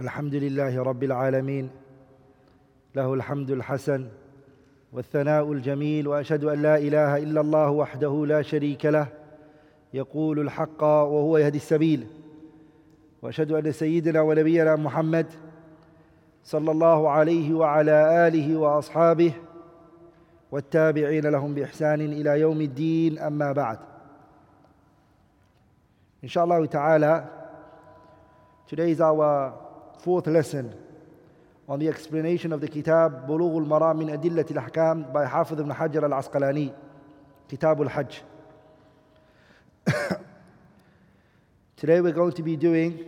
الحمد لله رب العالمين له الحمد الحسن والثناء الجميل وأشهد أن لا إله إلا الله وحده لا شريك له يقول الحق وهو يهدي السبيل وأشهد أن سيدنا ونبينا محمد صلى الله عليه وعلى آله وأصحابه والتابعين لهم بإحسان إلى يوم الدين أما بعد. إن شاء الله تعالى today is our Fourth lesson on the explanation of the kitab Bulugh al-Maram min Adillat al-Ahkam by Hafiz ibn Hajar al-Asqalani, Kitab al-Hajj. Today we're going to be doing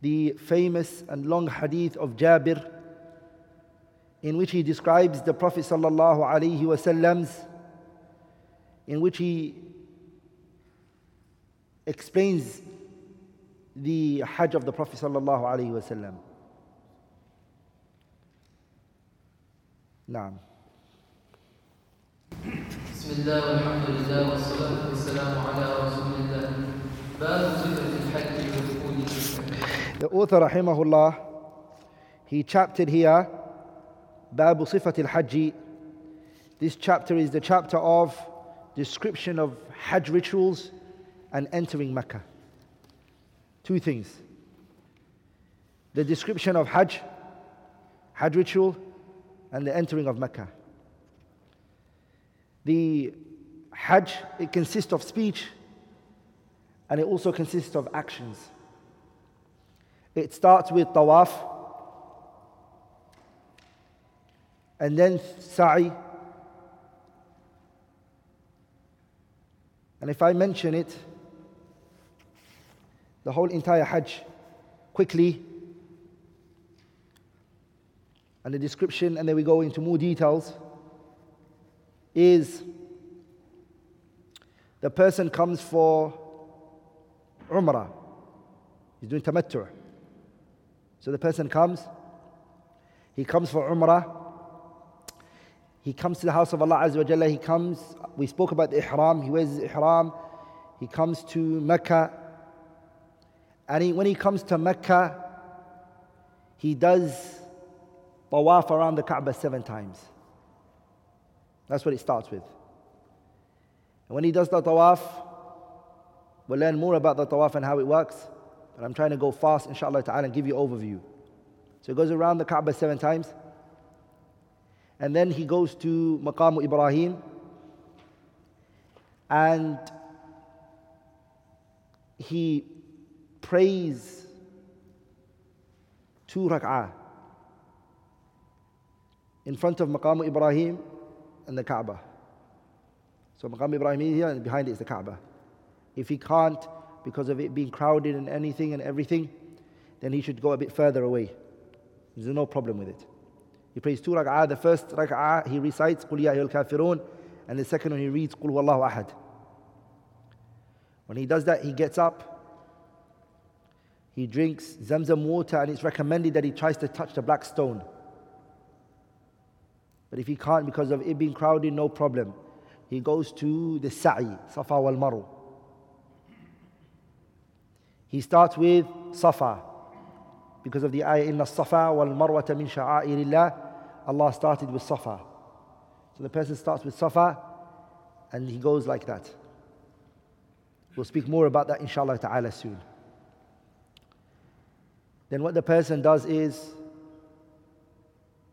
the famous and long hadith of Jabir in which he describes the Prophet sallallahu alaihi wasallam's in which he explains the Hajj of the Prophet sallallahu alaihi wasallam. نعم بسم الله والحمد لله والصلاة والسلام على رسول الله باب صفة الحج ودخول The author rahimahullah he chaptered here باب صفة الحج This chapter is the chapter of description of Hajj rituals and entering Mecca. Two things. The description of Hajj, Hajj ritual, and the entering of Mecca. The Hajj, it consists of speech and it also consists of actions. It starts with tawaf and then sa'i. And if I mention it, the whole entire Hajj quickly and the description, and then we go into more details, is the person comes for Umrah. He's doing tamattu'. So the person comes, he comes for Umrah. He comes to the house of Allah Azza wa Jalla. He comes, we spoke about the ihram, he wears ihram. He comes to Mecca. And he, when he comes to Mecca, he does tawaf around the Kaaba seven times. That's what it starts with. And when he does the tawaf, we'll learn more about the tawaf and how it works. But I'm trying to go fast, inshallah ta'ala, and give you overview. So he goes around the Kaaba seven times. And then he goes to Maqam Ibrahim. And he prays two rak'ah in front of Maqam Ibrahim and the Kaaba. So Maqam Ibrahim is here and behind it is the Kaaba. If he can't, because of it being crowded and anything and everything, then he should go a bit further away. There's no problem with it. He prays two rak'ah. The first rak'ah he recites Qul Ya Kafirun and the second one he reads Qul Wallahu Ahad. When he does that, he gets up he drinks Zamzam water, and it's recommended that he tries to touch the black stone. But if he can't because of it being crowded, no problem. He goes to the Sa'i, Safa wal Marwa. He starts with Safa. Because of the ayah, Inna Safa wal Marwata min sha'airillah, Allah started with Safa. So the person starts with Safa and he goes like that. We'll speak more about that inshallah ta'ala soon. Then what the person does is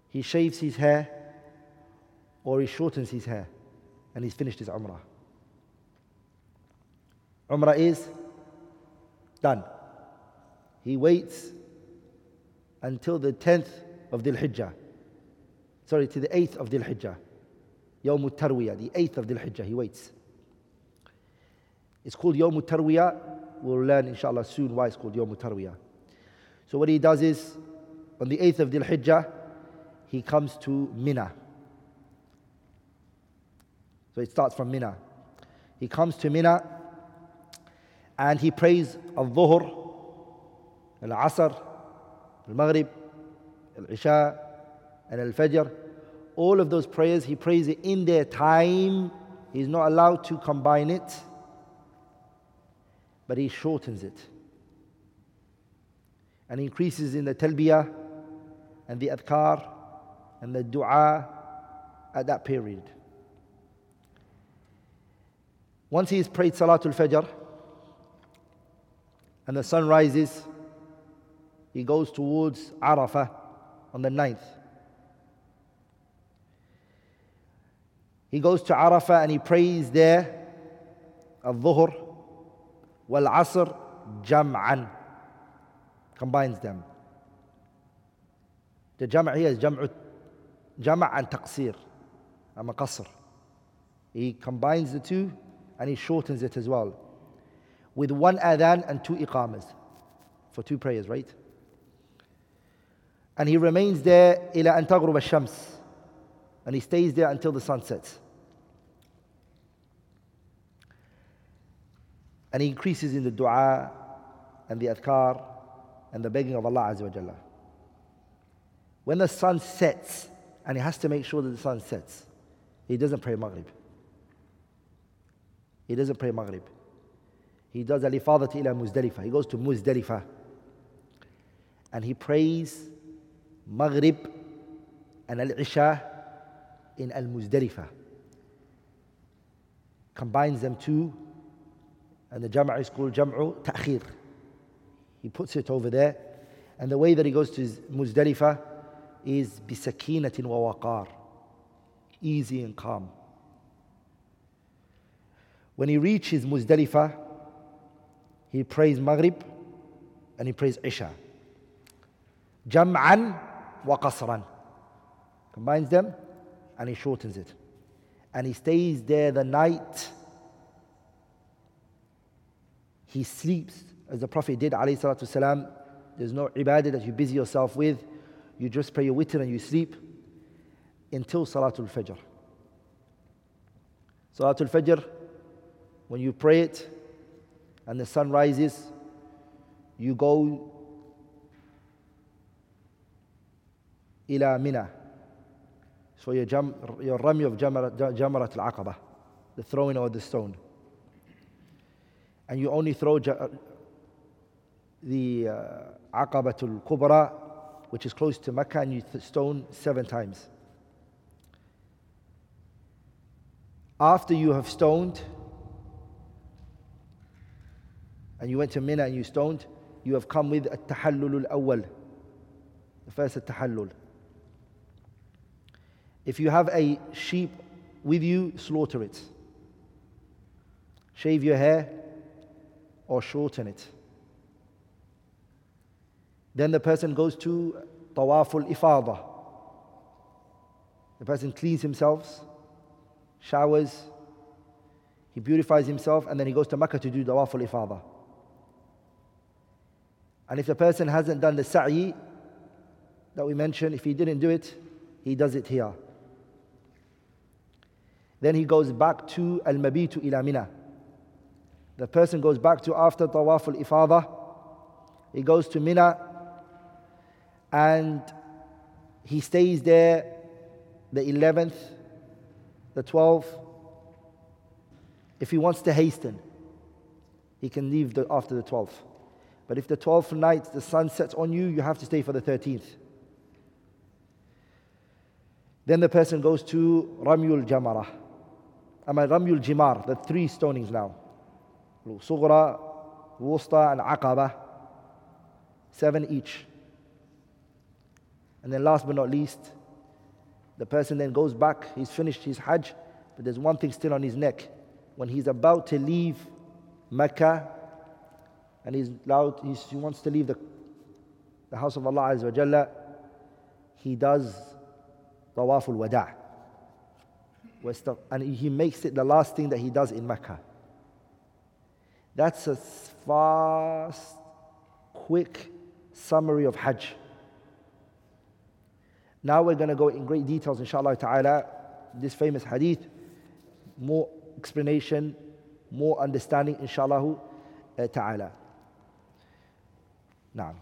he shaves his hair or he shortens his hair and he's finished his umrah. Umrah is done. He waits until the 10th of Dhul Hijjah. Sorry, to the 8th of Dhul Hijjah. Yawm Tarwiyah, the 8th of Dhul Hijjah. He waits. It's called Yawm Tarwiyah. We'll learn inshallah soon why it's called Yawm Tarwiyah. So what he does is, on the 8th of Dhul Hijjah, he comes to Mina. So it starts from Mina. He comes to Mina and he prays al-Dhuhr, al-Asr, al-Maghrib, al-Isha, and al-Fajr. All of those prayers, he prays it in their time. He's not allowed to combine it, but he shortens it. And increases in the talbiyah and the adhkar and the dua at that period. Once he's prayed Salatul Fajr and the sun rises, he goes towards Arafah on the ninth. He goes to Arafah and he prays there al-Dhuhr wal-Asr jam'an. Combines them. The jam' here is jam' and taqsir. I'm a qasr. He combines the two and he shortens it as well. With one adhan and two iqamas. For two prayers, right? And he remains there ila an taghrub al-shams. And he stays there until the sun sets. And he increases in the dua and the adhkar and the begging of Allah Azza wa Jalla. When the sun sets, and he has to make sure that the sun sets, he doesn't pray Maghrib. He doesn't pray Maghrib. He does al-ifadati ila Muzdalifah. He goes to Muzdalifah. And he prays Maghrib and al-Isha in al-Muzdalifah. Combines them two. And the Jam'ah is called Jam'u Ta'khir. He puts it over there. And the way that he goes to Muzdalifah is bisakinatin wa waqar. Easy and calm. When he reaches Muzdalifah, he prays Maghrib and he prays Isha. Jam'an wa qasran. Combines them and he shortens it. And he stays there the night. He sleeps as the Prophet did, wasalam. There's no ibadah that you busy yourself with. You just pray your witr and you sleep until Salatul Fajr. Salatul Fajr, when you pray it and the sun rises, you go ila Mina. So your, jam, your rami of Jamarat al-Aqaba, the throwing of the stone. And you only throw the uh, Aqabatul Kubra, which is close to Mecca, and you stone seven times. After you have stoned, and you went to Mina and you stoned, you have come with a tahallul al-awwal, the first tahallul. If you have a sheep with you, slaughter it. Shave your hair or shorten it. Then the person goes to Tawaful Ifada. The person cleans himself, showers, he beautifies himself, and then he goes to Makkah to do Tawaful Ifada. And if the person hasn't done the sa'i that we mentioned, if he didn't do it, he does it here. Then he goes back to Al Mabitu ila Mina. The person goes back to after Tawaf al Ifada. He goes to Mina and he stays there the 11th, the 12th. If he wants to hasten, he can leave the, after the 12th. But if the 12th night the sun sets on you, you have to stay for the 13th. Then the person goes to Ramyul Jamara. I mean Ramyul Jimar, the three stonings now. Sughra, Wusta, and Aqaba. Seven each. And then last but not least, the person then goes back, he's finished his Hajj, but there's one thing still on his neck. When he's about to leave Mecca, and he's allowed, he's, he wants to leave the, the house of Allah Azza Jalla, he does Tawaf al-Wada' and he makes it the last thing that he does in Mecca. That's a fast, quick summary of Hajj. Now we're going to go in great details, inshallah ta'ala, this famous hadith, more explanation, more understanding, inshallah uh, ta'ala. نعم.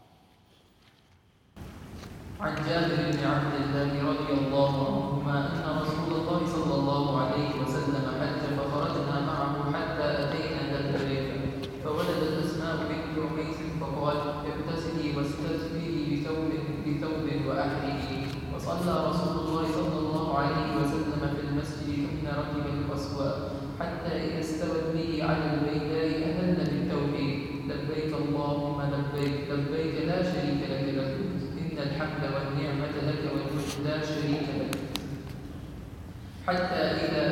عن جابر بن عبد الله رضي الله الحمد والنعمة لك والملك لا شريك لك. حتى إذا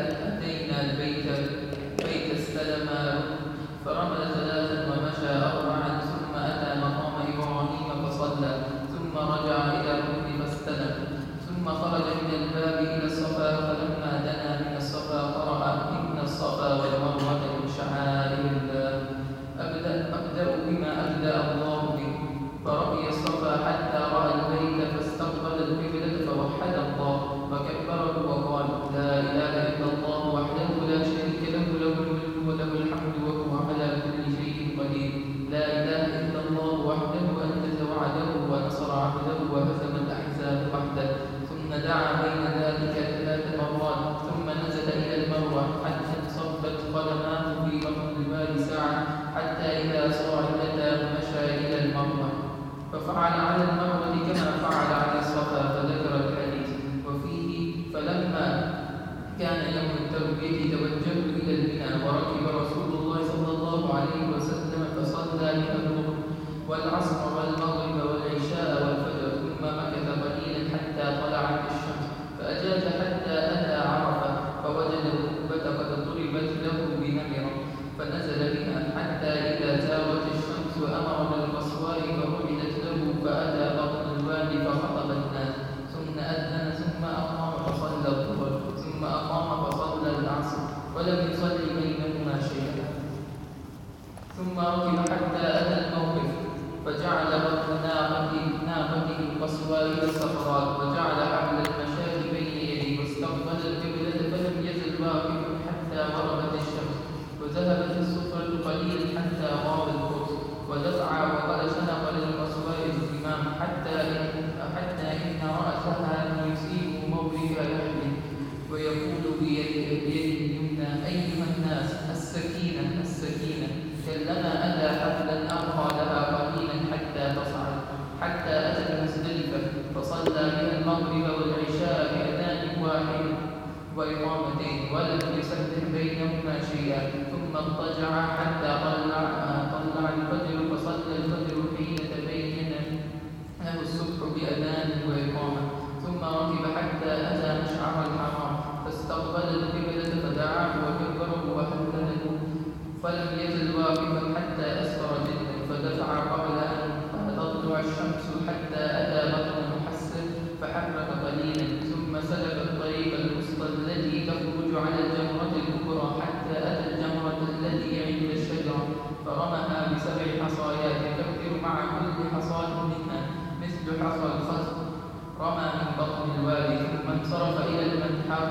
رمى من بطن الوادي ثم انصرف إلى المنحر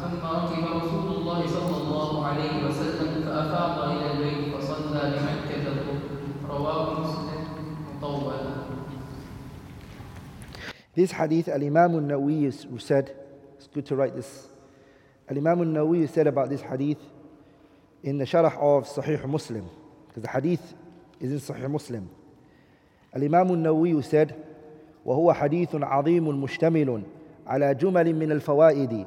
ثم ركب رسول الله صلى الله عليه وسلم إلى البيت فصلى بمكة رواه مسلم مطولا This hadith, Al Imam al Nawawi said, it's good to write this. Al Imam al Nawawi said about this hadith in the Sharah of Sahih Muslim, because the hadith is in Sahih Muslim. Al Imam al Nawawi said, وهو حديث عظيم مشتمل على جمل من الفوائد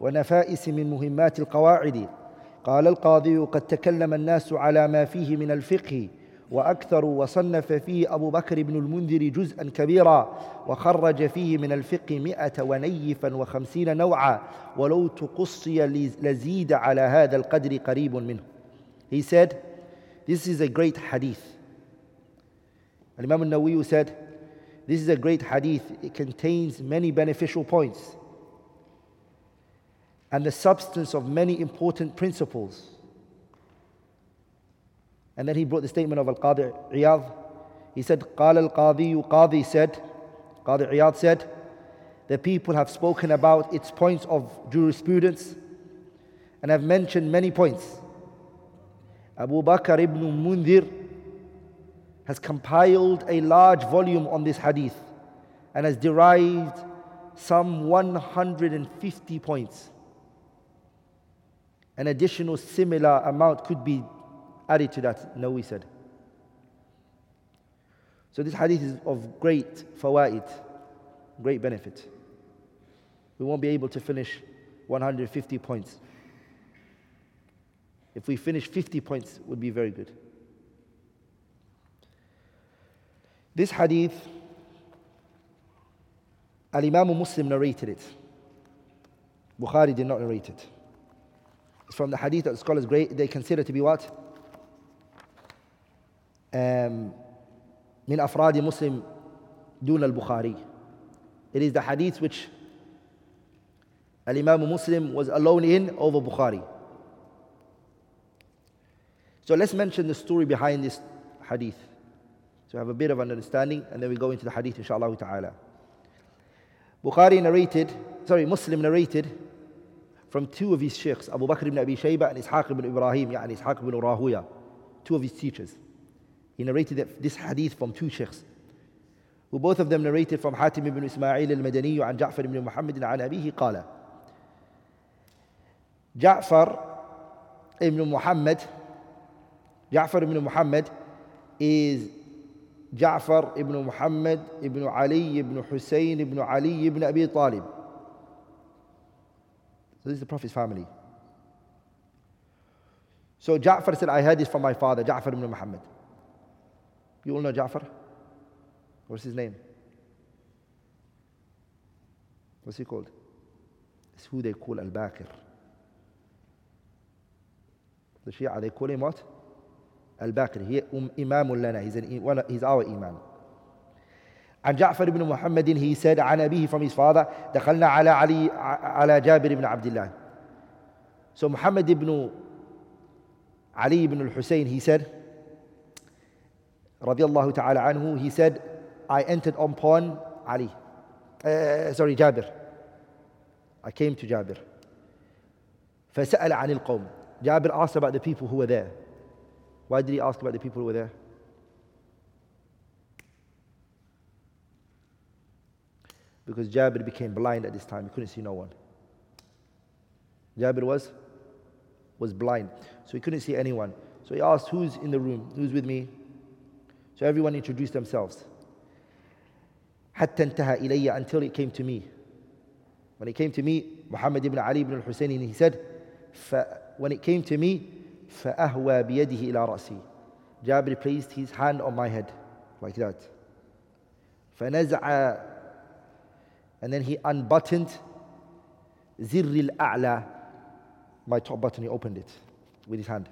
ونفائس من مهمات القواعد قال القاضي قد تكلم الناس على ما فيه من الفقه وأكثر وصنف فيه أبو بكر بن المنذر جزءا كبيرا وخرج فيه من الفقه مئة ونيفا وخمسين نوعا ولو تقصي لزيد على هذا القدر قريب منه He said, this is a great hadith. Imam al-Nawawi said, this is a great hadith. It contains many beneficial points and the substance of many important principles. And then he brought the statement of Al-Qadi Iyad. He said, قال القاضي Qadi said, Qadi Iyad said, the people have spoken about its points of jurisprudence and have mentioned many points. Abu Bakr ibn Mundir has compiled a large volume on this hadith and has derived some 150 points. An additional similar amount could be added to that, no, we said. So this hadith is of great fawaid, great benefit. we won't be able to finish 150 points. If we finish 50 points, would be very good. This hadith, Al Imam Muslim narrated it. Bukhari did not narrate it. It's from the hadith that scholars great they consider to be what? Um, من أفراد مسلم دون البخاري. It is the hadith which Al Imam Muslim was alone in over Bukhari. So let's mention the story behind this hadith. So have a bit of an understanding and then we go into the hadith inshallah ta'ala. Bukhari narrated, sorry, Muslim narrated from two of his sheikhs, Abu Bakr ibn Abi Shayba and Ishaq ibn Ibrahim, يعني Ishaq ibn Rahuya, two of his teachers. He narrated this hadith from two sheikhs, who both of them narrated from Hatim ibn Ismail al-Madani عن جعفر ibn Muhammad عن أبيه قال جعفر ibn Muhammad Ja'far ibn Muhammad is Ja'far ibn Muhammad ibn Ali ibn Hussein ibn Ali ibn Abi Talib. So this is the Prophet's family. So Ja'far said, I heard this from my father, Ja'far ibn Muhammad. You all know Ja'far? What's his name? What's he called? It's who they call Al-Baqir. The Shia, they call him what? الباقر. هي إمام لنا. He's, an, he's our إمام عن جعفر بن محمد he said عن أبيه from his father دخلنا على علي على جابر بن عبد الله. So محمد بن علي بن الحسين he said رضي الله تعالى عنه he said I entered upon Ali. Uh, sorry جابر I came to جابر فسأل عن القوم. جابر asked about the people who were there. Why did he ask about the people who were there? Because Jabir became blind at this time. He couldn't see no one. Jabir was, was blind. So he couldn't see anyone. So he asked, Who's in the room? Who's with me? So everyone introduced themselves. حتى انتهى إلي until it came to me. When it came to me, Muhammad ibn Ali ibn al-Husayn, he said, when it came to me, فأهوى بيده إلى رأسي Jabir placed his hand on my head like that فنزع and then he unbuttoned زر الأعلى my top button he opened it with his hand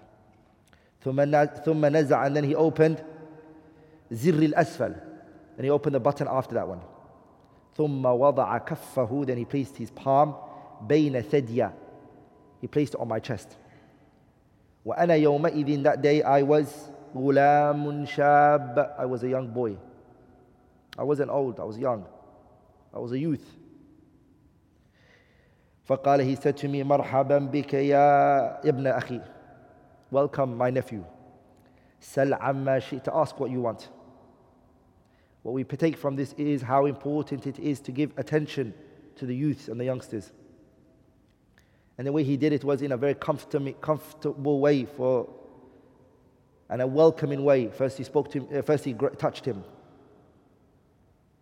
ثم ثم نزع and then he opened زر الأسفل and he opened the button after that one ثم وضع كفه then he placed his palm بين ثديا he placed it on my chest وأنا يومئذ that day I was غلام شاب I was a young boy I wasn't old I was young I was a youth فقال he said to me مرحبا بك يا ابن أخي welcome my nephew سل عما شئت ask what you want what we take from this is how important it is to give attention to the youths and the youngsters and the way he did it was in a very comfortable way for, and a welcoming way. First he spoke to him, uh, first he touched him.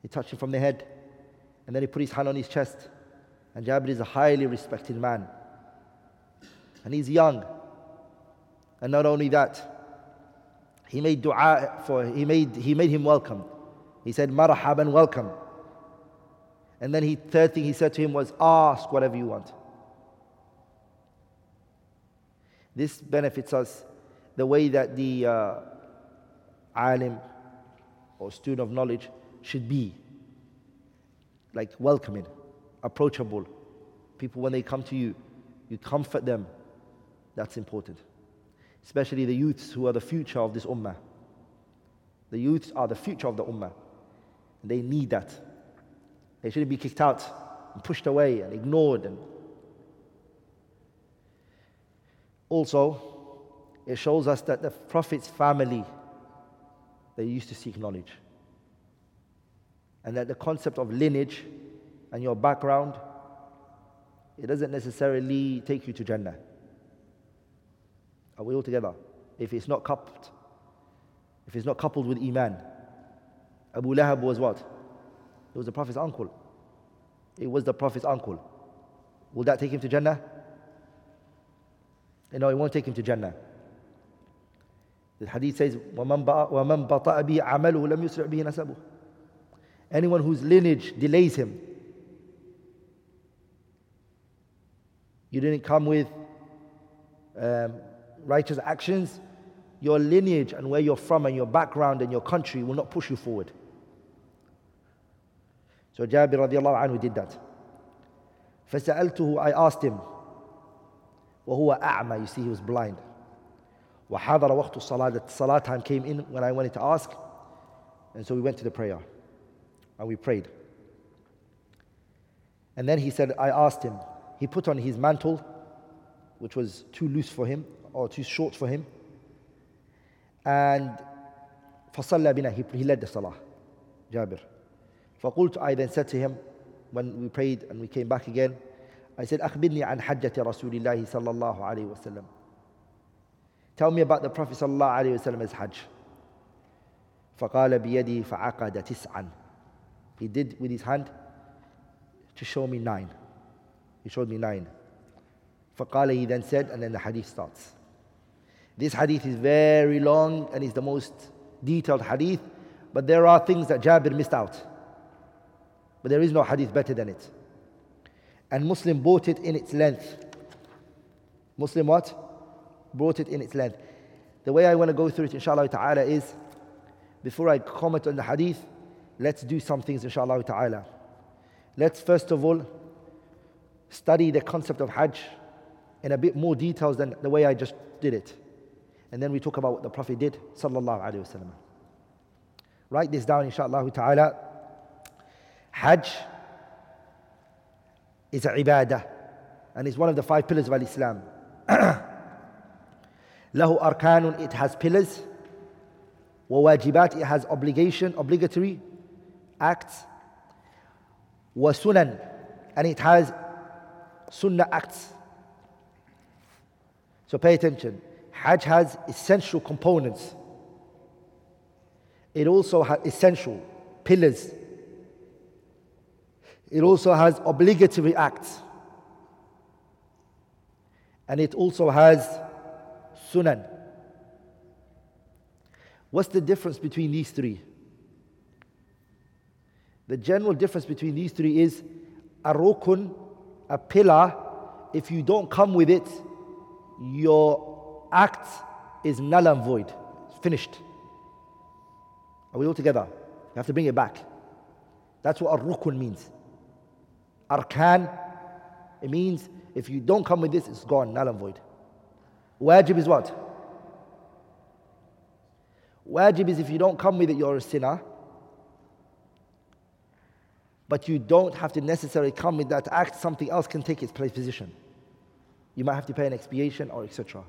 He touched him from the head, and then he put his hand on his chest. And Jabir is a highly respected man. And he's young. And not only that, he made dua for he made he made him welcome. He said, Marhaban, welcome. And then he third thing he said to him was, Ask whatever you want. This benefits us the way that the uh, alim or student of knowledge should be like welcoming, approachable. People, when they come to you, you comfort them. That's important. Especially the youths who are the future of this ummah. The youths are the future of the ummah. They need that. They shouldn't be kicked out and pushed away and ignored and Also, it shows us that the Prophet's family, they used to seek knowledge. And that the concept of lineage and your background, it doesn't necessarily take you to Jannah. Are we all together? If it's not coupled, if it's not coupled with Iman. Abu Lahab was what? It was the Prophet's uncle. It was the Prophet's uncle. Will that take him to Jannah? No, it won't take him to Jannah. The hadith says, وَمَنْ بَطَأَ بِهِ عَمَلُهُ لَمْ يُسْرِعْ بِهِ نَسَبُهُ Anyone whose lineage delays him. You didn't come with um, righteous actions. Your lineage and where you're from and your background and your country will not push you forward. So Jabir radiallahu anhu did that. فسألته I asked him وهو أعمى you see he was blind وحضر وقت الصلاة the salah time came in when I wanted to ask and so we went to the prayer and we prayed and then he said I asked him he put on his mantle which was too loose for him or too short for him and فصلى بنا he, he led the salah Jabir فقلت I then said to him when we prayed and we came back again I said أخبرني عن حجة رسول الله صلى الله عليه وسلم Tell me about the Prophet صلى الله عليه وسلم's Hajj فقال بيدي فعقد تسعا He did with his hand to show me nine He showed me nine فقال he then said and then the hadith starts This hadith is very long and is the most detailed hadith but there are things that Jabir missed out but there is no hadith better than it. And Muslim bought it in its length. Muslim what? Brought it in its length. The way I want to go through it, inshallah ta'ala, is before I comment on the hadith, let's do some things, inshallah ta'ala. Let's first of all study the concept of Hajj in a bit more details than the way I just did it. And then we talk about what the Prophet did, sallallahu alayhi wasallam. Write this down, inshallah ta'ala. Hajj is a ibadah and is one of the five pillars of Islam. له أركان, it has pillars. وواجبات, it has obligation, obligatory acts. وسنن, and it has sunnah acts. So pay attention. Hajj has essential components. It also has essential pillars it also has obligatory acts. And it also has sunan. What's the difference between these three? The general difference between these three is a rukun, a pillar, if you don't come with it, your act is null and void. It's finished. Are we all together? You have to bring it back. That's what a rukun means. Arkan, it means if you don't come with this, it's gone, null and void. Wajib is what? Wajib is if you don't come with it, you're a sinner. But you don't have to necessarily come with that act, something else can take its place position. You might have to pay an expiation or etc.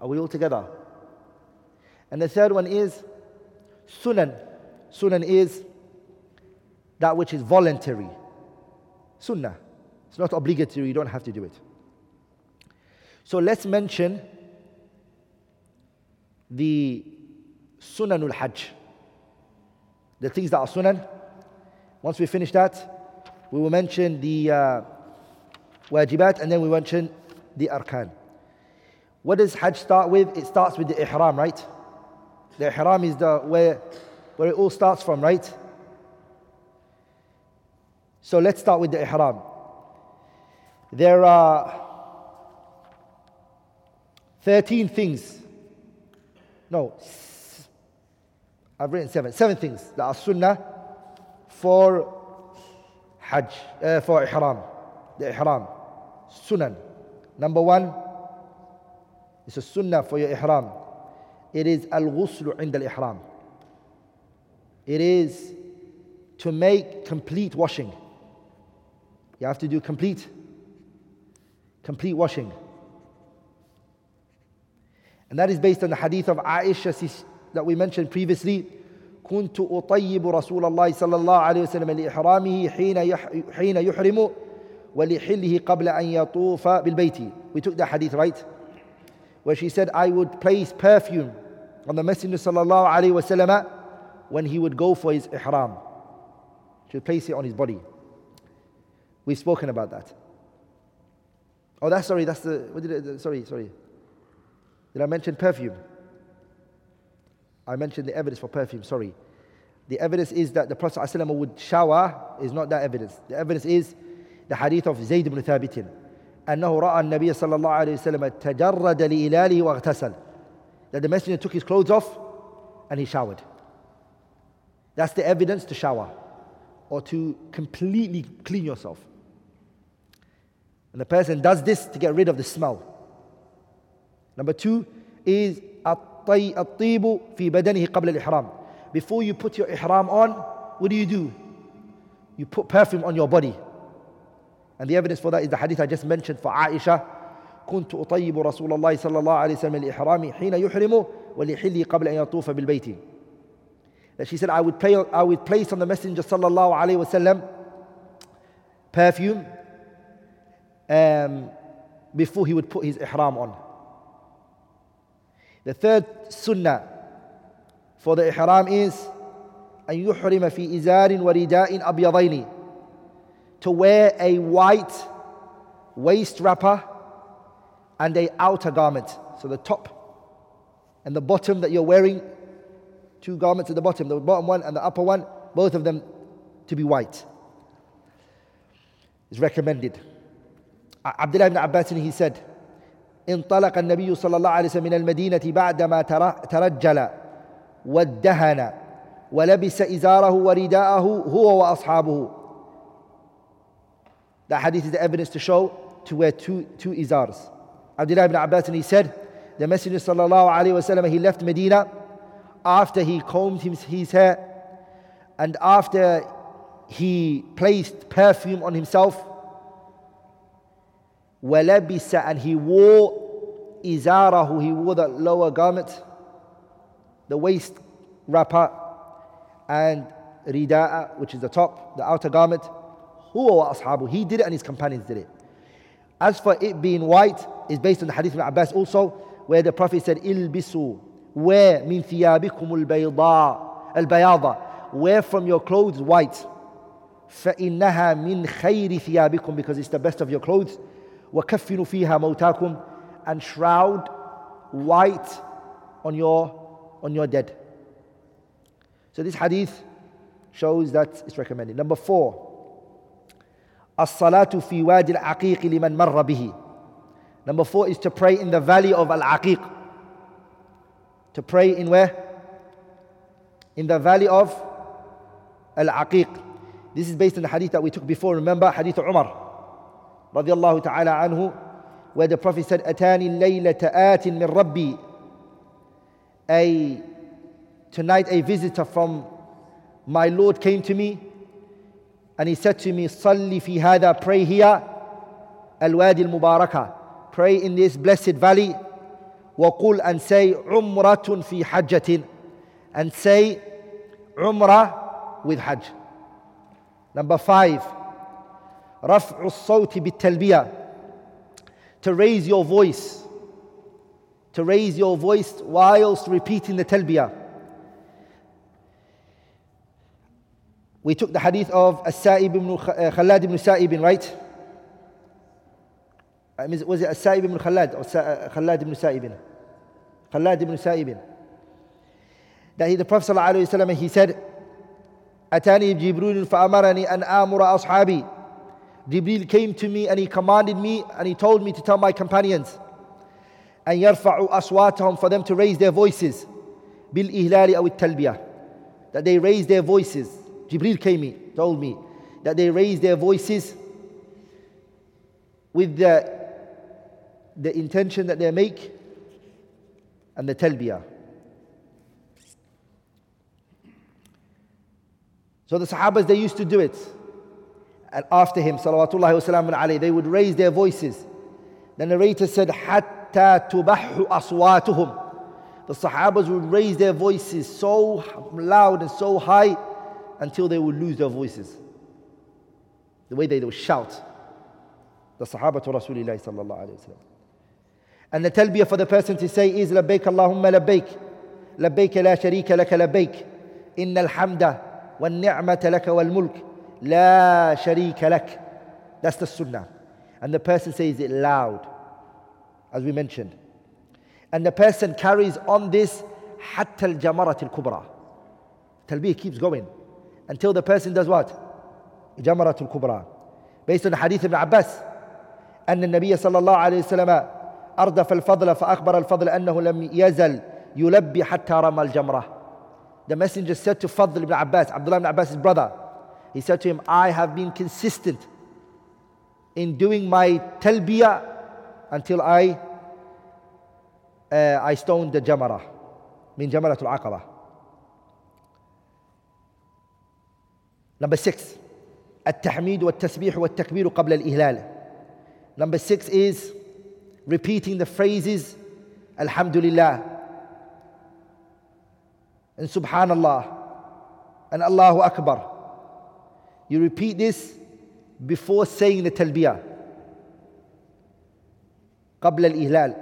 Are we all together? And the third one is sunan. Sunan is that which is voluntary. Sunnah. It's not obligatory, you don't have to do it. So let's mention the Sunanul Hajj. The things that are Sunan. Once we finish that, we will mention the uh, wajibat and then we mention the arkan. What does Hajj start with? It starts with the ihram, right? The ihram is the where, where it all starts from, right? So let's start with the ihram. There are 13 things. No, I've written seven. Seven things that are sunnah for Hajj, uh, for ihram. The ihram. Sunan. Number one, it's a sunnah for your ihram. It is al-ghusl عند al-ihram. It is to make complete washing. You have to do complete, complete washing. And that is based on the hadith of Aisha that we mentioned previously. كنت أطيب رسول الله صلى الله عليه وسلم لإحرامه حين حين يحرم ولحله قبل أن يطوف بالبيت. We took that hadith right, where she said, "I would place perfume on the Messenger صلى الله عليه وسلم when he would go for his ihram. She would place it on his body. We've spoken about that. Oh, that's sorry, that's the, what did it, sorry, sorry. Did I mention perfume? I mentioned the evidence for perfume, sorry. The evidence is that the Prophet ﷺ would shower is not that evidence. The evidence is the hadith of Zayd ibn Thabit. أنه رأى النبي صلى الله عليه وسلم تجرد لإلاله واغتسل. That the messenger took his clothes off and he showered. That's the evidence to shower or to completely clean yourself. And the person does this to get rid of the smell. Number two is الطيب في بدنه قبل الإحرام. Before you put your ihram on, what do you do? You put perfume on your body. And the evidence for that is the hadith I just mentioned for Aisha. كنت أطيب رسول الله صلى الله عليه وسلم الإحرام حين يحرم ولحلي قبل أن يطوف بالبيت. That she said, I would, play, I would place on the Messenger صلى الله عليه وسلم perfume um, before he would put his ihram on. The third sunnah for the ihram is أن يحرم في إزار ورداء أبيضين to wear a white waist wrapper and a outer garment. So the top and the bottom that you're wearing, two garments at the bottom, the bottom one and the upper one, both of them to be white. Is recommended. Abdullah ibn Abbas he said, انطلق النبي صلى الله عليه وسلم من المدينة بعدما ترجل وادهن ولبس إزاره ورداءه هو وأصحابه That hadith is the evidence to show to wear two, two izars. Abdullah ibn Abbas and he said, the Messenger sallallahu alayhi wasallam he left Medina after he combed his, his hair and after he placed perfume on himself وَلَبِسَ and he wore izarahu, he wore the lower garment, the waist wrapper, and rida'a, which is the top, the outer garment. Huwa ashabu. He did it and his companions did it. As for it being white, is based on the hadith of Abbas also, where the Prophet said, Ilbisu, wear min thiyabikum al-bayda, al-bayada, wear from your clothes white. فإنها من خير ثيابكم because it's the best of your clothes وكفنوا فيها موتاكم and shroud white on your on your dead. So this hadith shows that it's recommended. Number four, الصلاة في وادي العقيق لمن مر به. Number four is to pray in the valley of Al-Aqiq. To pray in where? In the valley of Al-Aqiq. This is based on the hadith that we took before. Remember, hadith of Umar. رضي الله تعالى عنه where the Prophet said أتاني الليلة آت من ربي a tonight a visitor from my Lord came to me and he said to me صلي في هذا pray here الوادي المباركة pray in this blessed valley وقل and say عمرة في حجة and say عمرة with Hajj number five رفع الصوت بالتلبية to raise your voice to raise your voice whilst repeating the talbiyah we took the hadith of As-Sa'ib ibn Khalad ibn Sa'ib right was it As-Sa'ib ibn Khalad or Khalad ibn Sa'ib Khalad ibn Sa'ib that he, the Prophet ﷺ, he said أتاني جبريل فأمرني أن آمر أصحابي Jibril came to me and he commanded me and he told me to tell my companions and yarfa'u aswatahum for them to raise their voices bil ihlali aw talbiyah that they raise their voices. Jibril came me told me that they raise their voices with the the intention that they make and the talbiyah. So the sahabas they used to do it and after him, salawatullahi wasalam alayhi, they would raise their voices. The narrator said, Hatta tubahu aswatuhum. The Sahabas would raise their voices so loud and so high until they would lose their voices. The way they would shout. The Sahaba to Rasulullah sallallahu alayhi wa And the talbiyah for the person to say is Labbaik Allahumma labbaik. Labbaik la sharika laka labbaik. Inna al-hamda wal ni'mata laka لا شريك لك That's the sunnah. and the person says it loud, as we mentioned. And the person carries on this حتى الجمرة الكبرى. Talbiyah keeps going until the person does what? جمرة الكبرى. Based on the hadith of Abbas أن النبي صلى الله عليه وسلم أردف الفضل فأخبر الفضل أنه لم يزل يلبي حتى رمى الجمرة. The messenger said to Fadl ibn Abbas, Abdullah ibn Abbas' brother, he said to him, I have been consistent in doing my talbiyah until I uh, I stoned the jamara من جمرة العقبة Number six التحميد والتسبيح والتكبير قبل الإهلال Number six is repeating the phrases Alhamdulillah and Subhanallah and Allahu Akbar. You repeat this before saying the talbiyah. قبل الإهلال.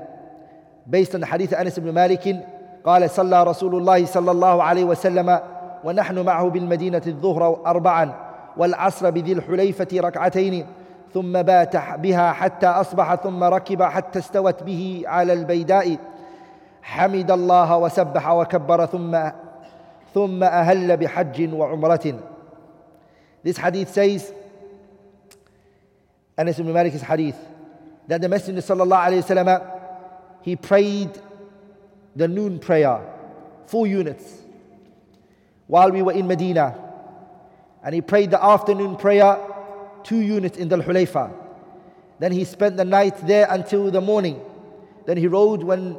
Based on the hadith أنس بن مالك قال صلى رسول الله صلى الله عليه وسلم ونحن معه بالمدينة الظهر أربعا والعصر بذي الحليفة ركعتين ثم بات بها حتى أصبح ثم ركب حتى استوت به على البيداء. حمد الله وسبح وكبر ثم ثم أهل بحج وعمرة. This hadith says Anas ibn Malik's hadith that the Messenger sallallahu alayhi wasallam he prayed the noon prayer, four units, while we were in Medina. And he prayed the afternoon prayer, two units in Dhul Hulayfa. Then he spent the night there until the morning. Then he rode when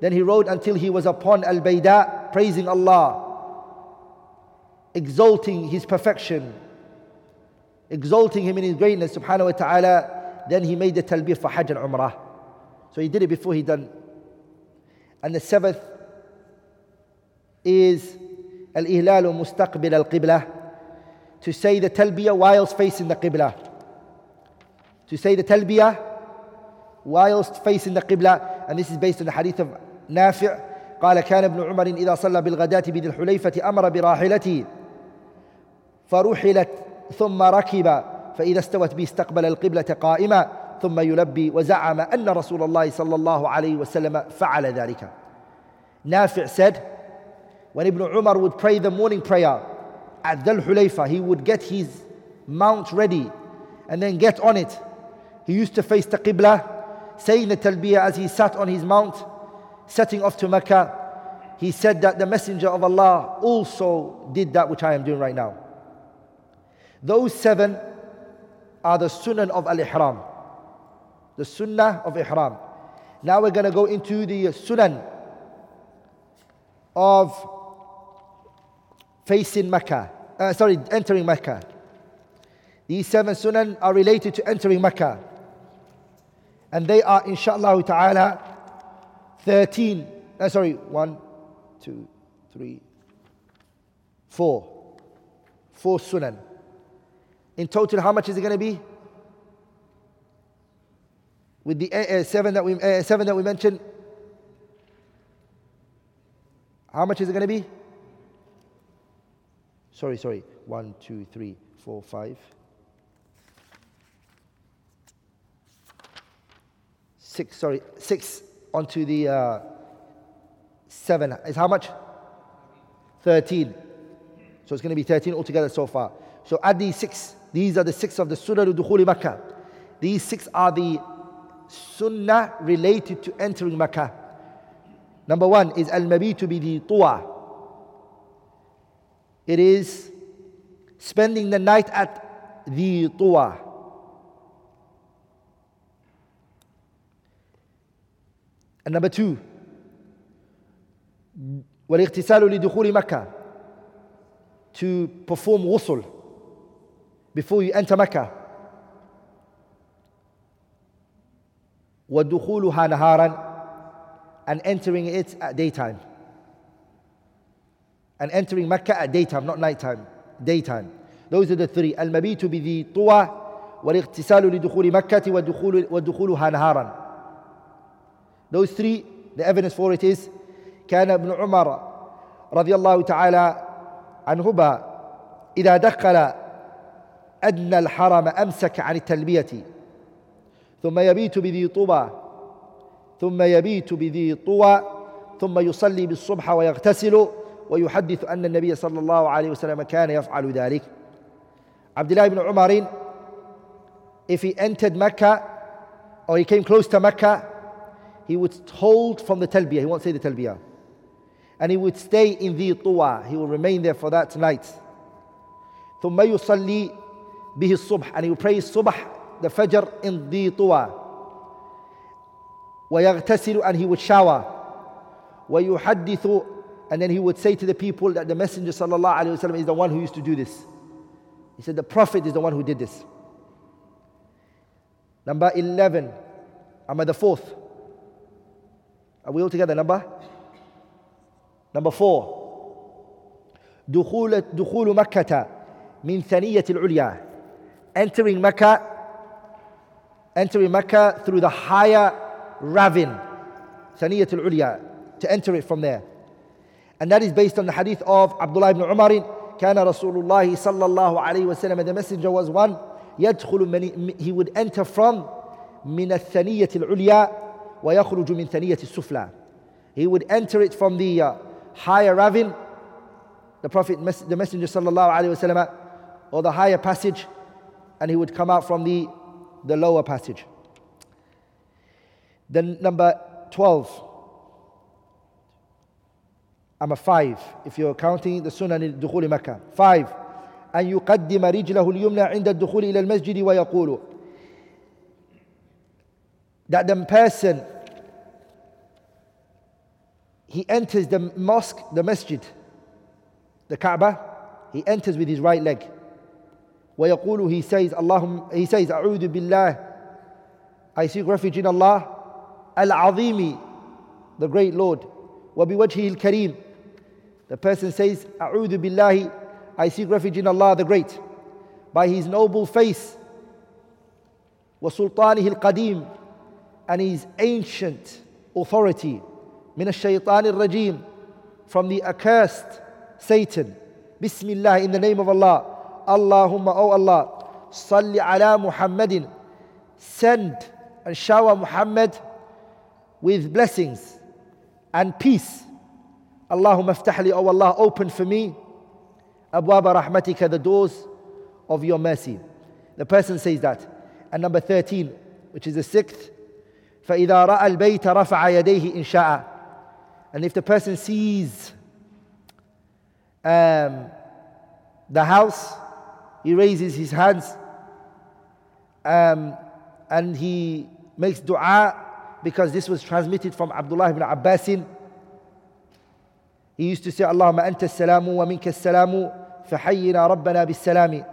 then he rode until he was upon Al Bayda, praising Allah, exalting his perfection, exalting him in his greatness, subhanahu wa ta'ala. Then he made the talbiyah for Hajj and Umrah. So he did it before he done. And the seventh is al-ihlalu mustaqbil al-qibla. To say the talbiyah whilst facing the qibla. To say the talbiyah whilst facing the qibla. And this is based on the hadith of نافع قال كان ابن عمر إذا صلى بالغداة بذي الحليفة أمر براحلته فرحلت ثم ركب فإذا استوت به استقبل القبلة قائما ثم يلبي وزعم أن رسول الله صلى الله عليه وسلم فعل ذلك Nafi' said when Ibn Umar would pray the morning prayer at Dhul Hulayfa he would get his mount ready and then get on it he used to face the Qibla saying the talbiyah as he sat on his mount setting off to Mecca he said that the messenger of Allah also did that which I am doing right now those seven are the sunan of al-ihram the sunnah of ihram. Now we're going to go into the sunan of facing Mecca. Uh, sorry, entering Mecca. These seven sunan are related to entering Mecca. And they are, inshallah ta'ala, 13. Uh, sorry, one, two, three, four. Four sunan. In total, how much is it going to be? with the uh, seven that we uh, seven that we mentioned. How much is it going to be? Sorry, sorry. One, two, three, four, five, six. Sorry, six onto the uh, seven is how much? Thirteen. So it's going to be thirteen altogether so far. So add these six. These are the six of the Surah al-Dukhul Makkah. These six are the sunnah related to entering Makkah. Number one is al-mabitu bi tuwa. It is spending the night at the tuwa. And number two, والاغتسال لدخول مكة to perform ghusl before you enter Mecca. وَدُخُولُهَا نَهَارًا and entering it at daytime. And entering Mecca at daytime, not nighttime, daytime. Those are the three. المبيت بذي طوى والاغتسال لدخول مكة ودخول ودخولها نهارا. Those three, the evidence for it is كان ابن عمر رضي الله تعالى عنهما إذا دخل أدنى الحرم أمسك عن التلبية ثم يبيت بذي طوى ثم يبيت بذي طوى ثم يصلي بالصبح ويغتسل ويحدث أن النبي صلى الله عليه وسلم كان يفعل ذلك عبد الله بن عمر if he entered Mecca or he came close to Mecca he would hold from the talbiyah he won't say the talbiyah and he would stay in the tuwa he will remain there for that night ثم يصلي به الصبح and he would pray الصبح the fajr in the tuwa ويغتسل and he would shower ويحدث and then he would say to the people that the messenger sallallahu alaihi wasallam is the one who used to do this he said the prophet is the one who did this number 11 i'm at the fourth are we all together number number 4 دخول دخول مكة من ثنية العليا entering Mecca entering Mecca through the higher ravine ثنية العليا to enter it from there and that is based on the hadith of Abdullah ibn Umar كان رسول الله صلى الله عليه وسلم the messenger was one يدخل من he would enter from من الثنية العليا ويخرج من ثنية السفلى he would enter it from the uh, higher ravine the prophet the messenger صلى الله عليه وسلم or the higher passage and he would come out from the the lower passage then number 12 I'm a five if you're counting the sunnah دخول مكة five أن يقدم رجله اليمنى عند الدخول إلى المسجد ويقول that the person he enters the mosque the masjid the Kaaba he enters with his right leg ويقول he says اللهم he says أعوذ بالله I seek refuge in Allah العظيم the great Lord وبوجهه الكريم the person says, A'udhu billahi, I seek refuge in Allah the Great, by His noble face, وسلطانه القديم, and His ancient authority, من الشيطان الرجيم, from the accursed Satan. Bismillah, in the name of Allah. Allahumma, O Allah, salli ala Muhammadin, send and shower Muhammad with blessings and peace Allahumma aftah oh Allah, open for me abwaba rahmatika, the doors of your mercy. The person says that. And number 13, which is the sixth, فإذا رأى البيت رفع يديه إن شاء. And if the person sees um, the house, he raises his hands um, and he makes dua because this was transmitted from Abdullah ibn Abbasin he used to say, Allahumma anta salamu wa minka salamu fahayyina rabbana bis salami.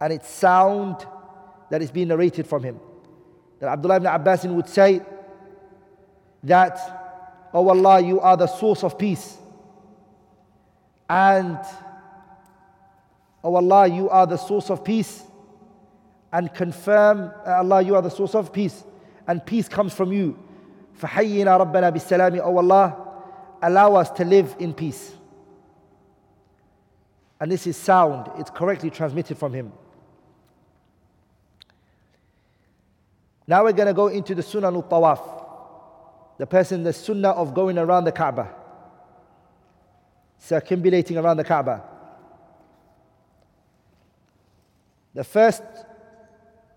And it's sound that is being narrated from him. That Abdullah ibn Abbas would say that, Oh Allah, you are the source of peace. And, Oh Allah, you are the source of peace. And confirm, Allah, you are the source of peace. And peace comes from you. فحينا ربنا بالسلام Oh Allah, allow us to live in peace. And this is sound, it's correctly transmitted from him. Now we're going to go into the Sunnah al Tawaf. The person, the Sunnah of going around the Kaaba, circumambulating around the Kaaba. The first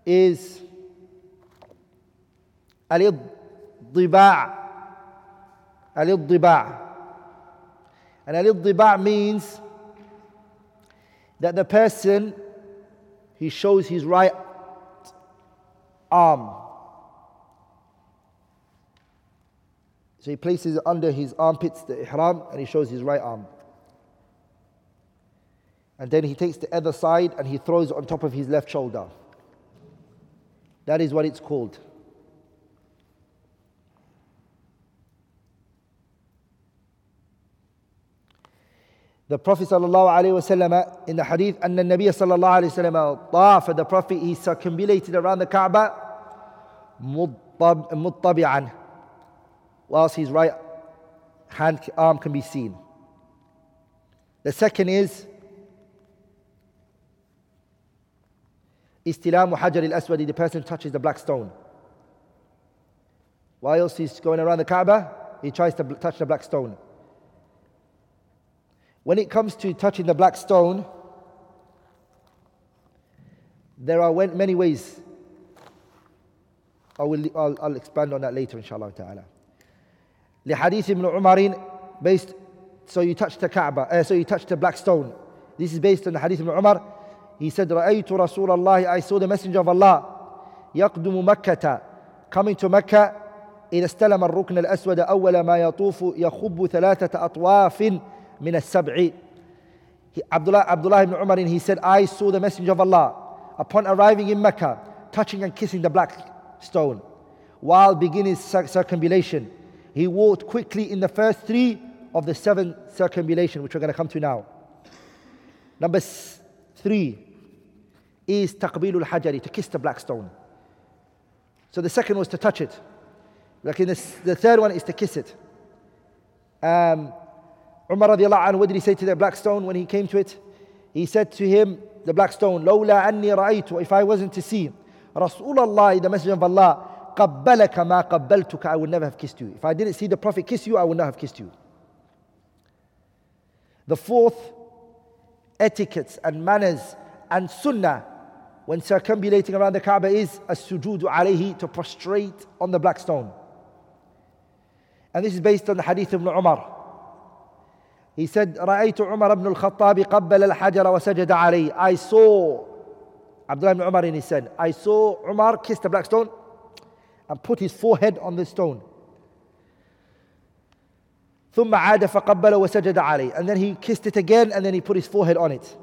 is al-iddiba' And al-iddiba' means that the person, he shows his right arm. So he places it under his armpits, the ihram, and he shows his right arm. And then he takes the other side and he throws it on top of his left shoulder. That is what it's called. The Prophet وسلم, in the hadith, أن النبي صلى الله عليه وسلم طاف, the Prophet, he circumambulated around the Kaaba مطبعا whilst his right hand arm can be seen. The second is Istilamu hajar al-aswadi, the person touches the black stone. Whilst he's going around the Kaaba, he tries to touch the black stone. When it comes to touching the black stone, there are many ways. I will, I'll, I'll expand on that later, inshallah ta'ala. لحديث ابن عمر based so you touch the Kaaba uh, so you touch the black stone this is based on the hadith of Umar he said رأيت رسول الله I saw the messenger of Allah يقدم مكة coming to Mecca إذا استلم الركن الأسود أول ما يطوف يخب ثلاثة أطواف من السبع Abdullah, Abdullah ibn Umar he said I saw the messenger of Allah upon arriving in Mecca touching and kissing the black stone while beginning circumambulation he walked quickly in the first three of the seven circumambulation, which we're going to come to now. Number three is taqbilul hajari, to kiss the black stone. So the second was to touch it. Like in this, the third one is to kiss it. Um, Umar radiallahu anhu, what did he say to the black stone when he came to it? He said to him, the black stone, لولا أني رأيت, if I wasn't to see, Rasulullah, the Messenger of Allah, قبلك ما قبلتك I would never have kissed you. If I didn't see the Prophet kiss you, I would not have kissed you. The fourth, etiquettes and manners and sunnah when circumambulating around the Kaaba is a sujood alayhi to prostrate on the black stone. And this is based on the hadith of Umar. He said, رأيت عمر بن الخطاب قبل الحجر وسجد عليه. I saw Abdullah ibn Umar and he said, I saw Umar kiss the black stone and put his forehead on the stone. ثم عاد فقبل وسجد عليه and then he kissed it again and then he put his forehead on it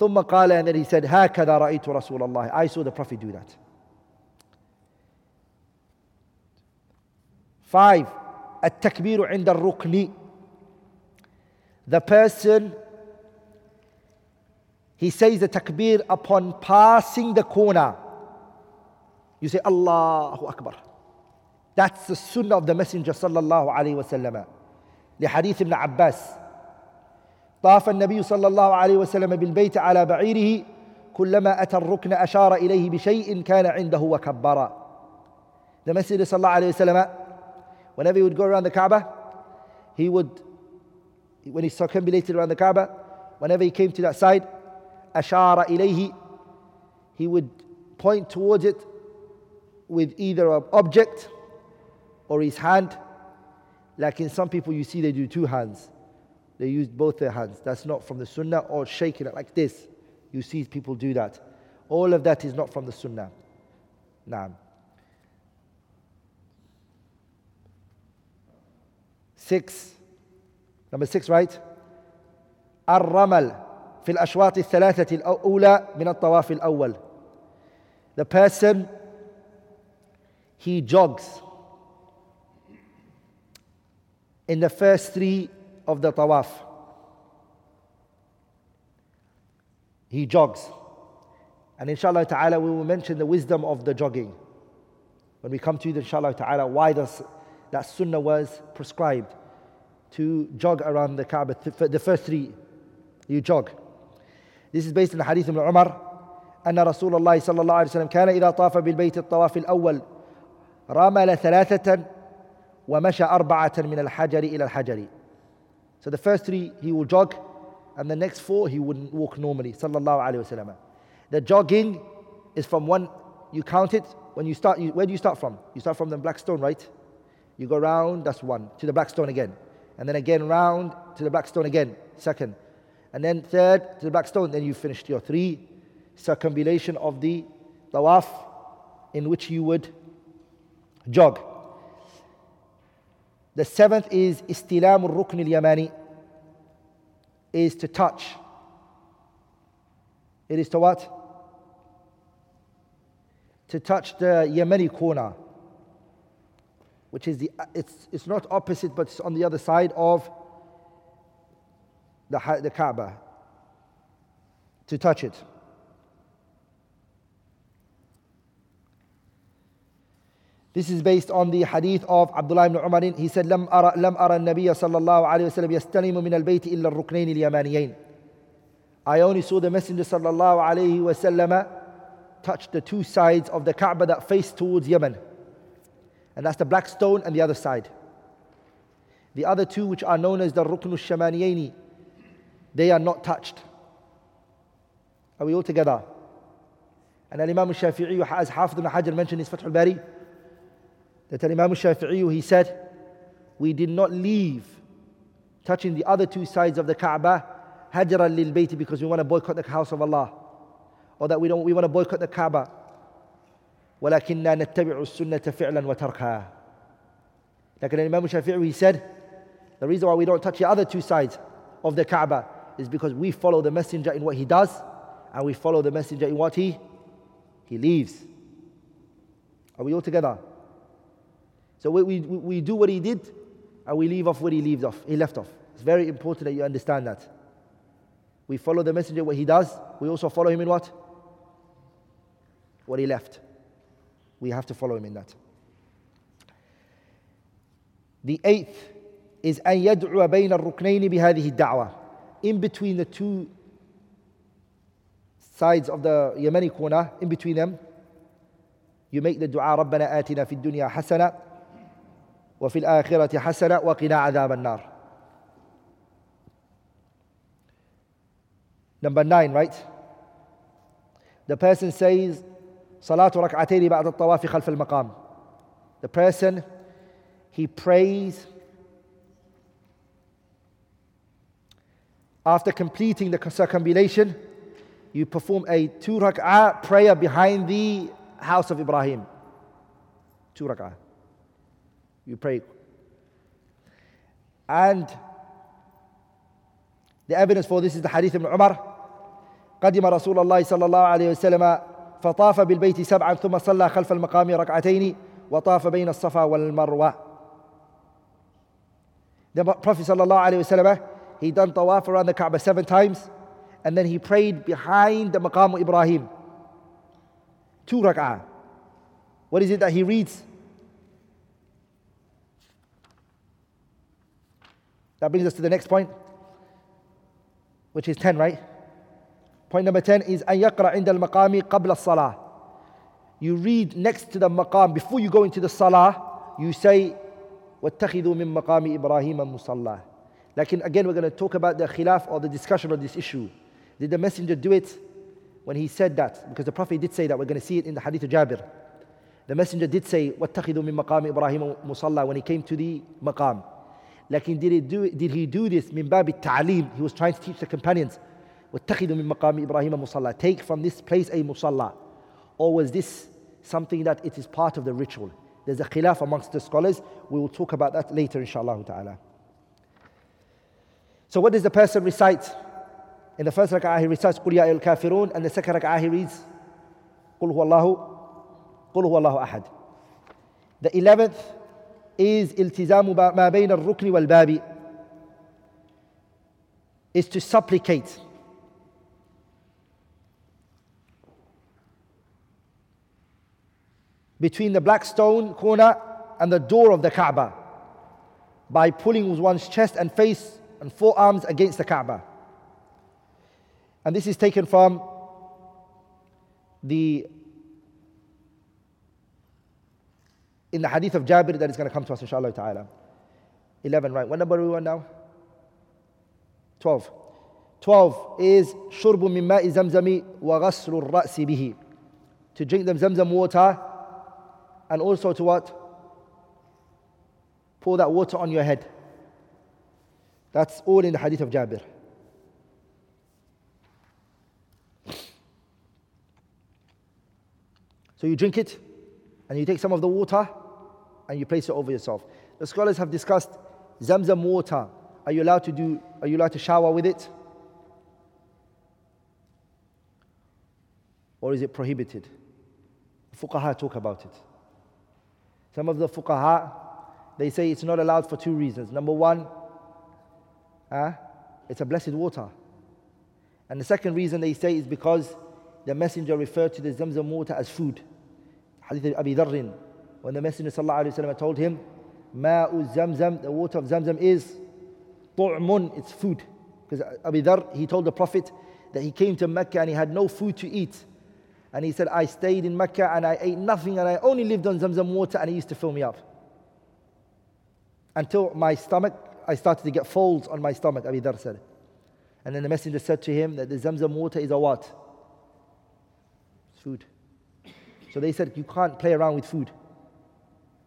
ثم قال and then he said هكذا رأيت رسول الله I saw the Prophet do that five التكبير عند الركن the person he says the takbir upon passing the corner you say Allahu Akbar that's the sunnah of the messenger sallallahu alaihi wasallam لحديث ابن عباس طاف النبي صلى الله عليه وسلم بالبيت على بعيره كلما أتى الركن أشار إليه بشيء كان عنده وكبر The Messenger صلى الله عليه وسلم whenever he would go around the Kaaba he would when he circumambulated around the Kaaba whenever he came to that side أشار إليه he would point towards it with either an object or his hand Like in some people you see they do two hands. They use both their hands. That's not from the sunnah or shaking it like this. You see people do that. All of that is not from the sunnah. Naam. Six. Number six, right? الرمل في الأشواط الثلاثة الأولى من الطواف الأول. The person, he jogs in the first three of the tawaf. He jogs. And inshallah ta'ala, we will mention the wisdom of the jogging. When we come to it, inshallah ta'ala, why does that sunnah was prescribed to jog around the Kaaba. The first three, you jog. This is based on the hadith of Umar أن رسول الله صلى الله عليه وسلم كان إذا طاف بالبيت الطواف الأول رمل ثلاثة ومشى أربعة من الحجر إلى الحجر so the first three he will jog, and the next four he wouldn't walk normally. Sallallahu alaihi wasallam. The jogging is from one. You count it when you start. You, where do you start from? You start from the black stone, right? You go round. That's one to the black stone again, and then again round to the black stone again. Second, and then third to the black stone. Then you finished your three circumambulation of the tawaf, in which you would jog. The seventh is istilam al-rukn al-yamani, is to touch. It is to what? To touch the Yemeni corner, which is the, it's, it's not opposite, but it's on the other side of the, the Kaaba. To touch it. This is based on the hadith of Abdullah ibn Umar. He said, لم أرى, لم أرى النبي صلى الله عليه وسلم يستلم من البيت إلا الركنين اليمانيين. I only saw the Messenger صلى الله عليه وسلم touch the two sides of the Kaaba that face towards Yemen. And that's the black stone and the other side. The other two, which are known as the Rukn al-Shamaniyani, they are not touched. Are we all together? And Imam al-Shafi'i, as Hafid ibn Hajar mentioned in his Fath al-Bari, that Imam al-Shafi'i, he said, we did not leave touching the other two sides of the Kaaba, hajran lil bayti because we want to boycott the house of Allah. Or that we don't we want to boycott the Kaaba. ولكننا نتبع السنة فعلا وتركها. Like Imam Shafi'i, he said, the reason why we don't touch the other two sides of the Kaaba is because we follow the messenger in what he does and we follow the messenger in what he he leaves. Are we all together? So we, we, we do what he did and we leave off what he leaves off. He left off. It's very important that you understand that. We follow the messenger what he does. We also follow him in what? What he left. We have to follow him in that. The eighth is أن يدعو بين الركنين بهذه الدعوة. In between the two sides of the Yemeni corner, in between them, you make the dua ربنا آتنا في الدنيا حسنة وفي الآخرة حسنة وقنا عذاب النار. Number nine, right? The person says صلاة ركعتين بعد الطواف خلف المقام. The person, he prays after completing the circumambulation, you perform a two rak'ah prayer behind the house of Ibrahim. Two rak'ah. You pray. And the evidence for this is the hadith of Umar. قدم رسول الله صلى الله عليه وسلم فطاف بالبيت سبعا ثم صلى خلف المقام ركعتين وطاف بين الصفا والمروة. The Prophet صلى الله عليه وسلم he done tawaf around the Kaaba seven times and then he prayed behind the Maqam Ibrahim. Two rak'ah. What is it that he reads? That brings us to the next point, which is 10, right? Point number 10 is أن يقرأ عند المقام قبل الصلاة. You read next to the maqam, before you go into the salah, you say واتخذوا من مقام إبراهيم مصلى. Like again, we're going to talk about the khilaf or the discussion on this issue. Did the messenger do it when he said that? Because the Prophet did say that. We're going to see it in the hadith of Jabir. The messenger did say, وَاتَّخِذُوا مِن مَقَامِ إِبْرَاهِيمَ مُصَلَّى when he came to the maqam. Like did he do, did he do this min babi ta'aleem? He was trying to teach the companions, وَاتَّخِذُوا مِن مَقَامِ إِبْرَاهِيمَ مُصَلَّى Take from this place a musalla. Or was this something that it is part of the ritual? There's a khilaf amongst the scholars. We will talk about that later, inshallah ta'ala. So what does the person recite? In the first rak'ah he recites قُلْ يَا أَيُّهَا الْكَافِرُونَ and the second rak'ah he reads قُلْ هُوَ اللَّهُ قُلْ هُوَ اللَّهُ أَحَدٌ The eleventh is iltizamu ma bayn al-rukni wal-babi is to supplicate. Between the black stone corner and the door of the Kaaba. By pulling with one's chest and face and forearms against the Kaaba. And this is taken from the in the hadith of Jabir that is going to come to us inshallah ta'ala. 11, right? What number are we on now? 12. 12 is شرب من ماء زمزم وغسل الرأس به. To drink the Zamzam water and also to what? Pour that water on your head. That's all in the hadith of Jabir. So you drink it and you take some of the water and you place it over yourself. The scholars have discussed Zamzam water. Are you allowed to do are you allowed to shower with it? Or is it prohibited? Fuqaha talk about it. Some of the fuqaha they say it's not allowed for two reasons. Number one, uh, it's a blessed water. And the second reason they say is because the messenger referred to the Zamzam water as food. Hadith of Abi Dharrin, when the messenger وسلم, told him, Ma'u Zamzam, the water of Zamzam is tu'mun, it's food. Because Abi Dhar, he told the Prophet that he came to Mecca and he had no food to eat. And he said, I stayed in Mecca and I ate nothing and I only lived on Zamzam water and it used to fill me up. Until my stomach, I started to get folds on my stomach, Abu Dhar said. And then the messenger said to him that the Zamzam water is a what? It's food. So they said, You can't play around with food.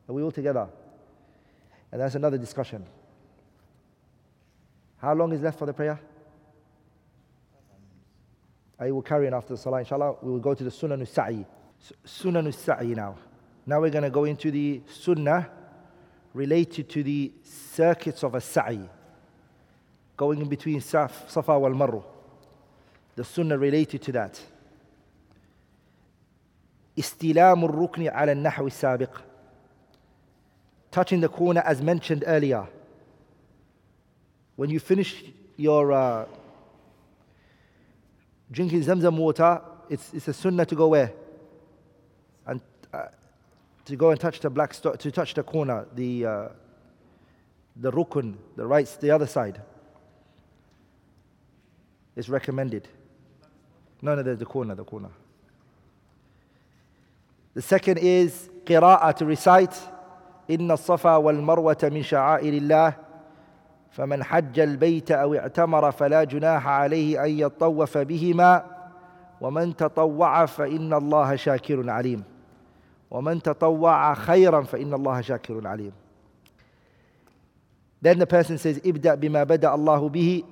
Are we all together? And that's another discussion. How long is left for the prayer? I will carry on after the salah, inshallah. We will go to the sunnah sa'i. Sunnah sa'i now. Now we're going to go into the sunnah related to the circuits of a sa'i, going in between Saf, Safa wal Marwa. The sunnah related to that. استلام الركن على النحو السابق touching the corner as mentioned earlier when you finish your uh, drinking Zamzam water, it's, it's a sunnah to go where? And uh, to go and touch the black sto- to touch the corner, the uh, the rukun, the right, the other side. Is recommended. No, no, there's the corner, the corner. The second is qira'ah to recite. إن الصفا والمروة من شعائر الله فمن حج البيت أو اعتمر فلا جناح عليه أن يطوف بهما ومن تطوع فإن الله شاكر عليم ومن تطوع خيرا فإن الله شاكر عليم Then the person says ابدأ بما بدأ الله به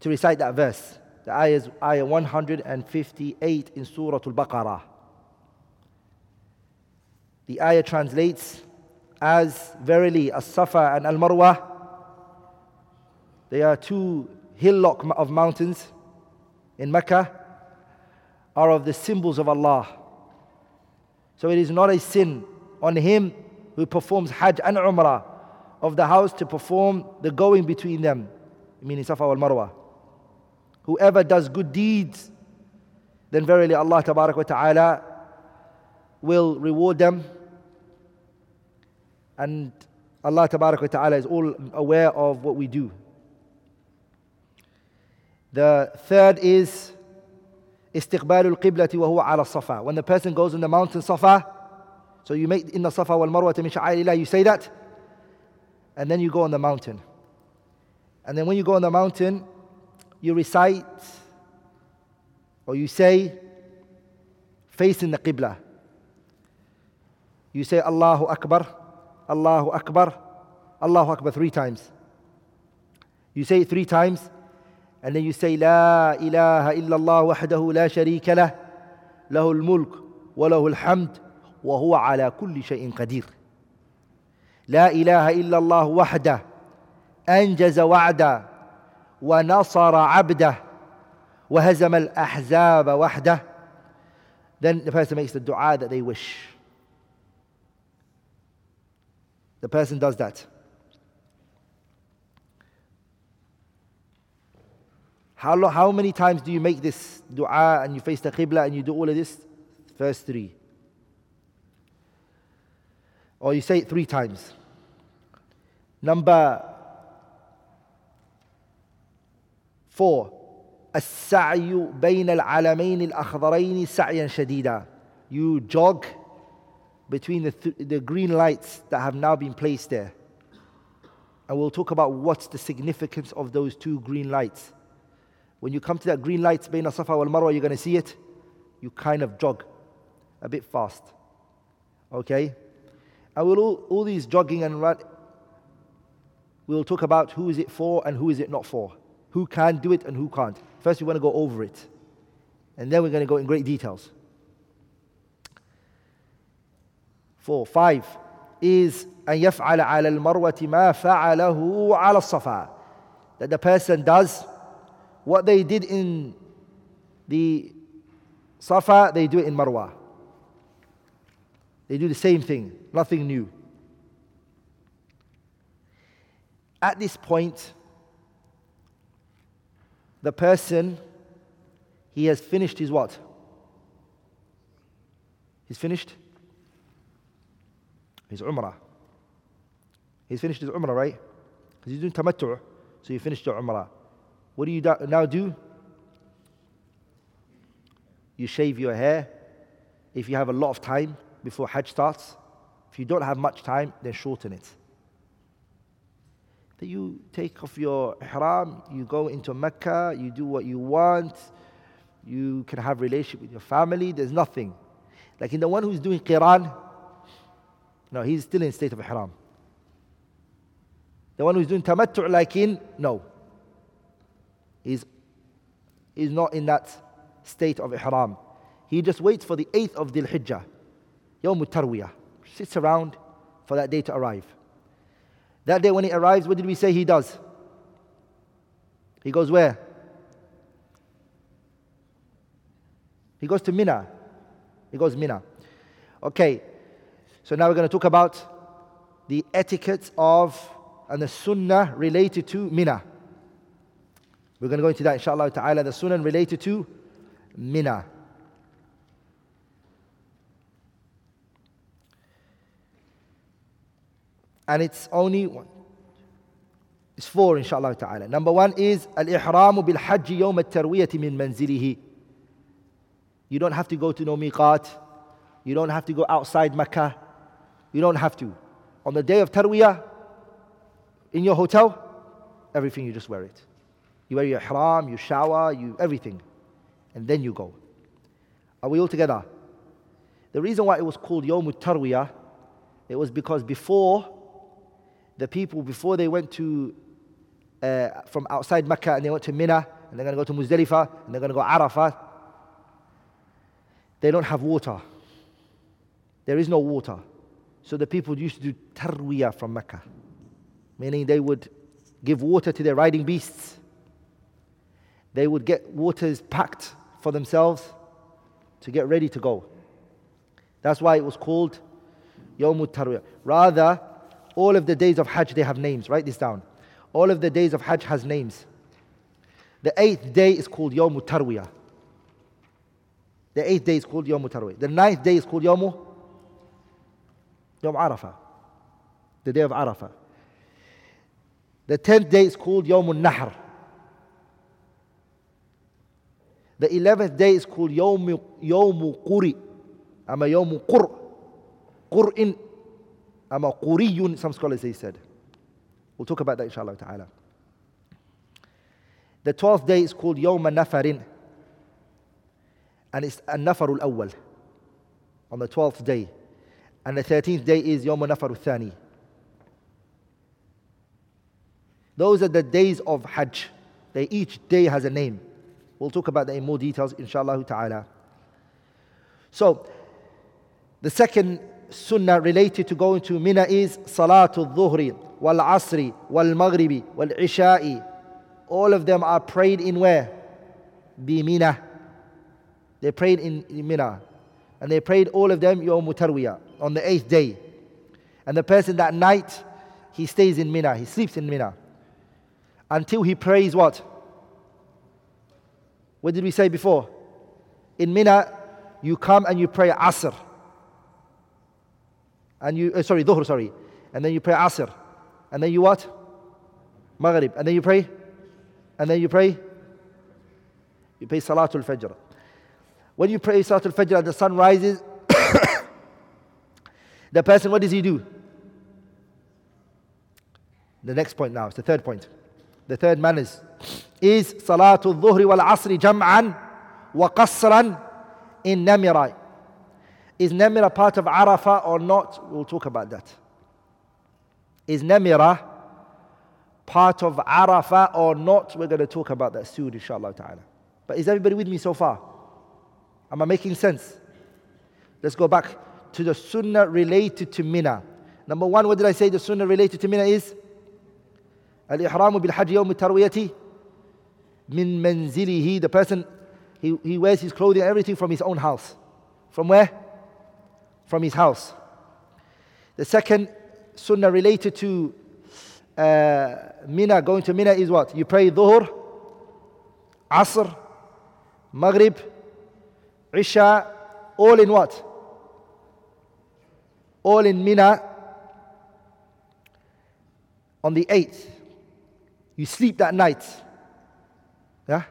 to recite that verse. The ayah is ayah 158 in Surah Al-Baqarah. The ayah translates as verily as-Safa and Al-Marwa they are two hillock of mountains in Mecca are of the symbols of Allah. So it is not a sin on him who performs Hajj and Umrah of the house to perform the going between them, meaning Safa wal Marwa. Whoever does good deeds, then verily Allah Ta'ala will reward them and Allah Tabarak wa Ta'ala is all aware of what we do. The third is istiqbalul qiblati wa huwa ala safa. When the person goes in the mountain safa, so you make in the safa wal marwa min you say that, and then you go on the mountain. And then when you go on the mountain, you recite or you say facing the qibla. You say Allahu Akbar. Allahu Akbar, Allahu Akbar three times. You say it three times, and then you say, لا إله إلا الله وحده لا شريك له له الملك وله الحمد وهو على كل شيء قدير. لا إله إلا الله وحده أنجز وعده ونصر عبده وهزم الأحزاب وحده. Then the person makes the dua that they wish. The person does that. How, long, how many times do you make this dua and you face the qibla and you do all of this? First three. Or you say it three times. Number four. السعي بين العلمين الأخضرين سعيا شديدا. You jog between the, th- the green lights that have now been placed there. And we'll talk about what's the significance of those two green lights. When you come to that green lights, Baina Safa wal Marwa, you're going to see it. You kind of jog a bit fast. Okay? And we'll all, all these jogging and run, we'll talk about who is it for and who is it not for. Who can do it and who can't. First, we want to go over it. And then we're going to go in great details. four, five is أن يفعل على المروة ما فعله على الصفا. That the person does what they did in the Safa, they do it in مروة. They do the same thing, nothing new. At this point, the person, he has finished his what? He's finished his Umrah. He's finished his Umrah, right? Because he's doing Tamattu', so you finished your Umrah. What do you do, now do? you shave your hair. If you have a lot of time before Hajj starts, if you don't have much time, then shorten it. Then you take off your ihram, you go into Mecca, you do what you want, you can have relationship with your family, there's nothing. Like in the one who's doing Qiran, no, he's still in state of ihram. The one who's doing tamattu' like in, no. He's, he's not in that state of ihram. He just waits for the 8th of Dhul Hijjah, Yawm Tarwiyah. Sits around for that day to arrive. That day when it arrives, what did we say he does? He goes where? He goes to Mina. He goes Mina. Okay, so now we're going to talk about the etiquette of and the sunnah related to Mina. We're going to go into that inshallah ta'ala, the sunnah related to Mina. And it's only one. It's four inshallah ta'ala. Number one is al-ihramu bil-hajj yawm al-tarwiyati min manzilihi. You don't have to go to no miqat. You don't have to go outside Mecca. You don't have to. On the day of tarwiyah, in your hotel, everything you just wear it. You wear your ihram, you shower, you everything. And then you go. Are we all together? The reason why it was called Yawm Tarwiyah, it was because before the people, before they went to uh, from outside Mecca and they went to Mina and they're going to go to Muzdalifah and they're going to go Arafat, they don't have water. There is no water. So the people used to do tarwiyah from Mecca, meaning they would give water to their riding beasts. They would get waters packed for themselves to get ready to go. That's why it was called Yawm Tarwiyah. Rather, all of the days of Hajj, they have names. Write this down. All of the days of Hajj has names. The eighth day is called Yawm Tarwiyah. The eighth day is called Yawm Tarwiyah. The ninth day is called Yawm Yawm Arafah. The day of Arafah. The tenth day is called Yawm Nahr. The eleventh day is called Yawm Yawm Quri. Ama Yawm Qur. Qur'in. Ama Quriyun, some scholars they said. We'll talk about that inshallah ta'ala. The twelfth day is called Yawm Nafarin. And it's An-Nafar al-Awwal. On the twelfth day. And the thirteenth day is Yawm Nafar al-Thani. Those are the days of Hajj. They, each day has a name. We'll talk about that in more details, inshallah ta'ala. So, the second sunnah related to going to Mina is Salatul Dhuhri, Wal Asri, Wal Maghribi, Wal Isha'i. All of them are prayed in where? Bi Mina. They prayed in, in Mina. And they prayed all of them Yawm Tarwiyah on the eighth day. And the person that night, he stays in Mina, he sleeps in Mina. Until he prays what? What did we say before? In Mina, you come and you pray Asr. And you, uh, sorry, Dhuhr, sorry. And then you pray Asr. And then you what? Maghrib. And then you pray? And then you pray? You pray Salatul Fajr. When you pray Salatul Fajr and the sun rises, the person, what does he do? The next point now, it's the third point. The third is is Salatul Dhuhri wal Asri jam'an wa qasran in Namira. Is Namira part of Arafah or not? We'll talk about that. Is Namira part of Arafah or not? We're going to talk about that soon, inshallah ta'ala. But is everybody with me so far? Am I making sense? Let's go back to the sunnah related to Mina. Number one, what did I say the sunnah related to Mina is? Al-ihramu bil-hajj yawm tarwiyati min manzilihi. The person, he, he wears his clothing, everything from his own house. From where? From his house. The second sunnah related to uh, Mina, going to Mina is what? You pray Dhuhr, Asr, Maghrib, Isha, all in what? All in Mina on the 8th. You sleep that night. Yeah?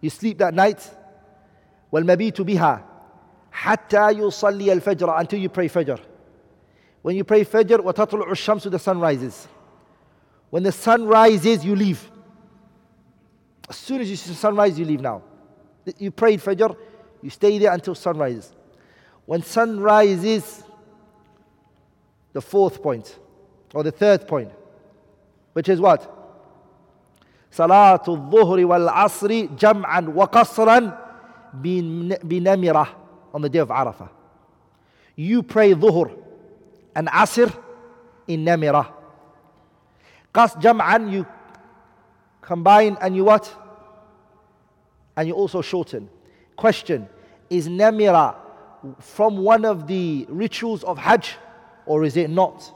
You sleep that night. والمبيت بها حتى يصلي الفجر until you pray fajr. When you pray fajr, وتطلع الشمس, the sun rises. When the sun rises, you leave. As soon as you see the sunrise, you leave now. You prayed fajr, you stay there until sun rises. When sun rises, the fourth point, or the third point, which is what? Salatul Dhuhri wal Asri jam'an wa qasran binamirah on the day of Arafah. You pray Dhuhr and Asr in Namirah. Qas jam'an you combine and you what? And you also shorten. Question, is Namira from one of the rituals of Hajj? or is it not?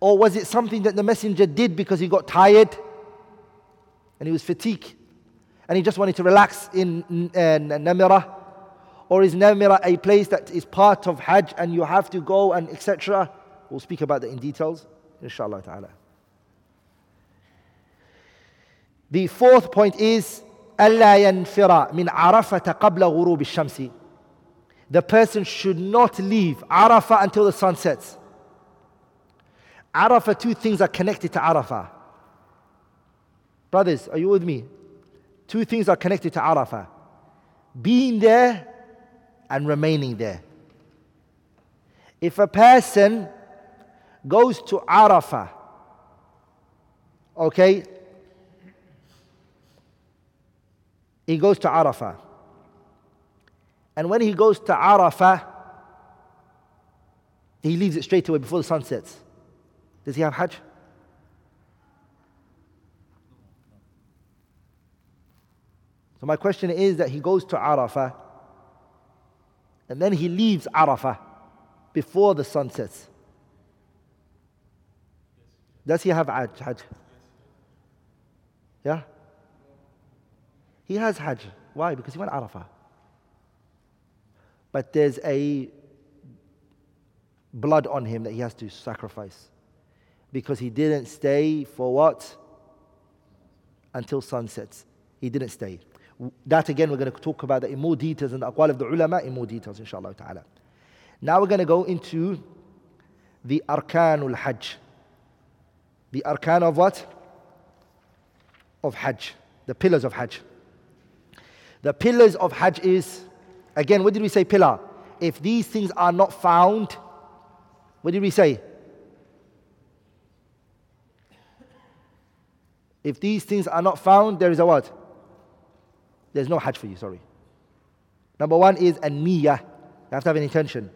Or was it something that the messenger did because he got tired and he was fatigued and he just wanted to relax in uh, Namira? Or is Namira a place that is part of Hajj and you have to go and etc.? We'll speak about that in details, inshallah ta'ala. The fourth point is ألا ينفر من عرفة قبل غروب الشمس. the person should not leave Arafah until the sun sets. Arafah, two things are connected to Arafah. Brothers, are you with me? Two things are connected to Arafah being there and remaining there. If a person goes to Arafah, okay, he goes to Arafah. And when he goes to Arafah, he leaves it straight away before the sun sets. Does he have Hajj? So my question is that he goes to Arafah and then he leaves Arafah before the sun sets. Does he have Hajj? Hajj? Yeah? He has Hajj. Why? Because he went Arafah. But there's a blood on him that he has to sacrifice. Because he didn't stay for what? Until sunsets. He didn't stay. That again, we're going to talk about that in more details in the aqwal of the ulama in more details, inshallah ta'ala. Now we're going to go into the arkanul hajj. The arkan of what? Of hajj. The pillars of hajj. The pillars of hajj is, again, what did we say pillar? If these things are not found, what did we say? If these things are not found, there is a what? There's no Hajj for you, sorry. Number one is a niyyah. You have to have an intention.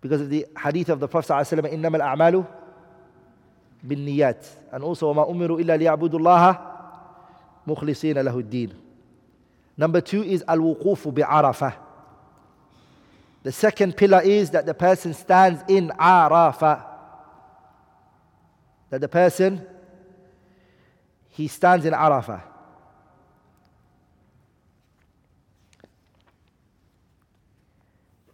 Because of the hadith of the Prophet ﷺ, إِنَّمَا الْأَعْمَالُ بِالنِّيَّاتِ And also, وَمَا أُمِرُوا إِلَّا لِيَعْبُدُوا اللَّهَ مُخْلِصِينَ لَهُ الدِّينَ Number two is al-wuqufu bi-arafah. The second pillar is that the person stands in Arafah. That the person, he stands in Arafah.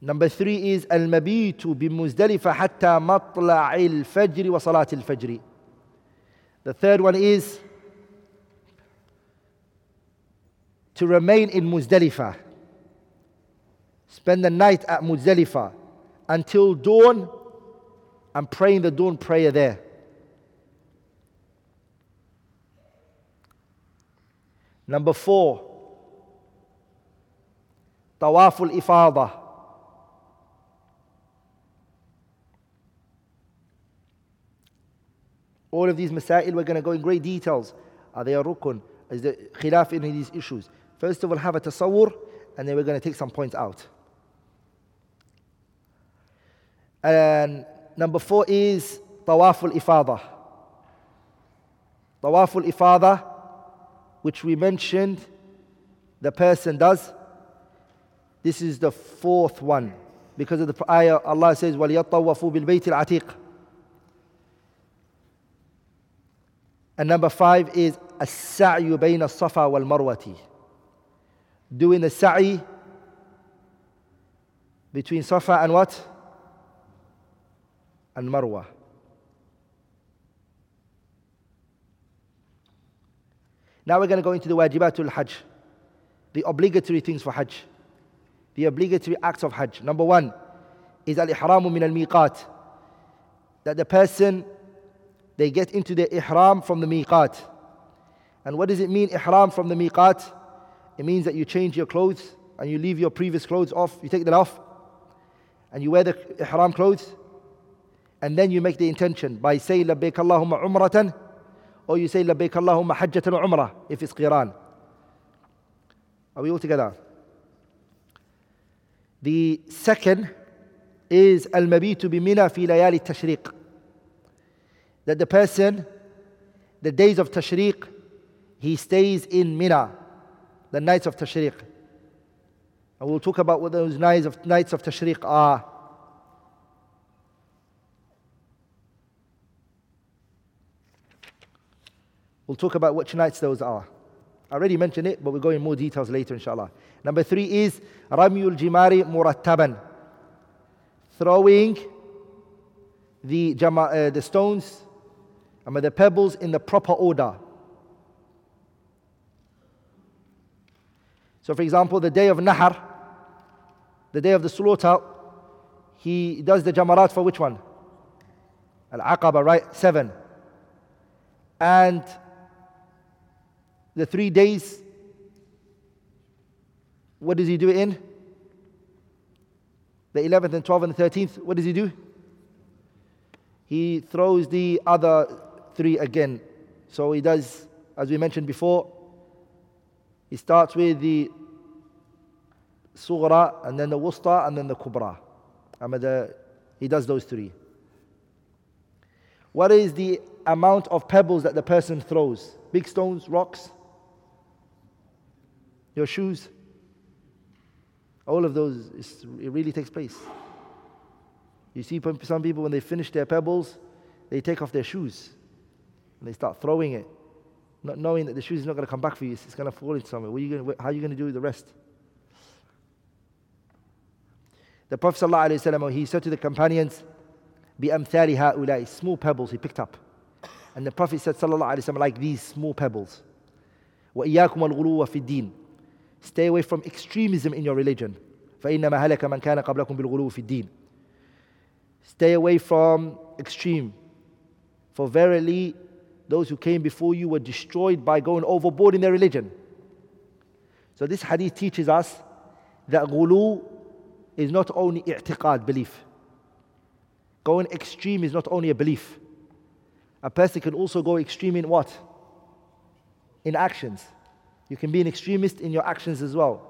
Number three is المبيت بمزدلفة حتى مطلع الفجر وصلاة الفجر. The third one is to remain in Muzdalifah. Spend the night at Muzdalifah until dawn and praying the dawn prayer there. Number four, Tawaful Ifadah. All of these masail, we're going to go in great details. Are they a rukun? Is there khilaf in these issues? First of all, have a tasawwur, and then we're going to take some points out. And number four is tawaful ifada. Tawaful ifada, which we mentioned, the person does. This is the fourth one. Because of the ayah, Allah says, وَلْيَطَّوَّفُوا بِالْبَيْتِ الْعَتِيقِ And number five is السعي بين الصفا والمروة. Doing the sa'i between Safa and what? And Marwa. Now we're going to go into the wajibatul hajj. the obligatory things for Hajj. The obligatory acts of Hajj. Number one is al-ihramu min al-miqat. That the person, they get into the ihram from the miqat. And what does it mean, ihram from the miqat? It means that you change your clothes and you leave your previous clothes off, you take them off, and you wear the haram clothes, and then you make the intention by saying labbaik Allahumma umratan, or you say labbaik Allahumma hajjatan umrah if it's qiran. Are we all together? The second is al-mabitu bimina fi layali tashriq. That the person, the days of tashriq, he stays in Mina, the nights of tashriq. And we'll talk about what those nights of, nights of tashriq are. We'll talk about which nights those are. I already mentioned it, but we'll go in more details later, inshallah. Number three is Ramyul Jimari Murattaban. Throwing the, jama, uh, the stones, I mean the pebbles in the proper order. So, for example, the day of Nahar, the day of the slaughter, he does the jamarat for which one? Al Aqaba, right? Seven. And the three days, what does he do it in? The 11th and 12th and 13th, what does he do? He throws the other three again. So he does, as we mentioned before, he starts with the Sughra, and then the Wusta, and then the Kubra. The, he does those three. What is the amount of pebbles that the person throws? Big stones, rocks? Your shoes? All of those, it really takes place. You see some people, when they finish their pebbles, they take off their shoes and they start throwing it, not knowing that the shoes is not going to come back for you. It's going to fall into somewhere. What are you going to, how are you going to do the rest? The Prophet ﷺ, he said to the companions, بِأَمْثَالِ هَؤُلَاءِ Small pebbles he picked up. And the Prophet said, ﷺ, like these small pebbles. وَإِيَّاكُمْ الْغُلُوَ فِي الدِّينِ Stay away from extremism in your religion. فَإِنَّمَا هَلَكَ مَنْ كَانَ قَبْلَكُمْ بِالْغُلُوِ فِي الدِّينِ Stay away from extreme. For verily, those who came before you were destroyed by going overboard in their religion. So this hadith teaches us that ghulu is not only i'tiqad, belief. Going extreme is not only a belief. A person can also go extreme in what? In actions. You can be an extremist in your actions as well.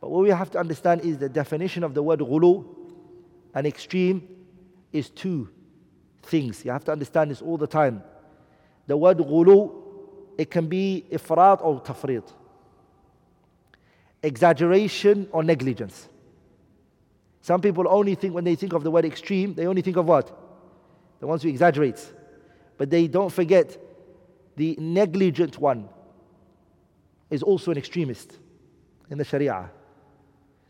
But what we have to understand is the definition of the word ghulu and extreme is two things. You have to understand this all the time. The word ghulu, it can be ifrat or tafrit. Exaggeration or negligence. Some people only think when they think of the word extreme, they only think of what? The ones who exaggerate. But they don't forget the negligent one is also an extremist in the Sharia.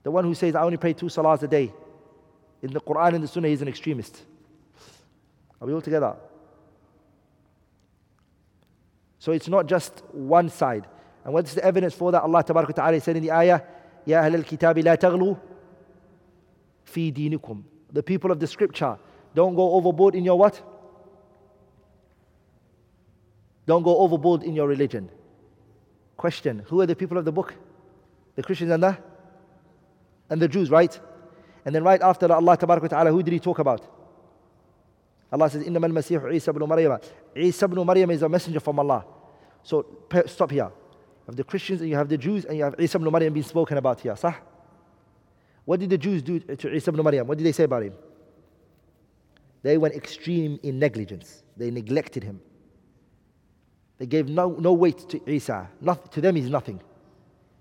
The one who says, I only pray two salahs a day. In the Quran and the Sunnah, he's an extremist. Are we all together? So it's not just one side. And what's the evidence for that? Allah Ta'ala said in the ayah, Ya Ahl al-Kitabi la taghlu fi dinikum. The people of the scripture, don't go overboard in your what? Don't go overboard in your religion. Question Who are the people of the book? The Christians and the and the Jews, right? And then right after that, Allah Ta'ala, who did he talk about? Allah says, إِنَّمَا الْمَسِيحُ Isa ibn Maryam. Isa ibn Maryam is a messenger from Allah. So stop here. You have the Christians and you have the Jews and you have Isa ibn Maryam being spoken about here. Sah? What did the Jews do to Isa ibn Maryam? What did they say about him? They went extreme in negligence. They neglected him. They gave no, no weight to Isa. Not, to them, he's nothing.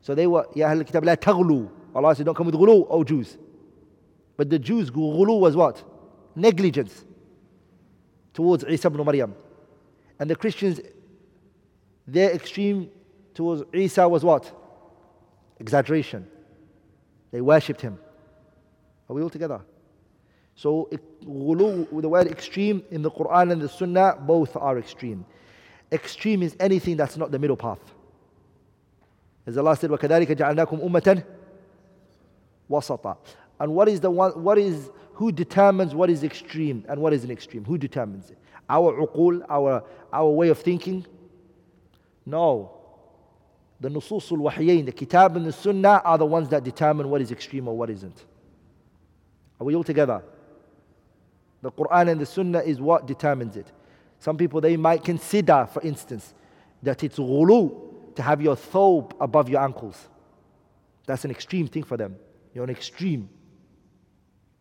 So they were, Ya Kitab la taghlu. Allah said, don't come with ghulu, O Jews. But the Jews, ghulu was what? Negligence towards Isa ibn Maryam. And the Christians, their extreme towards Isa was what? Exaggeration. They worshipped him. Are we all together? So, ghulu, the word extreme in the Quran and the Sunnah, both are extreme. Extreme is anything that's not the middle path. As Allah said, وَكَذَلِكَ جَعَلْنَاكُمْ أُمَّةً وَسَطًا. And what is the one, what is, who determines what is extreme and what is an extreme? Who determines it? Our uqul, our, our way of thinking? No. The nusus al-wahyayn, the kitab and the sunnah are the ones that determine what is extreme or what isn't. Are we all together? The Quran and the sunnah is what determines it. Some people, they might consider, for instance, that it's ghulu to have your thobe above your ankles. That's an extreme thing for them. You're an extreme.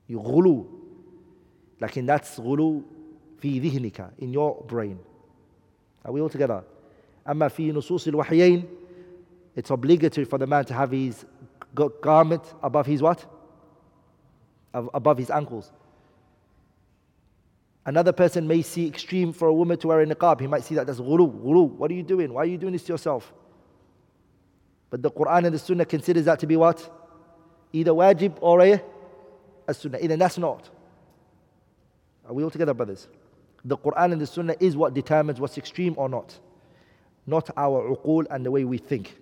You ghulu. Lakin that's ghulu fi dhihnika, in your brain. Are we all together? أما في نصوص الوحيين it's obligatory for the man to have his garment above his what? Above his ankles. Another person may see extreme for a woman to wear a niqab. He might see that as ghulu, ghulu. What are you doing? Why are you doing this to yourself? But the Quran and the Sunnah considers that to be what? Either wajib or a, a Sunnah. Either that's not. Are we all together, brothers? The Quran and the Sunnah is what determines what's extreme or not. Not our uqul and the way we think.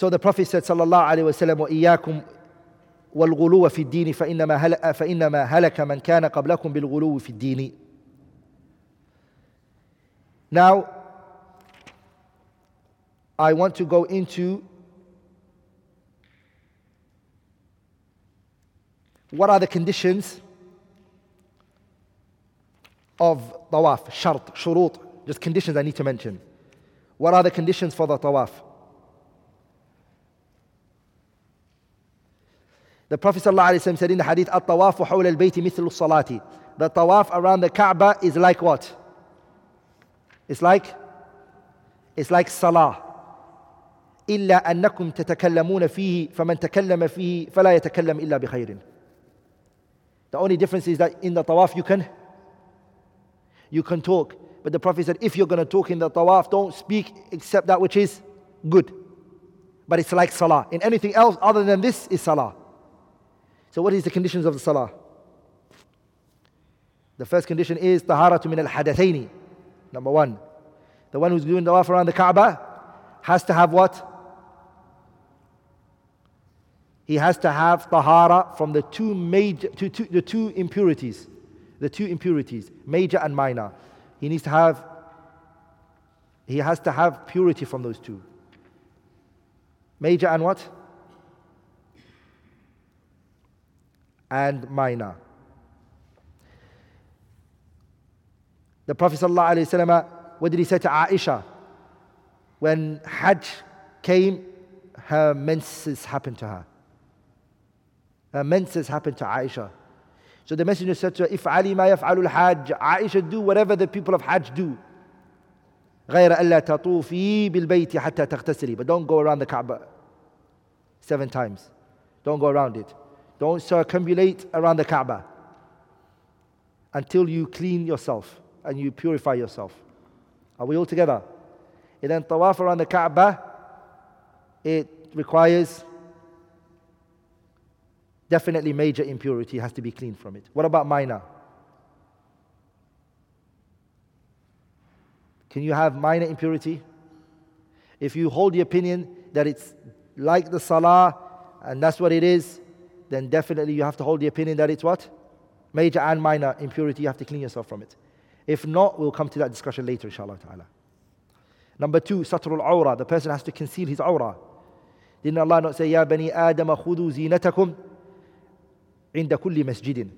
So the Prophet said, Sallallahu Alaihi Wasallam, وَإِيَّاكُمْ والغلو في الدين فإنما هلك, فإنما هلك من كان قبلكم بالغلو في الدين. Now, I want to go into what are the conditions of tawaf, shart, shurut, just conditions I need to mention. What are the conditions for the tawaf? The Prophet ﷺ said in the hadith, At-tawafu hawla al-bayti mithlu salati. The tawaf around the Kaaba is like what? It's like, it's like salah. إلا أنكم تتكلمون فيه فمن تكلم فيه فلا يتكلم إلا بخير. The only difference is that in the tawaf you can, you can talk. But the Prophet said, if you're going to talk in the tawaf, don't speak except that which is good. But it's like salah. In anything else other than this is salah. So, what is the conditions of the salah? The first condition is taharatu min al hadathaini. Number one, the one who's doing the tawaf around the Kaaba has to have what? He has to have tahara from the two major, two, two, the two impurities, the two impurities, major and minor. He needs to have, he has to have purity from those two. Major and what? and minor. The Prophet ﷺ, what did he say to Aisha? When Hajj came, her menses happened to her. Her menses happened to Aisha. So the messenger said to her, If Ali ma yaf'alul Hajj, Aisha do whatever the people of Hajj do. غير ألا تطوفي بالبيت حتى تغتسلي but don't go around the Kaaba seven times don't go around it don't circumambulate around the Kaaba until you clean yourself and you purify yourself. Are we all together? And then tawaf around the Kaaba, it requires definitely major impurity has to be cleaned from it. What about minor? Can you have minor impurity? If you hold the opinion that it's like the salah and that's what it is, then definitely you have to hold the opinion that it's what? Major and minor impurity, you have to clean yourself from it. If not, we'll come to that discussion later, inshallah ta'ala. Number two, satrul awra. The person has to conceal his awra. Didn't Allah not say, Ya bani Adam khudu zinatakum inda kulli masjidin.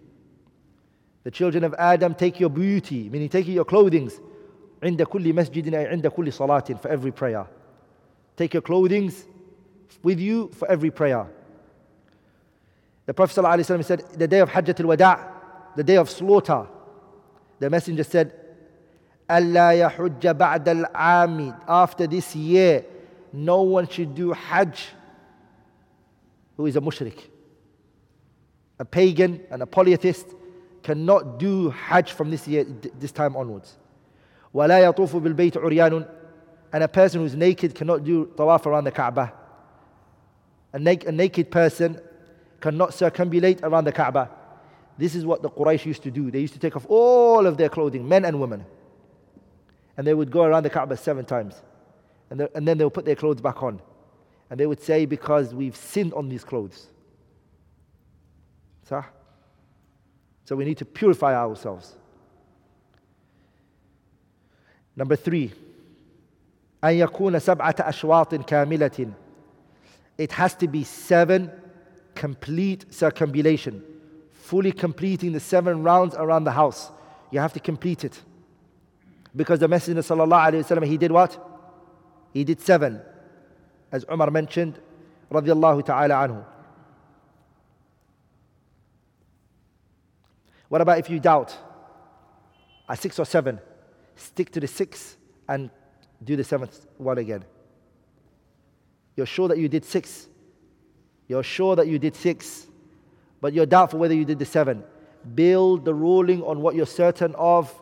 The children of Adam take your beauty, meaning take your clothings, inda kulli ay inda kulli salatin, for every prayer. Take your clothings with you for every prayer. The Prophet ﷺ said, the day of Hajjat al-Wada', the day of slaughter, the messenger said, أَلَّا يَحُجَّ بَعْدَ الْعَامِ After this year, no one should do Hajj who is a mushrik. A pagan and a polytheist cannot do Hajj from this year, this time onwards. وَلَا يَطُوفُ بِالْبَيْتِ عُرْيَانٌ And a person who's naked cannot do tawaf around the Kaaba. A, a naked person cannot circumambulate around the Kaaba. This is what the Quraysh used to do. They used to take off all of their clothing, men and women. And they would go around the Kaaba seven times. And, they, and then they would put their clothes back on. And they would say, Because we've sinned on these clothes. So, so we need to purify ourselves. Number three, أن يكون سبعة أشواط كاملة. It has to be seven complete circumambulation, fully completing the seven rounds around the house. You have to complete it. Because the Messenger wasallam he did what? He did seven, as Umar mentioned, radiallahu ta'ala anhu. What about if you doubt? A six or seven? Stick to the six and do the seventh one again. You're sure that you did six. You're sure that you did six, but you're doubtful whether you did the seven. Build the ruling on what you're certain of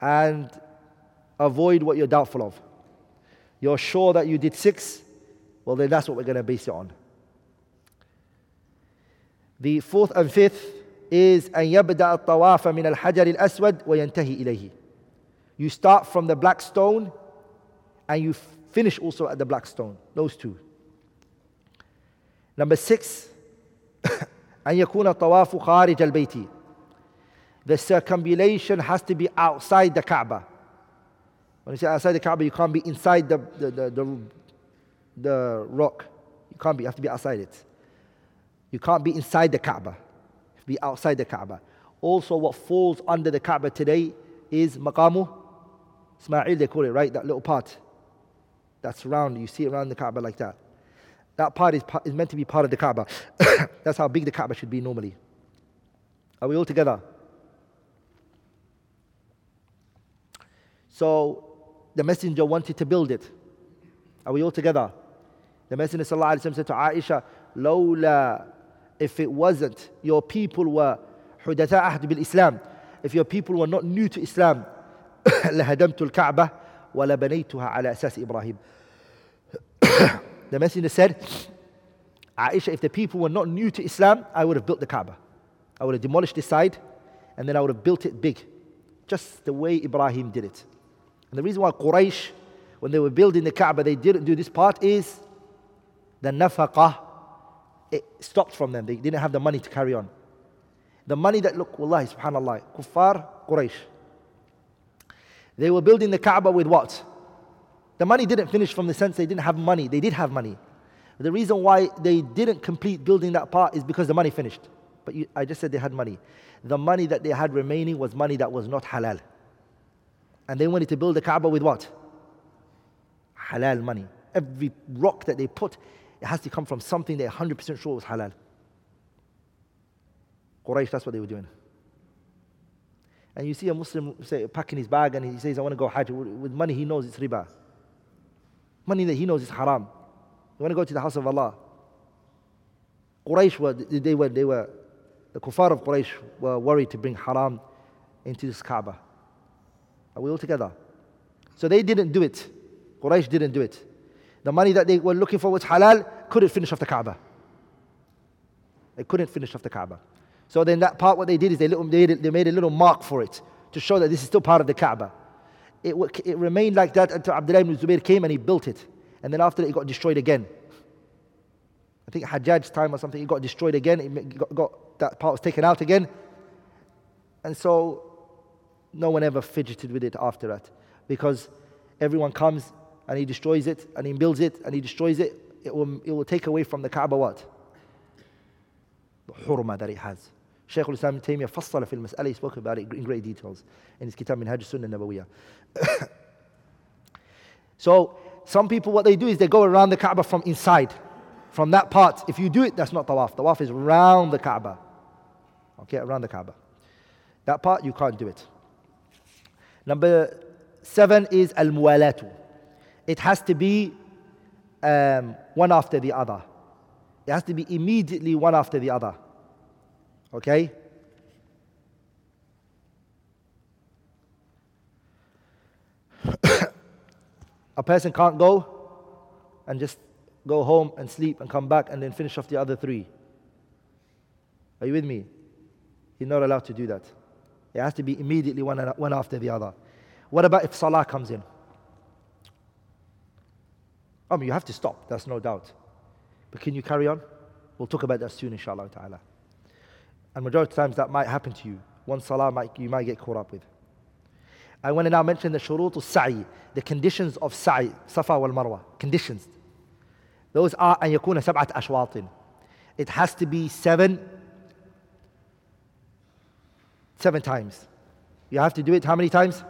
and avoid what you're doubtful of. You're sure that you did six, well, then that's what we're going to base it on. The fourth and fifth is أن يبدأ الطواف من الحجر الأسود وينتهي إليه. You start from the black stone and you finish also at the black stone. Those two. Number six, أن يكون الطواف خارج البيت. The circumambulation has to be outside the Kaaba. When you say outside the Kaaba, you can't be inside the, the, the, the, the rock. You can't be, you have to be outside it. You can't be inside the Kaaba. be outside the Kaaba. Also, what falls under the Kaaba today is maqamu Ismail, they call it, right? That little part that's round. You see it around the Kaaba like that. That part is, is meant to be part of the Kaaba. that's how big the Kaaba should be normally. Are we all together? So the messenger wanted to build it. Are we all together? The messenger وسلم, said to Aisha, Lola, if it wasn't, your people were حدثاء عهد بالإسلام. If your people were not new to Islam, لهدمت الكعبة ولبنيتها على أساس إبراهيم. the messenger said, Aisha, if the people were not new to Islam, I would have built the Kaaba. I would have demolished this side and then I would have built it big, just the way Ibrahim did it. And the reason why Quraysh, when they were building the Kaaba, they didn't do this part is the nafaqah, it stopped from them. They didn't have the money to carry on. The money that, look, wallahi, subhanAllah, kuffar, Quraysh. They were building the Kaaba with what? The money didn't finish from the sense they didn't have money. They did have money. The reason why they didn't complete building that part is because the money finished. But you, I just said they had money. The money that they had remaining was money that was not halal. And they wanted to build the Kaaba with what? Halal money. Every rock that they put, it has to come from something they're 100% sure was halal. Quraysh, that's what they were doing. And you see a Muslim say, packing his bag and he says, I want to go Hajj with money he knows it's riba. Money that he knows is haram. You want to go to the house of Allah. Quraysh were, they were, they were, the kuffar of Quraysh were worried to bring haram into this Kaaba. Are we all together? So they didn't do it. Quraysh didn't do it. The money that they were looking for was halal, couldn't finish off the Kaaba. They couldn't finish off the Kaaba. So then that part, what they did is they, little, they, they made a little mark for it to show that this is still part of the Kaaba. It, it remained like that until Abdullah ibn Zubayr came and he built it. And then after that, it got destroyed again. I think Hajjaj's time or something, it got destroyed again. It got, got, that part was taken out again. And so no one ever fidgeted with it after that because everyone comes and he destroys it and he builds it and he destroys it. It will, it will take away from the Kaaba what? The hurma that it has. Shaykh al-Islam ibn Taymiyyah فصل في المسألة, he spoke about it in great details in his kitab Minhaj Sunnah Nabawiyah. so some people what they do is they go around the Kaaba from inside. From that part, if you do it, that's not tawaf. Tawaf is around the Kaaba. Okay, around the Kaaba. That part, you can't do it. Number seven is al muwalatu. It has to be um, one after the other. It has to be immediately one after the other. Okay? a person can't go and just go home and sleep and come back and then finish off the other three. Are you with me? You're not allowed to do that. It has to be immediately one, one after the other. What about if Salah comes in? I mean, you have to stop, that's no doubt. But can you carry on? We'll talk about that soon, inshallah ta'ala. And majority of times that might happen to you. One salah might, you might get caught up with. I want to now mention the shurut al-sa'i, the conditions of sa'i, safa wal marwa, conditions. Those are أن يكون سبعة أشواط. It has to be seven, seven times. You have to do it how many times?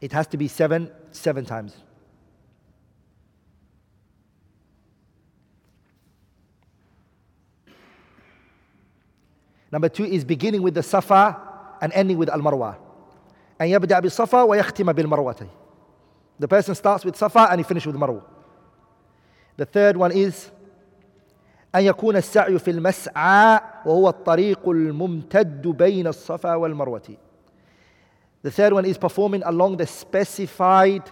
It has to be seven, seven times. Number two is beginning with the Safa and ending with Al Marwa. And يبدأ بالصفا ويختم بالمروة. The person starts with Safa and he finishes with Marwa. The third one is أن يكون السعي في المسعى وهو الطريق الممتد بين الصفا والمروة. The third one is performing along the specified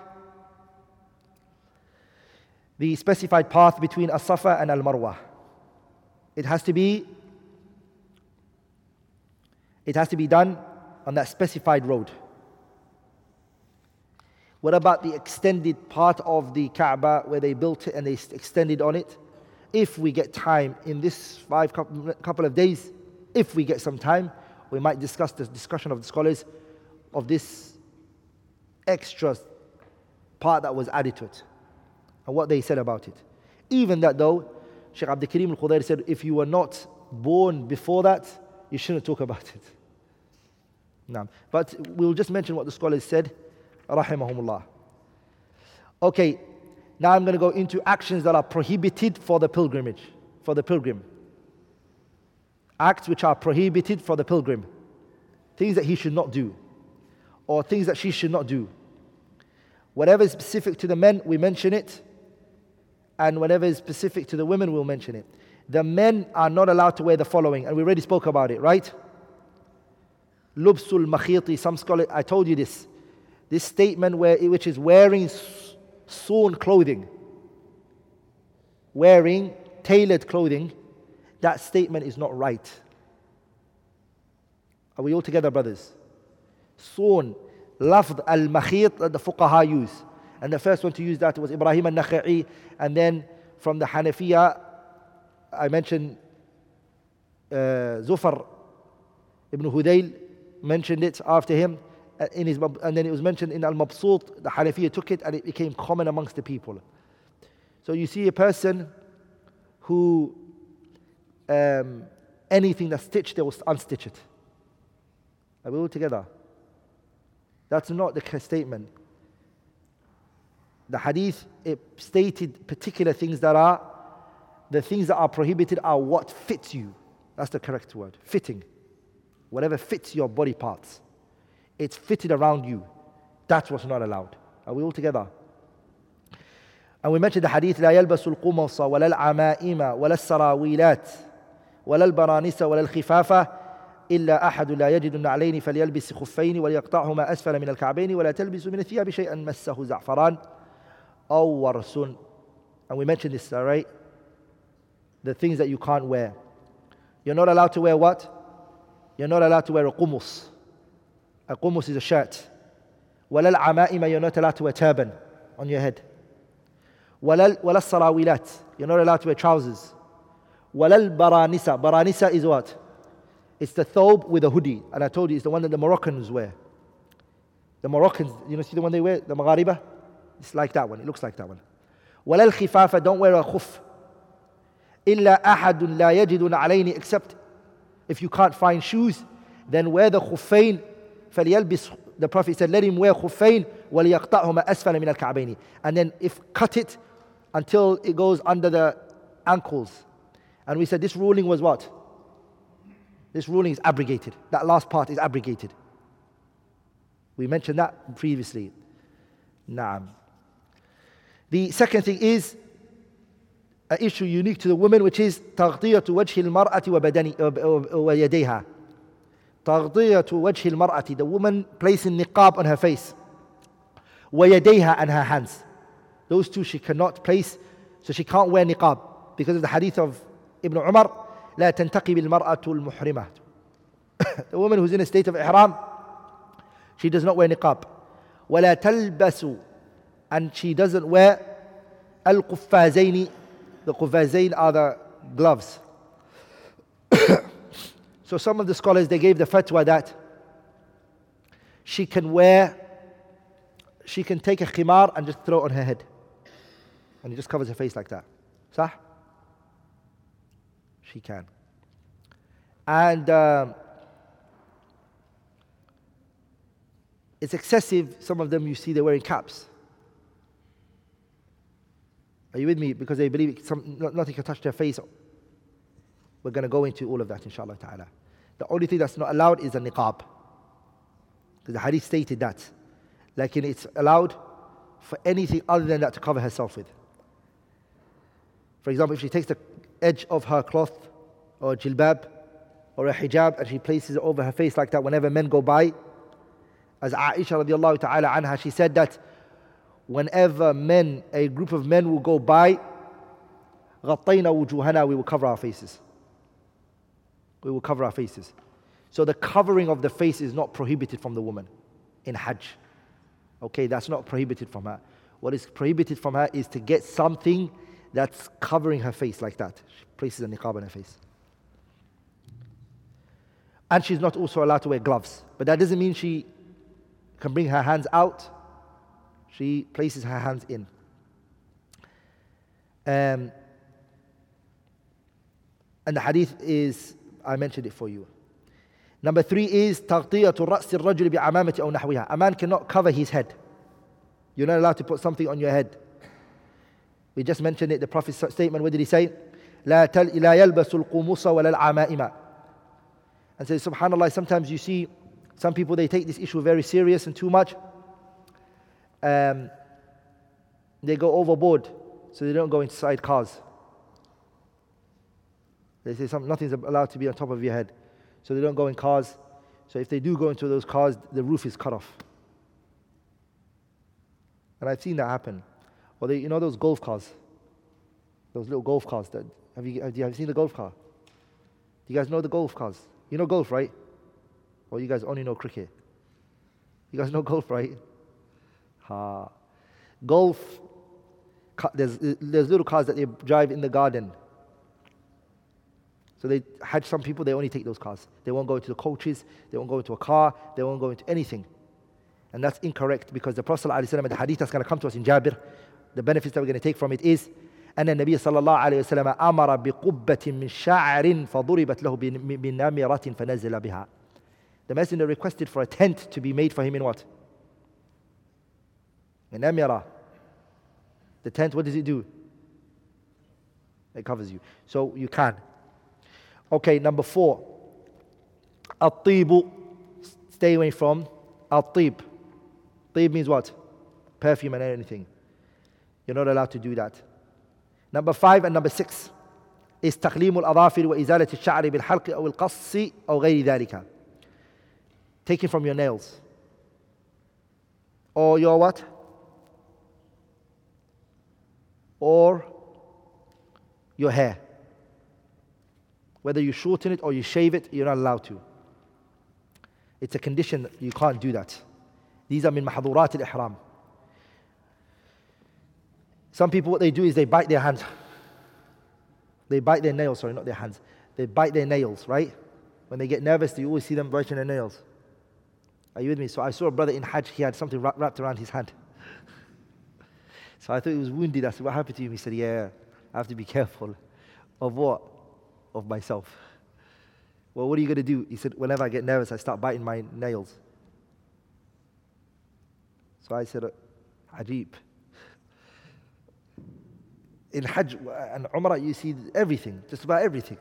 the specified path between As-Safa and Al-Marwa. It has to be it has to be done on that specified road. What about the extended part of the Kaaba where they built it and they extended on it? If we get time in this five couple of days, if we get some time, we might discuss the discussion of the scholars of this extra part that was added to it and what they said about it. Even that though, Sheikh Abdul Karim al Khudairi said, if you were not born before that, you shouldn't talk about it. But we'll just mention what the scholars said, rahimahumullah. Okay, now I'm going to go into actions that are prohibited for the pilgrimage, for the pilgrim. Acts which are prohibited for the pilgrim. Things that he should not do, or things that she should not do. Whatever is specific to the men, we mention it, and whatever is specific to the women, we'll mention it. The men are not allowed to wear the following, and we already spoke about it, right? Lubsul makhiti, some scholars, I told you this. This statement where, which is wearing sewn clothing, wearing tailored clothing, that statement is not right. Are we all together, brothers? Sewn, lafd al makhit that the fuqaha use. And the first one to use that was Ibrahim al Nakha'i. And then from the Hanafiya, I mentioned uh, Zufar ibn Hudayl mentioned it after him. Uh, in his, and then it was mentioned in Al Mabsut, the Hanafiya took it and it became common amongst the people. So you see a person who um, anything that's stitched, they will unstitch it. Are we all together? That's not the statement. The hadith it stated particular things that are the things that are prohibited are what fits you. That's the correct word. Fitting whatever fits your body parts. It's fitted around you. That's what's not allowed. Are we all together? And we mentioned the hadith لا يلبس القمص ولا العمائم ولا السراويلات ولا البرانس ولا الخفافة إلا أحد لا يجد النعلين فليلبس خفين وليقطعهما أسفل من الكعبين ولا تلبس من الثياب شيئا مسه زعفران أو ورس And we mentioned this, all right? The things that you can't wear. You're not allowed to wear what? You're not allowed to wear a qumus. A qumus is a shirt. ولا العمائم you're not allowed to wear turban on your head. ولا ولا السراويلات you're not allowed to wear trousers. ولا البرانسة baranisa is what? It's the thobe with a hoodie. And I told you it's the one that the Moroccans wear. The Moroccans, you know, see the one they wear? The Maghariba? It's like that one. It looks like that one. ولا الخفافة don't wear a khuf. إلا أحد لا يجد عليني except if you can't find shoes, then wear the khuffain. فليلبس the Prophet said, let him wear khuffain وليقطعهما أسفل من الكعبين. And then if cut it until it goes under the ankles. And we said this ruling was what? This ruling is abrogated. That last part is abrogated. We mentioned that previously. Naam. The second thing is an issue unique to the woman, which is تغطية وجه المرأة وبدن ويديها. تغطية وجه المرأة, the woman placing niqab on her face. ويديها and her hands. Those two she cannot place, so she can't wear niqab because of the hadith of Ibn Umar. لا تنتقب المرأة المحرمة the woman who's in a state of ihram she does not wear niqab ولا تلبس and she doesn't wear القفازين the quffazain are the gloves. so some of the scholars, they gave the fatwa that she can wear, she can take a khimar and just throw it on her head. And it just covers her face like that. Sah? She can. And um, it's excessive. Some of them you see they're wearing caps are you with me? Because they believe some, nothing can touch their face we're going to go into all of that inshallah ta'ala. The only thing that's not allowed is a niqab. Because the hadith stated that. Like it's allowed for anything other than that to cover herself with. For example if she takes the edge of her cloth or jilbab or a hijab and she places it over her face like that whenever men go by as Aisha radiallahu ta'ala anha she said that whenever men a group of men will go by غطينا وجوهنا we will cover our faces we will cover our faces so the covering of the face is not prohibited from the woman in hajj okay that's not prohibited from her what is prohibited from her is to get something that's covering her face like that she places a niqab on her face and she's not also allowed to wear gloves. But that doesn't mean she can bring her hands out. She places her hands in. Um, and the hadith is, I mentioned it for you. Number three is تغطية الرأس الرجل بعمامة أو نحوها. A man cannot cover his head. You're not allowed to put something on your head. We just mentioned it, the Prophet's statement, what did he say? لا, تل, لا يلبس القمص ولا العمائم and say, subhanAllah, sometimes you see some people, they take this issue very serious and too much. Um, they go overboard, so they don't go inside cars. They say some, nothing's allowed to be on top of your head, so they don't go in cars. So if they do go into those cars, the roof is cut off. And I've seen that happen. Or they, you know those golf cars, those little golf cars. That have you have you seen the golf car? Do you guys know the golf cars? You know golf, right? Or you guys only know cricket? You guys know golf, right? Ha. Golf, there's, there's little cars that they drive in the garden. So they had some people, they only take those cars. They won't go into the coaches, they won't go into a car, they won't go into anything. And that's incorrect because the Prophet ﷺ, the hadith that's going to come to us in Jabir, the benefits that we're going to take from it is أن النبي صلى الله عليه وسلم أمر بقبة من شعر فضربت له بنمرة فنزل بها. The messenger requested for a tent to be made for him in what? Namirah. The tent, what does it do? It covers you. So you can. Okay, number four. Al tibu, Stay away from al tib. Tib means what? Perfume and anything. You're not allowed to do that. Number five and number six. استقليم shari bil halqi بالحلق al qassi أو غير ذلك. Taking from your nails. Or your what? or your hair. Whether you shorten it or you shave it, you're not allowed to. It's a condition that you can't do that. These are min mahdurat al-ihram. Some people, what they do is they bite their hands. They bite their nails, sorry, not their hands. They bite their nails, right? When they get nervous, you always see them biting their nails. Are you with me? So I saw a brother in Hajj, he had something wrapped around his hand so I thought he was wounded. I said, What happened to you? He said, Yeah, I have to be careful. Of what? Of myself. Well, what are you going to do? He said, Whenever I get nervous, I start biting my nails. So I said, Ajib in Hajj and Umrah, you see everything, just about everything.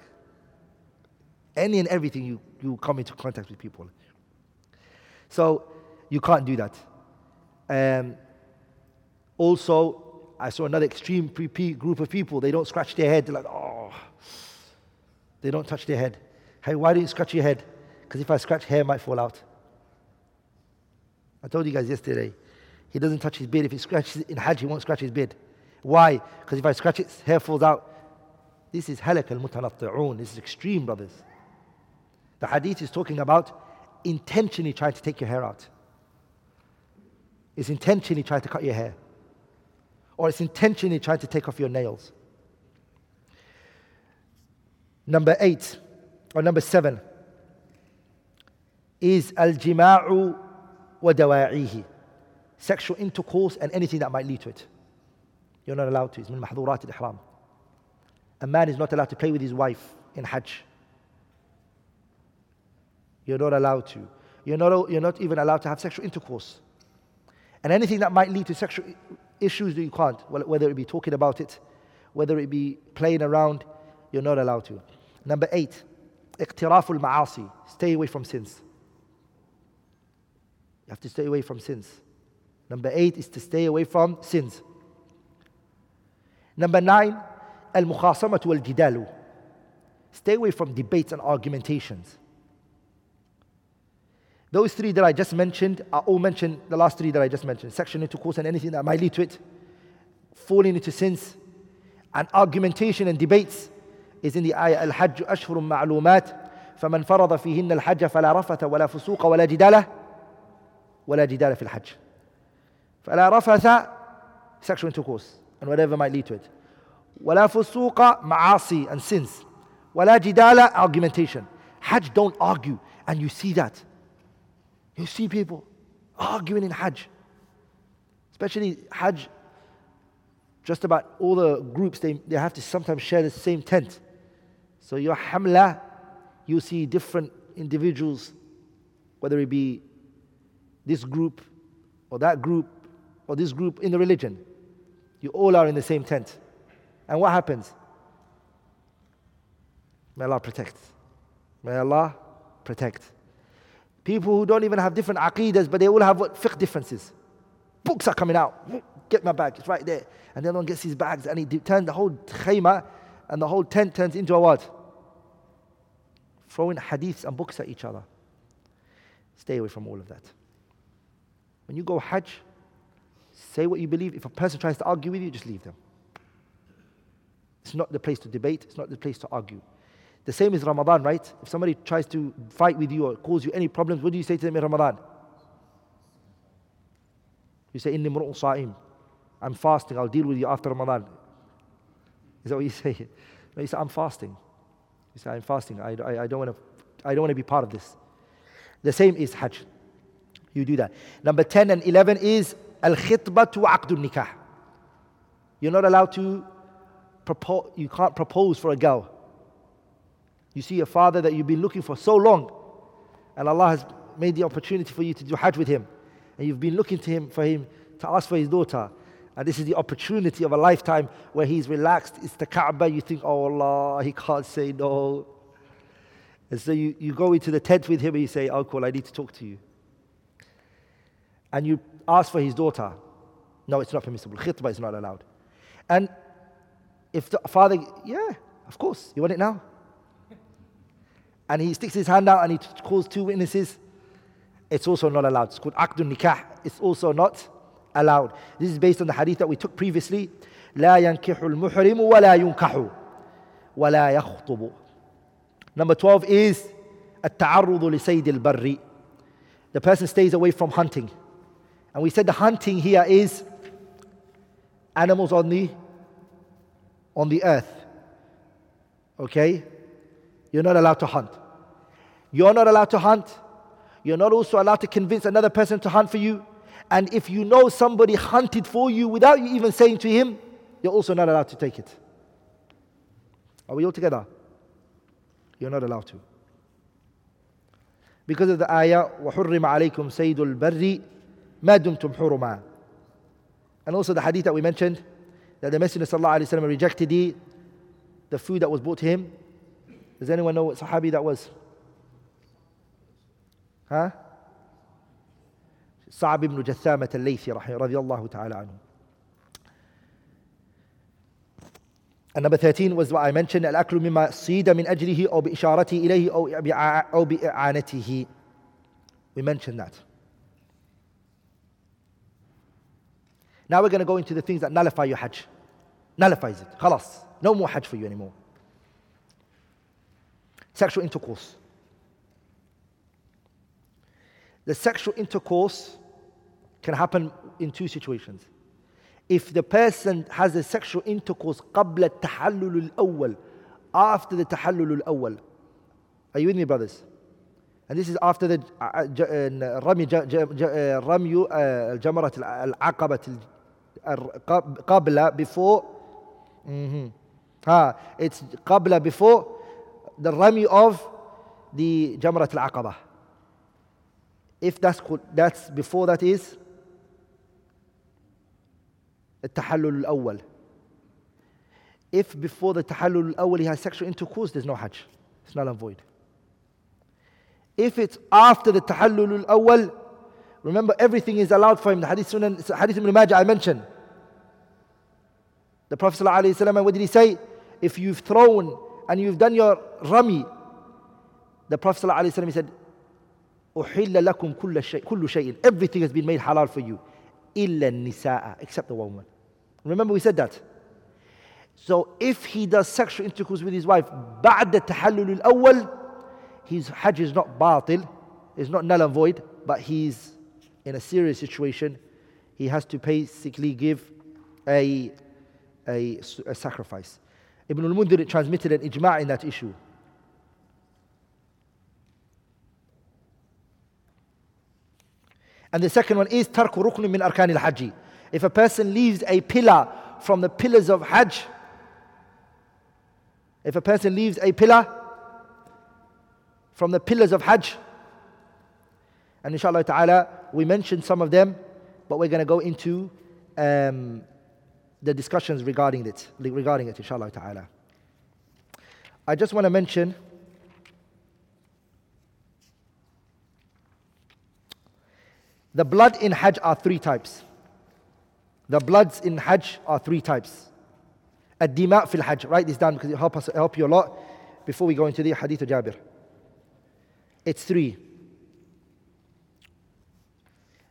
Any and everything you, you come into contact with people. So you can't do that. Um, also, I saw another extreme group of people. They don't scratch their head. They're like, oh, they don't touch their head. Hey, why don't you scratch your head? Because if I scratch, hair might fall out. I told you guys yesterday. He doesn't touch his beard. If he scratches in Hajj, he won't scratch his beard. Why? Because if I scratch it, hair falls out. This is halak al mutanatti'un. This is extreme, brothers. The hadith is talking about intentionally trying to take your hair out. It's intentionally trying to cut your hair. Or it's intentionally trying to take off your nails. Number eight, or number seven, is al-jima'u wa dawa'ihi. Sexual intercourse and anything that might lead to it. You're not allowed to. It's min mahdurat al-ihram. A man is not allowed to play with his wife in Hajj. You're not allowed to. You're not, you're not even allowed to have sexual intercourse. And anything that might lead to sexual issues that you can't, whether it be talking about it, whether it be playing around, you're not allowed to. Number eight, اقتراف المعاصي. Stay away from sins. You have to stay away from sins. Number eight is to stay away from sins. Number nine, المخاصمة والجدال. Stay away from debates and argumentations. Those three that I just mentioned are all mentioned, the last three that I just mentioned sexual intercourse and anything that might lead to it, falling into sins, and argumentation and debates is in the ayah Al-Hajj أشهر معلومات فمن فرض فيهن الحج فلا رفث ولا فسوق ولا جدال ولا جدال في الحج فلا رفث sexual intercourse and whatever might lead to it ولا فسوق معاصي and sins ولا جدال argumentation Hajj don't argue and you see that you see people arguing in Hajj especially Hajj just about all the groups they, they have to sometimes share the same tent so your hamla, you see different individuals, whether it be this group or that group or this group in the religion. You all are in the same tent. And what happens? May Allah protect. May Allah protect. People who don't even have different aqidas, but they all have what fiqh differences. Books are coming out. Get my bag, it's right there. And the one gets his bags and he turns the whole khayma and the whole tent turns into a what? Throwing hadiths and books at each other. Stay away from all of that. When you go Hajj, say what you believe. If a person tries to argue with you, just leave them. It's not the place to debate, it's not the place to argue. The same is Ramadan, right? If somebody tries to fight with you or cause you any problems, what do you say to them in Ramadan? You say, Inni mur'un sa'im. I'm fasting, I'll deal with you after Ramadan. Is that what you say? No, you say, I'm fasting. You say, I'm fasting. I, I, I don't want to I don't want to be part of this. The same is Hajj. You do that. Number 10 and 11 is al khitbatu aqdun nikah. You're not allowed to propose, you can't propose for a girl. You see a father that you've been looking for so long, and Allah has made the opportunity for you to do Hajj with him, and you've been looking to him for him to ask for his daughter. And this is the opportunity of a lifetime where he's relaxed. It's the Kaaba. You think, oh Allah, he can't say no. And so you, you go into the tent with him and you say, oh cool, I need to talk to you. And you ask for his daughter. No, it's not permissible. Khitbah is not allowed. And if the father, yeah, of course, you want it now? and he sticks his hand out and he calls two witnesses, it's also not allowed. It's called aqdun Nikah. It's also not allowed. This is based on the hadith that we took previously. لا ينكح المحرم ولا ينكح ولا يخطب. Number 12 is التعرض al-barri. The person stays away from hunting. And we said the hunting here is animals on the on the earth. Okay? You're not allowed to hunt. You're not allowed to hunt. You're not also allowed to convince another person to hunt for you. And if you know somebody hunted for you without you even saying to him, you're also not allowed to take it. Are we all together? You're not allowed to. Because of the ayah, وَحُرِّمَ عَلَيْكُمْ سَيْدُ الْبَرِّ مَا دُمْتُمْ حُرُمًا And also the hadith that we mentioned, that the Messenger ﷺ rejected the, the food that was brought to him. Does anyone know what Sahabi that was? Huh? صعب بن جثامة الليثي رضي الله تعالى عنه. And number 13 was what I mentioned الأكل مما صيد من أجله أو بإشارته إليه أو أو بإعانته. We mentioned that. Now we're going to go into the things that nullify your Hajj. Nullifies it. خلاص. No more Hajj for you anymore. sexual intercourse. The sexual intercourse can happen in two situations. If the person has a sexual intercourse قبل التحلل الأول after the تحلل الأول Are you with me brothers? And this is after the رمي رمي جمرة العقبة قبل before mm-hmm. ha, it's قبل before the rami of the Jamrat al-Aqaba. If that's, that's before that is التحلل الأول. If before the tahallul al-awwal he has sexual intercourse, there's no hajj. It's null and void. If it's after the tahallul al-awwal, remember everything is allowed for him. The hadith sunan, hadith ibn Majah I mentioned. The Prophet ﷺ, what did he say? If you've thrown and you've done your rami, the Prophet ﷺ said, أحل لكم كل شيء, كل شيء. Everything has been made halal for you. إلا النساء, except the woman. Remember we said that. So if he does sexual intercourse with his wife بعد التحلل الأول, his hajj is not batil, is not null and void, but he's in a serious situation. He has to basically give a, a, a sacrifice. Ibn al-Mundhir transmitted an ijma' in that issue. And the second one is tarku min arkan al-hajj. If a person leaves a pillar from the pillars of hajj, if a person leaves a pillar from the pillars of hajj, and inshallah ta'ala, we mentioned some of them, but we're going to go into um, the discussions regarding it, regarding it, inshallah ta'ala. I just want to mention The blood in Hajj are three types. The bloods in Hajj are three types. Ad-dima fil Hajj. Write this down because it help us help you a lot before we go into the Hadith of Jabir. It's three.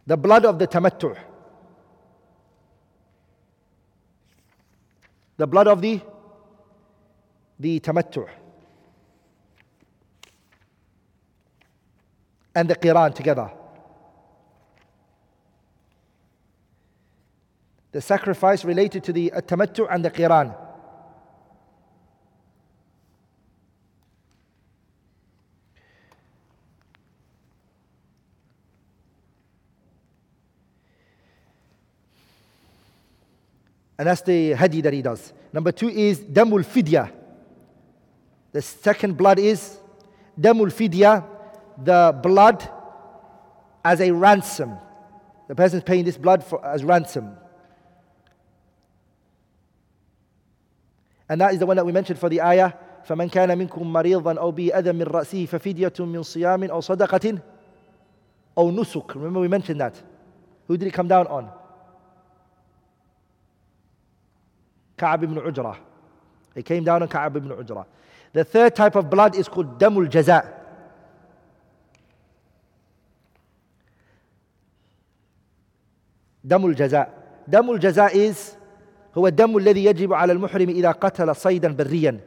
The blood of the tamattu'. The blood of the the tamattu' and the qiran together. the sacrifice related to the tamattu and the qiran. And that's the hadi that he does. Number two is damul fidya. The second blood is damul fidya, the blood as a ransom. The person is paying this blood for, as ransom. And that is the one that we mentioned for the ayah. فمن كان منكم مريضا أو به أذى من رأسه ففدية من صيام أو صدقة أو نسك. Remember we mentioned that. Who did it come down on? Ka'ab ibn Ujrah. It came down on Ka'ab ibn Ujrah. The third type of blood is called damul jaza. Damul jaza. Damul jaza is هو الدم الذي يجب على المحرم إذا قتل صيدا بريا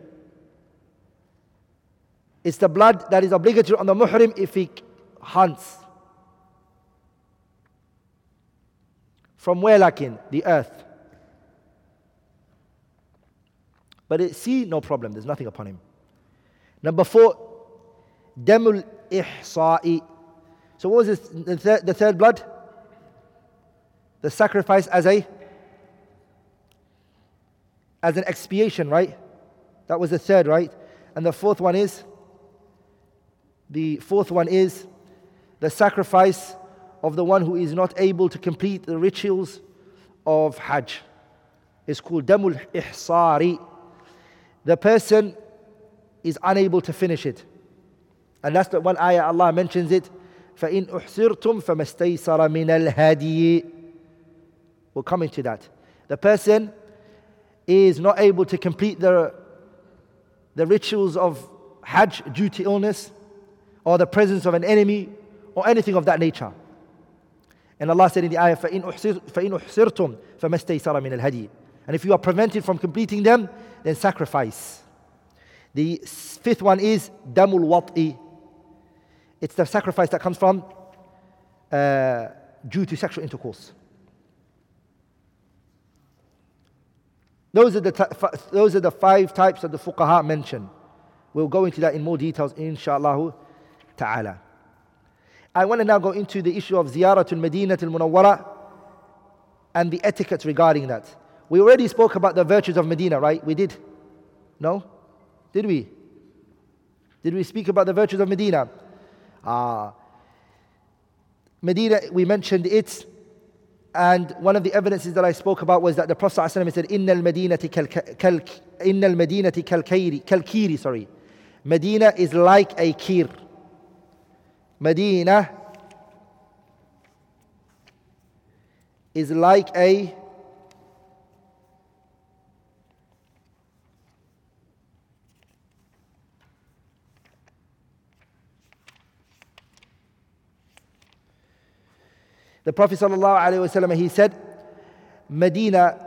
It's the blood that is obligatory on the muhrim if he hunts. From where lakin? The earth. But at sea, no problem. There's nothing upon him. Number four, damul ihsa'i. So what was this, the, third, the third blood? The sacrifice as a as an expiation, right? That was the third, right? And the fourth one is the fourth one is the sacrifice of the one who is not able to complete the rituals of Hajj. It's called Damul Ihsari The person is unable to finish it. And that's the one ayah Allah mentions it. فَإِنْ أُحْسِرْتُمْ فَمَا اسْتَيْسَرَ مِنَ الْهَدِيِ We'll come into that. The person is not able to complete the, the rituals of Hajj due to illness or the presence of an enemy or anything of that nature. And Allah said in the ayah, فَإِنْ أُحْسِرْتُمْ فَمَا اسْتَيْسَرَ مِنَ الْهَدِيِ And if you are prevented from completing them, then sacrifice. The fifth one is damul wat'i. It's the sacrifice that comes from uh, due to sexual intercourse. Those are, the those are the five types that the fuqaha mentioned. We'll go into that in more details, inshallah ta'ala. I want to now go into the issue of ziyaratul Madinatul Munawwara and the etiquette regarding that. We already spoke about the virtues of Medina, right? We did. No? Did we? Did we speak about the virtues of Medina? Ah. Medina, we mentioned it. And one of the evidences that I spoke about was that the Prophet ﷺ said, "Inna al-Madinati kal kal Inna al-Madinati kal kal kiri." Sorry, Medina is like a kir. Medina is like a The Prophet ﷺ, he said, Medina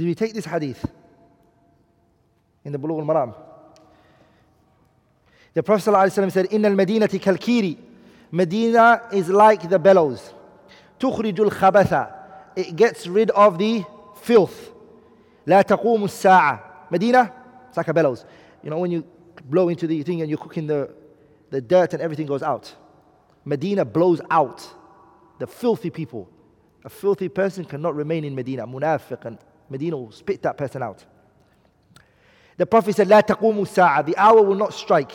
Did we take this hadith in the Bulugh al-Maram? The Prophet ﷺ said, "Inna al-Madinati kalkiri." Medina is like the bellows. تخرج الخبث. It gets rid of the filth. لا تقوم الساعة. Medina, it's like a bellows. You know when you blow into the thing and you're cooking the, the dirt and everything goes out. Medina blows out the filthy people. A filthy person cannot remain in Medina. Munafiq and Medina will spit that person out. The Prophet said, لا تقوم الساعة. The hour will not strike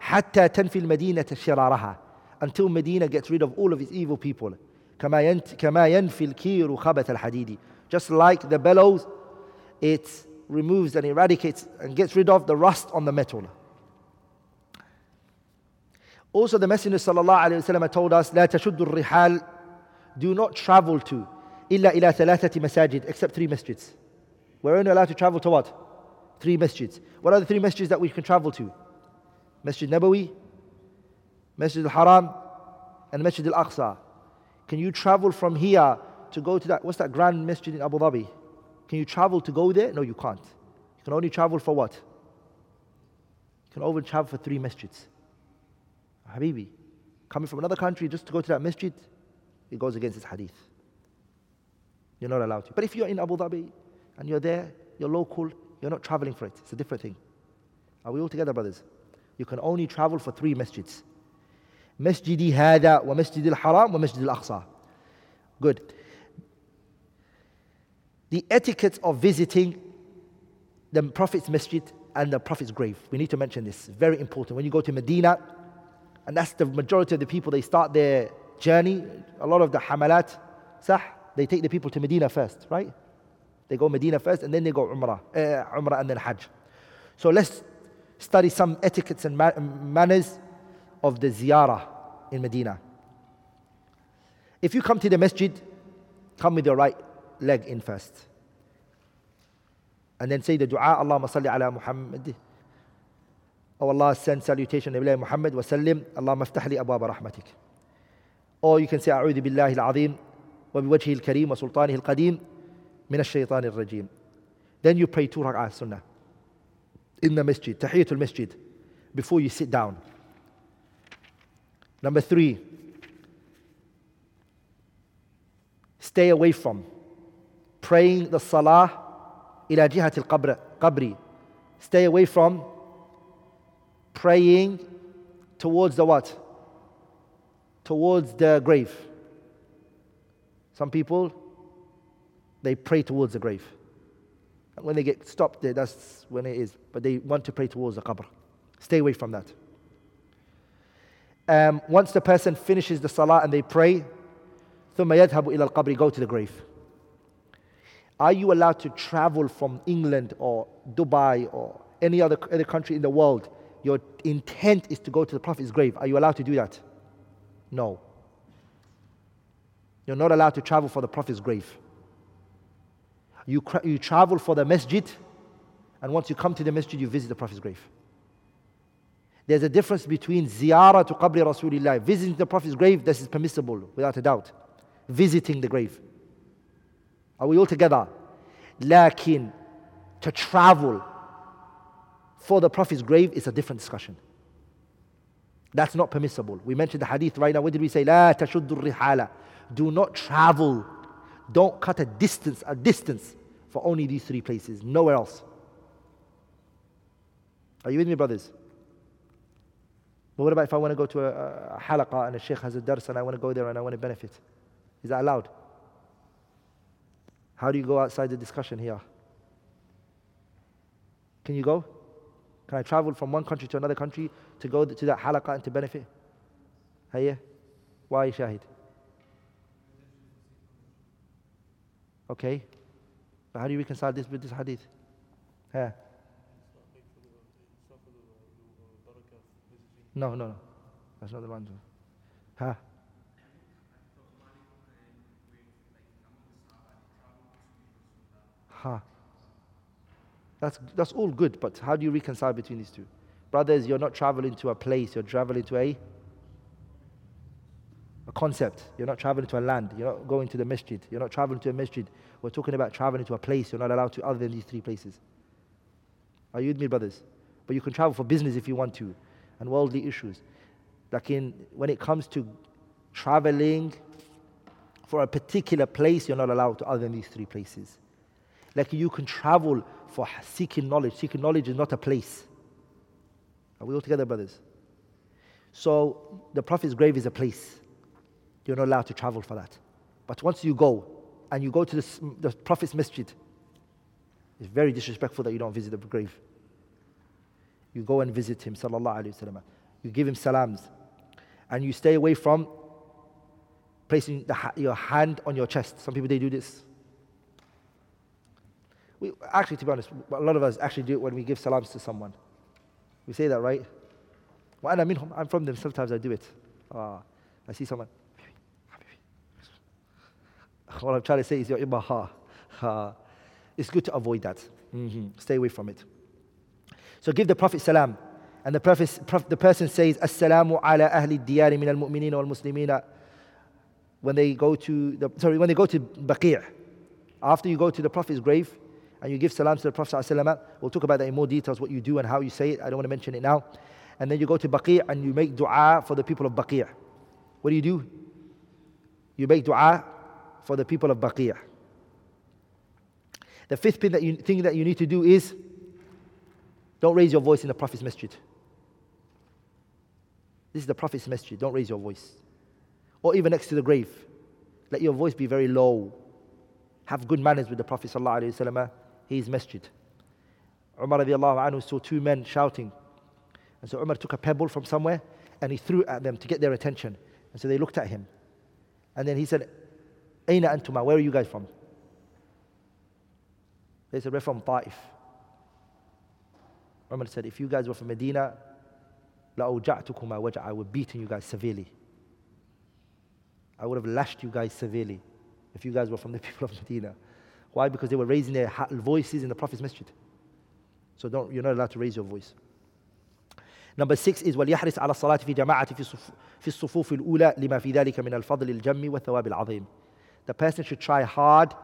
حتى تنفي المدينة شرارها until Medina gets rid of all of its evil people. كما ينت- كما ينفي الكير خبث الحديد. Just like the bellows, it removes and eradicates and gets rid of the rust on the metal. Also, the Messenger sallallahu alaihi wasallam told us, لا تشد الرحال do not travel to إلا إلى ثلاثة مساجد except three masjids. We're only allowed to travel to what? Three masjids. What are the three masjids that we can travel to? Masjid Nabawi, Masjid al-Haram, and Masjid al-Aqsa. Can you travel from here to go to that? What's that grand masjid in Abu Dhabi? Can you travel to go there? No, you can't. You can only travel for what? You can only travel for three masjids. Habibi, coming from another country just to go to that masjid, it goes against this hadith. You're not allowed to. But if you're in Abu Dhabi and you're there, you're local, you're not traveling for it. It's a different thing. Are we all together, brothers? You can only travel for three masjids. Masjidi hada wa masjid al-haram wa masjid al-aqsa. Good. The etiquette of visiting the Prophet's masjid and the Prophet's grave. We need to mention this. Very important. When you go to Medina, and that's the majority of the people, they start their journey. A lot of the hamalat, sah, they take the people to Medina first, right? They go Medina first and then they go Umrah, uh, Umrah and then Hajj. So let's study some etiquettes and ma- manners of the ziyarah in Medina. If you come to the masjid, come with your right leg in first. And then say the dua, Allahumma salli ala Muhammad. Oh Allah, send salutation to Muhammad wa sallim. Allahumma aftahli abwaba rahmatik. Or you can say, A'udhu billahi al وبوجهه الكريم وسلطانه القديم من الشيطان الرجيم. Then you pray two rak'ah sunnah in the masjid, tahiyatul masjid, before you sit down. Number three, stay away from praying the salah ila jihat al qabri. Stay away from praying towards the what? Towards the grave. Some people, they pray towards the grave. And when they get stopped there, that's when it is. But they want to pray towards the qabr. Stay away from that. um, once the person finishes the salah and they pray, ثم يذهب إلى القبر, go to the grave. Are you allowed to travel from England or Dubai or any other, other country in the world? Your intent is to go to the Prophet's grave. Are you allowed to do that? No. You're not allowed to travel for the Prophet's grave. You, you travel for the masjid, and once you come to the masjid, you visit the Prophet's grave. There's a difference between ziyarah to qabri Rasulullah. Visiting the Prophet's grave, this is permissible, without a doubt. Visiting the grave. Are we all together? Lakin, to travel for the Prophet's grave is a different discussion. That's not permissible. We mentioned the hadith right now. What did we say? La tashuddur rihala. Do not travel. Don't cut a distance, a distance for only these three places, nowhere else. Are you with me, brothers? But what about if I want to go to a, a and a sheikh has a dars and I want to go there and I want to benefit? Is that allowed? How do you go outside the discussion here? Can you go? Can I travel from one country to another country to go to that halaqa and to benefit? Hey, why shahid? Okay. But how do you reconcile this with this hadith? Yeah. No, no, no. That's not the one. Huh? Huh. That's, that's all good, but how do you reconcile between these two? Brothers, you're not traveling to a place, you're traveling to a, a concept. You're not traveling to a land. You're not going to the masjid. You're not traveling to a masjid. We're talking about traveling to a place you're not allowed to other than these three places. Are you with me, brothers? But you can travel for business if you want to and worldly issues. Like in, when it comes to traveling for a particular place, you're not allowed to other than these three places. Like you can travel for seeking knowledge. Seeking knowledge is not a place. Are we all together, brothers? So the Prophet's grave is a place. You're not allowed to travel for that. But once you go and you go to the, the Prophet's masjid, it's very disrespectful that you don't visit the grave. You go and visit him, sallallahu alayhi wasallam. You give him salams. And you stay away from placing the, your hand on your chest. Some people, they do this. We, actually, to be honest, a lot of us actually do it when we give salams to someone. We say that, right? I'm from them. Sometimes I do it. Uh, I see someone. What I'm trying to say is, you're ha. Uh, it's good to avoid that. Mm-hmm. Stay away from it. So give the Prophet salam. And the, prophet, the person says, Assalamu ala ahli diyari min al-mu'minina wal-muslimina. When they go to the, sorry, when they go to Baqi', after you go to the Prophet's grave, and you give salam to the Prophet ﷺ. We'll talk about that in more details, what you do and how you say it. I don't want to mention it now. And then you go to Baqi' and you make dua for the people of Baqi'. What do you do? You make dua for the people of Baqi'. The fifth thing that, you, thing that you need to do is don't raise your voice in the Prophet's masjid. This is the Prophet's masjid. Don't raise your voice. Or even next to the grave. Let your voice be very low. Have good manners with the Prophet. ﷺ his masjid. Umar radiallahu anhu saw two men shouting. And so Umar took a pebble from somewhere and he threw it at them to get their attention. And so they looked at him. And then he said, Aina antuma, where are you guys from? They said, We're from Ta'if. Umar said, If you guys were from Medina, لَأَوْجَعْتُكُمَا وَجَعَ I would beaten you guys severely. I would have lashed you guys severely if you guys were from the people of Medina. Why? Because they were raising their voices in the Prophet's masjid. So don't, you're not allowed to raise your voice. Number six is وليحرص على الصلاة في جماعة في الصفوف الأولى لما في ذلك من الفضل الجم والثواب العظيم. The person should try hard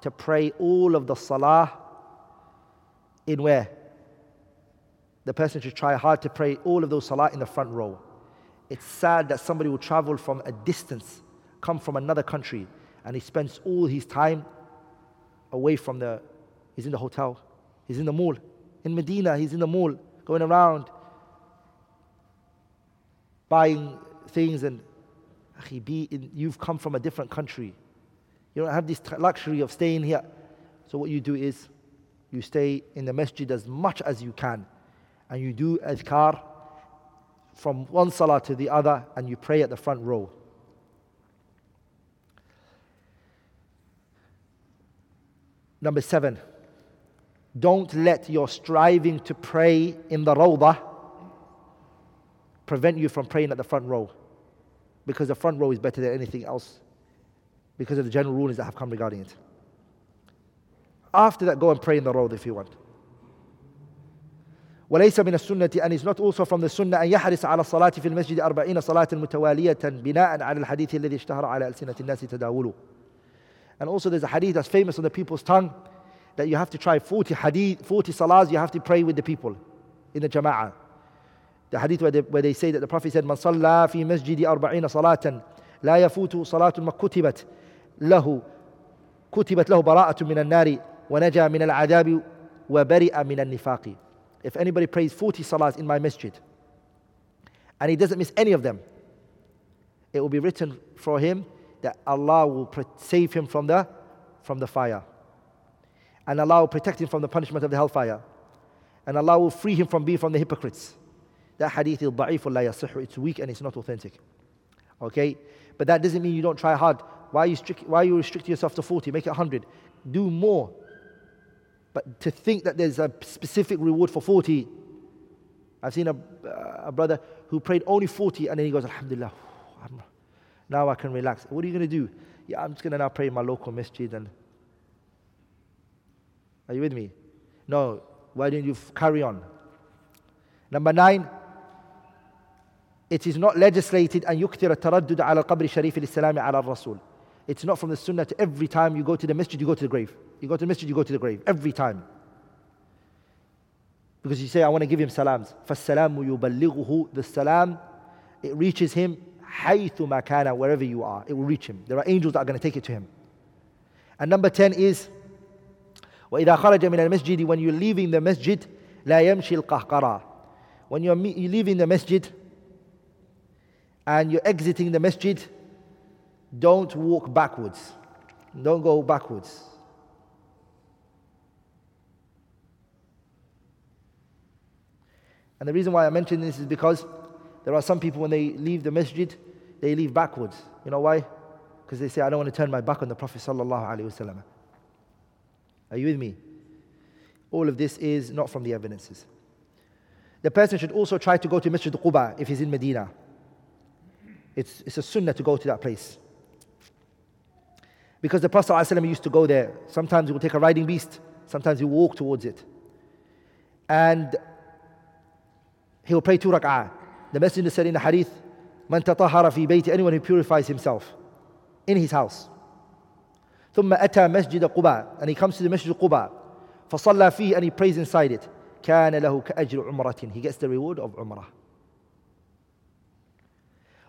to pray all of the salah in where? The person should try hard to pray all of those salah in the front row. It's sad that somebody will travel from a distance, come from another country, and he spends all his time away from the, he's in the hotel, he's in the mall. In Medina, he's in the mall, going around, buying things and in, you've come from a different country. You don't have this luxury of staying here. So what you do is you stay in the masjid as much as you can and you do adhkar from one salah to the other and you pray at the front row. Number seven, don't let your striving to pray in the rawdah prevent you from praying at the front row because the front row is better than anything else because of the general rulings that have come regarding it. After that, go and pray in the road if you want. وليس من السنة and it's not also from the sunnah أن يحرص على الصلاة في المسجد أربعين صلاة متوالية بناء على الحديث الذي اشتهر على ألسنة الناس تداوله and also, there's a hadith that's famous on the people's tongue that you have to try 40 hadith, 40 salahs, you have to pray with the people in the jama'ah. The hadith where they, where they say that the Prophet said, Man salla fi masjidi arba'ina salatan, la yafutu salatun ma kutibat lahu, kutibat lahu bara'atun min al-nari, wa naja min al-adabi, wa bari'a min al-nifaqi. If anybody prays 40 salahs in my masjid, and he doesn't miss any of them, it will be written for him that Allah will save him from the, from the fire. And Allah will protect him from the punishment of the hellfire. And Allah will free him from being from the hypocrites. That hadith is da'if la yasihhu. It's weak and it's not authentic. Okay? But that doesn't mean you don't try hard. Why you, strict, why you restrict yourself to 40? Make it 100. Do more. But to think that there's a specific reward for 40, I've seen a, a brother who prayed only 40 and then he goes, Alhamdulillah, now I can relax. What are you going to do? Yeah, I'm just going to now pray in my local masjid. And are you with me? No. Why don't you carry on? Number nine, it is not legislated أن يكثر التردد على القبر الشريف للسلام على الرسول. It's not from the sunnah to every time you go to the masjid, you go to the grave. You go to the masjid, you go to the grave. Every time. Because you say, I want to give him salams. فَالسَّلَامُ يُبَلِّغُهُ The salam, it reaches him حَيْثُ مَكَانَ Wherever you are, it will reach him. There are angels that are going to take it to him. And number 10 is, وَإِذَا خَرَجَ مِنَ الْمَسْجِدِ When you're leaving the masjid, لَا يَمْشِي الْقَهْقَرَى When you're, you're leaving the masjid, and you're exiting the masjid, don't walk backwards. Don't go backwards. And the reason why I mention this is because there are some people when they leave the masjid, they leave backwards. You know why? Because they say, I don't want to turn my back on the Prophet. Are you with me? All of this is not from the evidences. The person should also try to go to Masjid Quba if he's in Medina. It's, it's a sunnah to go to that place. Because the Prophet ﷺ used to go there. Sometimes he would take a riding beast, sometimes he would walk towards it. And he will pray two rak'ah. The Messenger said in the hadith, من تطهر في بيت anyone who purifies himself in his house. ثم أتى مسجد قباء. And he comes to the مسجد قباء. فصلى فيه and he prays inside it. كان له كأجر عمرة. He gets the reward of عمرة.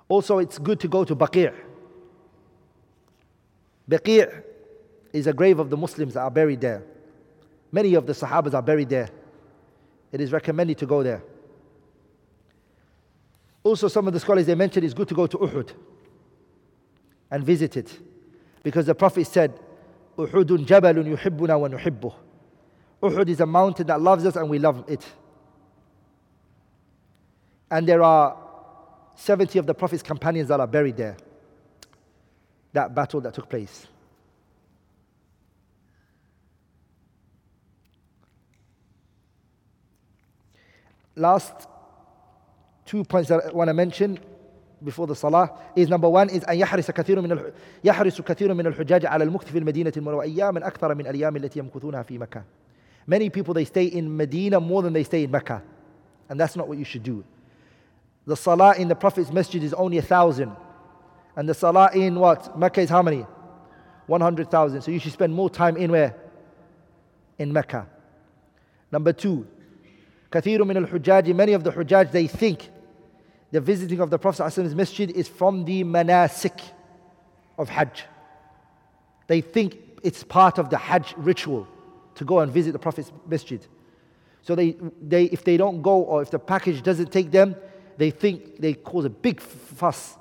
Also it's good to go to Baqi'. Baqi' is a grave of the Muslims that are buried there. Many of the Sahabas are buried there. It is recommended to go there also, some of the scholars they mentioned it's good to go to Uhud and visit it. Because the Prophet said, Uhudun jabalun yuhibbuna wa nuhibbuh. Uhud is a mountain that loves us and we love it. And there are 70 of the Prophet's companions that are buried there. That battle that took place. Last two points that I want to mention before the salah is number one is أن يحرص كثير من يحرص كثير من الحجاج على المكث في المدينة المنورة أكثر من الأيام التي يمكثونها في مكة. Many people they stay in Medina more than they stay in Mecca, and that's not what you should do. The salah in the Prophet's masjid is only a thousand, and the salah in what Mecca is how many? One hundred thousand. So you should spend more time in where? In Mecca. Number two, كثير من الحجاج many of the hujjaj they think the visiting of the Prophet's masjid is from the manasik of Hajj. They think it's part of the Hajj ritual to go and visit the Prophet's masjid. So they, they, if they don't go or if the package doesn't take them, they think they cause a big fuss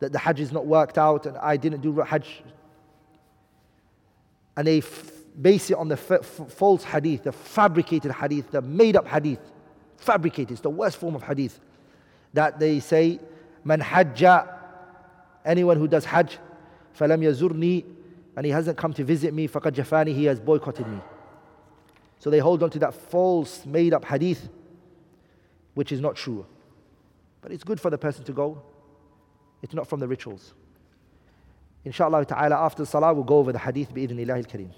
that the Hajj is not worked out and I didn't do Hajj. And they f- base it on the f- false hadith, the fabricated hadith, the made up hadith. Fabricated, it's the worst form of hadith that they say, Man hajja, anyone who does hajj, falam yazurni, and he hasn't come to visit me, faqad jafani, he has boycotted me. So they hold on to that false, made up hadith, which is not true. But it's good for the person to go. It's not from the rituals. Inshallah ta'ala, after salah, we'll go over the hadith bi-idhnillahi al-kareem.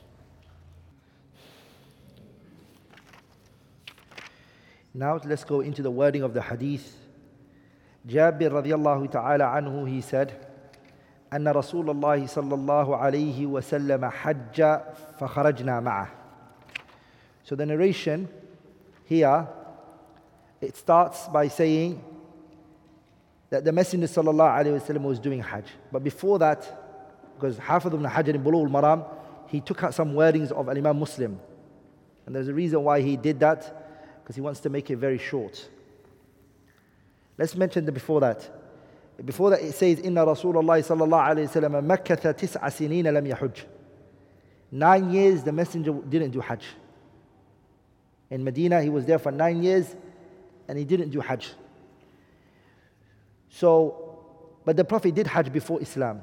Now let's go into the wording of the hadith. Jabir الله تعالى anhu, he said, أن رسول الله صلى الله عليه وسلم حج فخرجنا معه. So the narration here, it starts by saying that the Messenger صلى الله عليه وسلم was doing Hajj. But before that, because Hafidh ibn Hajar in Bulugh al-Maram, he took out some wordings of Al-Imam Muslim. And there's a reason why he did that, because he wants to make it very short. Let's mention the before that. Before that, it says, Inna Rasulullah sallallahu alayhi wa sallam makkatha tis'a sinina lam yahuj. Nine years the messenger didn't do Hajj. In Medina, he was there for nine years and he didn't do Hajj. So, but the Prophet did Hajj before Islam.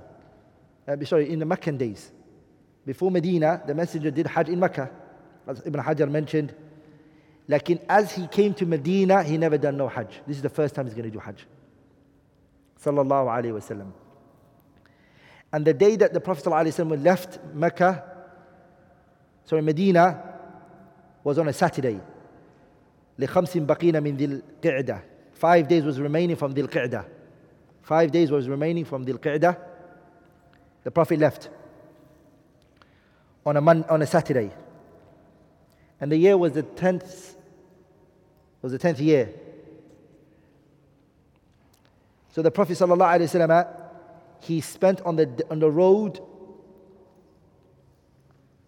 Uh, sorry, in the Meccan days. Before Medina, the messenger did Hajj in Mecca. As Ibn Hajar mentioned, like as he came to Medina, he never done no Hajj. This is the first time he's going to do Hajj. Sallallahu Alaihi Wasallam. And the day that the Prophet ﷺ left Mecca, sorry, Medina, was on a Saturday. لخمس بقين من ذي القعدة. Five days was remaining from ذي القعدة. Five days was remaining from ذي القعدة. The Prophet left on a, mon- on a Saturday. And the year was the 10th was the 10th year. So the Prophet ﷺ, he spent on the, on the road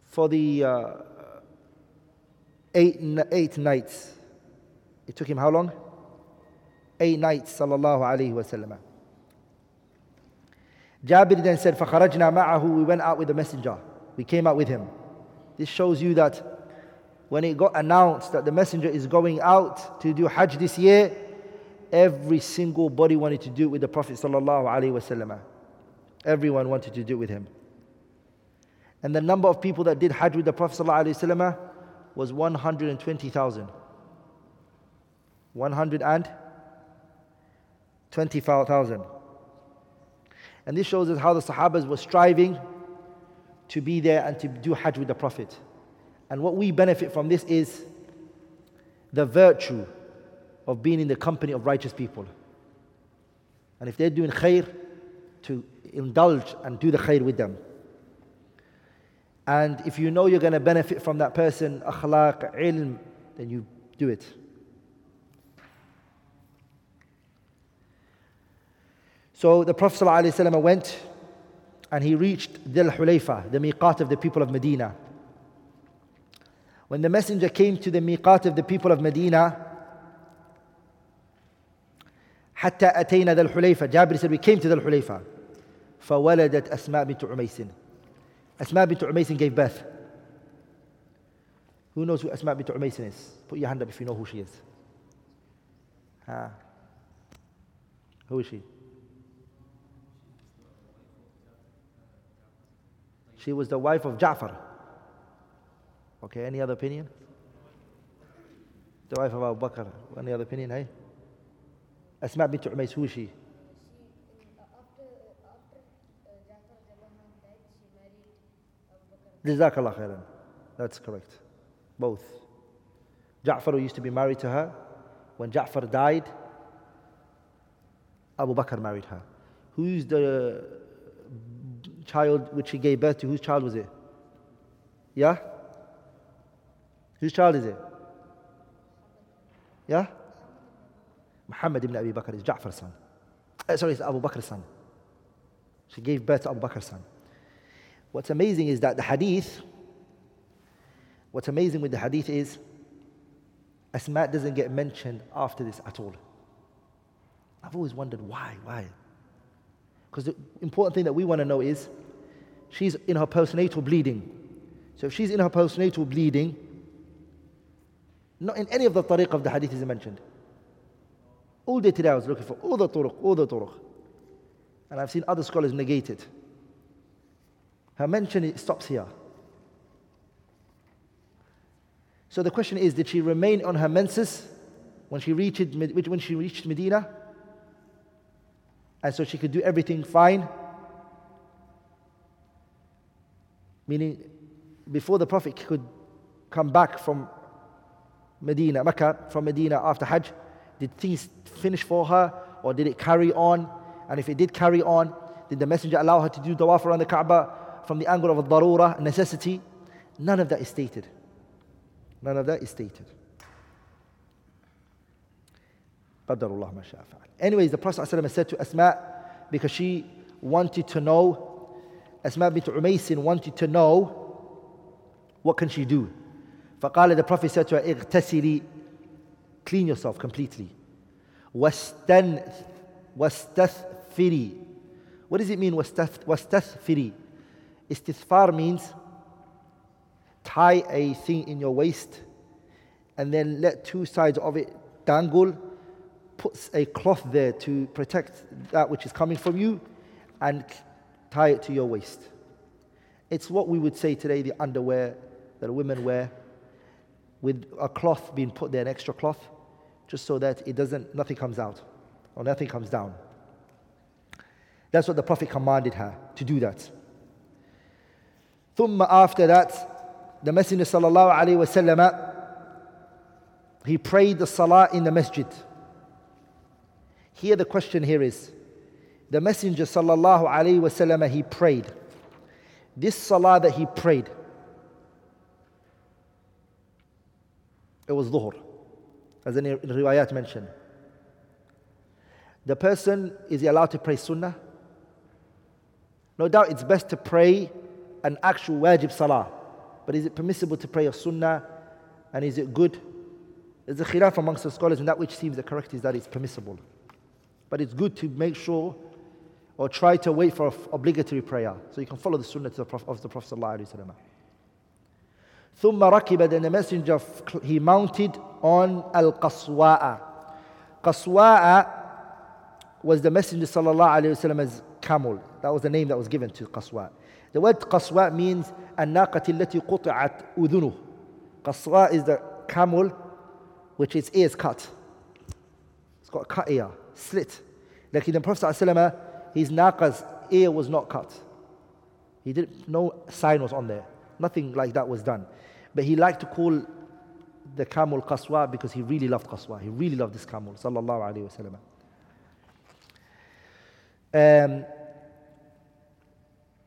for the uh, eight, eight nights. It took him how long? Eight nights, sallallahu alayhi wasallam. Jabir then said, فَخَرَجْنَا مَعَهُ We went out with the messenger. We came out with him. This shows you that when it got announced that the messenger is going out to do Hajj this year, every single body wanted to do it with the Prophet sallallahu alaihi wasallam. Everyone wanted to do it with him. And the number of people that did Hajj with the Prophet wasallam was 120,000. 120,000. And this shows us how the Sahabas were striving to be there and to do Hajj with the Prophet. And what we benefit from this is the virtue of being in the company of righteous people. And if they're doing khair, to indulge and do the khair with them. And if you know you're going to benefit from that person, akhlaq, ilm, then you do it. So the Prophet ﷺ went and he reached Dhul Hulayfa, the miqat of the people of Medina. When the messenger came to the miqat of the people of Medina, حتى أتينا ذا الحليفة Jabir said we came to ذا الحليفة فولدت أسماء بنت عميس أسماء بنت عميس gave birth Who knows who Asma bint Umaysin is? Put your hand up if you know who she is. Ah. Who is she? She was the wife of Ja'far. Okay, any other opinion? The wife of Abu Bakr. Any other opinion, hey? Asma bint Umays, who is she? Jazakallah khairan. That's correct. Both. Ja'far used to be married to her. When Ja'far died, Abu Bakr married her. Who's the child which he gave birth to? Whose child was it? Yeah? Whose child is it? Yeah? Muhammad ibn Abi Bakr is Ja'far's son. Uh, sorry, it's Abu Bakr's son. She gave birth to Abu Bakr's son. What's amazing is that the hadith, what's amazing with the hadith is Asma doesn't get mentioned after this at all. I've always wondered why, why? Because the important thing that we want to know is she's in her postnatal bleeding. So if she's in her postnatal bleeding, not in any of the tariq of the hadith is mentioned. All day today I was looking for all the turuq, all the turuq. And I've seen other scholars negate it. Her mention it stops here. So the question is, did she remain on her menses when she reached, when she reached Medina? And so she could do everything fine? Meaning, before the Prophet could come back from Medina, Mecca, from Medina after Hajj, did things finish for her or did it carry on? And if it did carry on, did the Messenger allow her to do tawaf around the Kaaba from the angle of a darura, necessity? None of that is stated. None of that is stated. Anyways, the Prophet ﷺ said to Asma, because she wanted to know, Asma bint Umaysin wanted to know, what can she do? فقال the Prophet said to her, اغتسلي Clean yourself completely. واستن واستثفري What does it mean واستثفري? Istithfar means tie a thing in your waist and then let two sides of it dangle, puts a cloth there to protect that which is coming from you, and tie it to your waist. It's what we would say today the underwear that women wear with a cloth being put there, an extra cloth, just so that it doesn't, nothing comes out or nothing comes down. That's what the Prophet commanded her to do that. ثم after that, the Messenger sallallahu alaihi he prayed the salah in the masjid. Here the question here is, the Messenger sallallahu alaihi he prayed. This salah that he prayed, it was dhuhr, as in riwayat mentioned. The person is he allowed to pray sunnah? No doubt it's best to pray an actual wajib salah. But is it permissible to pray a sunnah? And is it good? There's a khilaf amongst the scholars, and that which seems the correct is that it's permissible. But it's good to make sure or try to wait for obligatory prayer so you can follow the sunnah of the Prophet. Of the Prophet ثم ركب then the messenger he mounted on al-qaswa'a qaswa'a was the messenger sallallahu alaihi wasallam's camel that was the name that was given to qaswa the word qaswa means الناقة التي قطعت أذنه qaswa is the camel which its ears cut it's got a cut ear slit like in the prophet sallallahu his naqa's ear was not cut he didn't no sign was on there nothing like that was done but he liked to call the camel Qaswa because he really loved Qaswa. He really loved this camel, sallallahu alayhi wasallam. Um,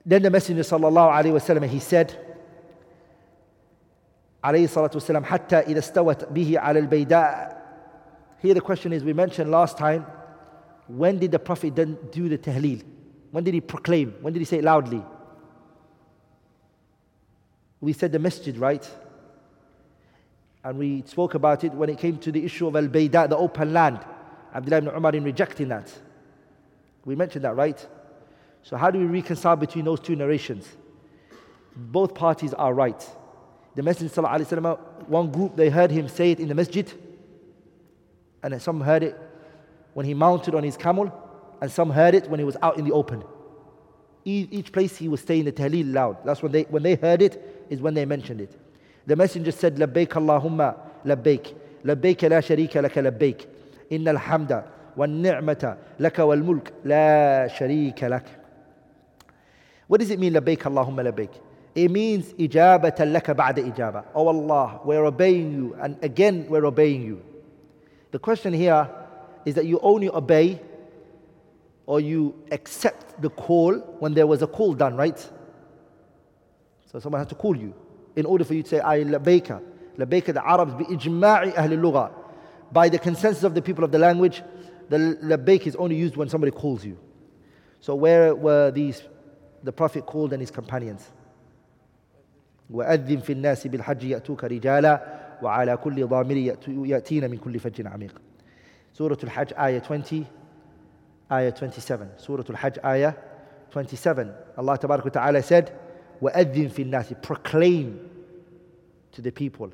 then the Messenger sallallahu alayhi wasallam he said, عليه الصلاة والسلام حتى إذا استوت به على البيداء Here the question is, we mentioned last time, when did the Prophet then do the tahleel? When did he proclaim? When did he say it loudly? we said the masjid, right? And we spoke about it when it came to the issue of Al Bayda, the open land. Abdullah ibn Umar in rejecting that. We mentioned that, right? So, how do we reconcile between those two narrations? Both parties are right. The Messenger, وسلم, one group, they heard him say it in the masjid, and some heard it when he mounted on his camel, and some heard it when he was out in the open. Each place he was saying the tahleel loud. That's when they, when they heard it, is when they mentioned it. The messenger said, لبيك اللهم لبيك لبيك لا شريك لك لبيك إن الحمد والنعمة لك والملك لا شريك لك What does it mean لبيك اللهم لبيك? It means إجابة لك بعد إجابة. Oh Allah, we're obeying you and again we're obeying you. The question here is that you only obey or you accept the call when there was a call done, right? So someone has to call you in order for you to say, I labayka. Labayka, the Arabs, bi-ijma'i ahli lugha. By the consensus of the people of the language, the labayk is only used when somebody calls you. So where were these, the Prophet called and his companions? وأذن في الناس بالحج يأتوك رجالا وعلى كل ضامر يأتين من كل فج عميق سورة الحج آية 20 آية 27 سورة الحج آية 27 Allah تبارك وتعالى said وَأَذِّن فِي النَّاسِ Proclaim to the people.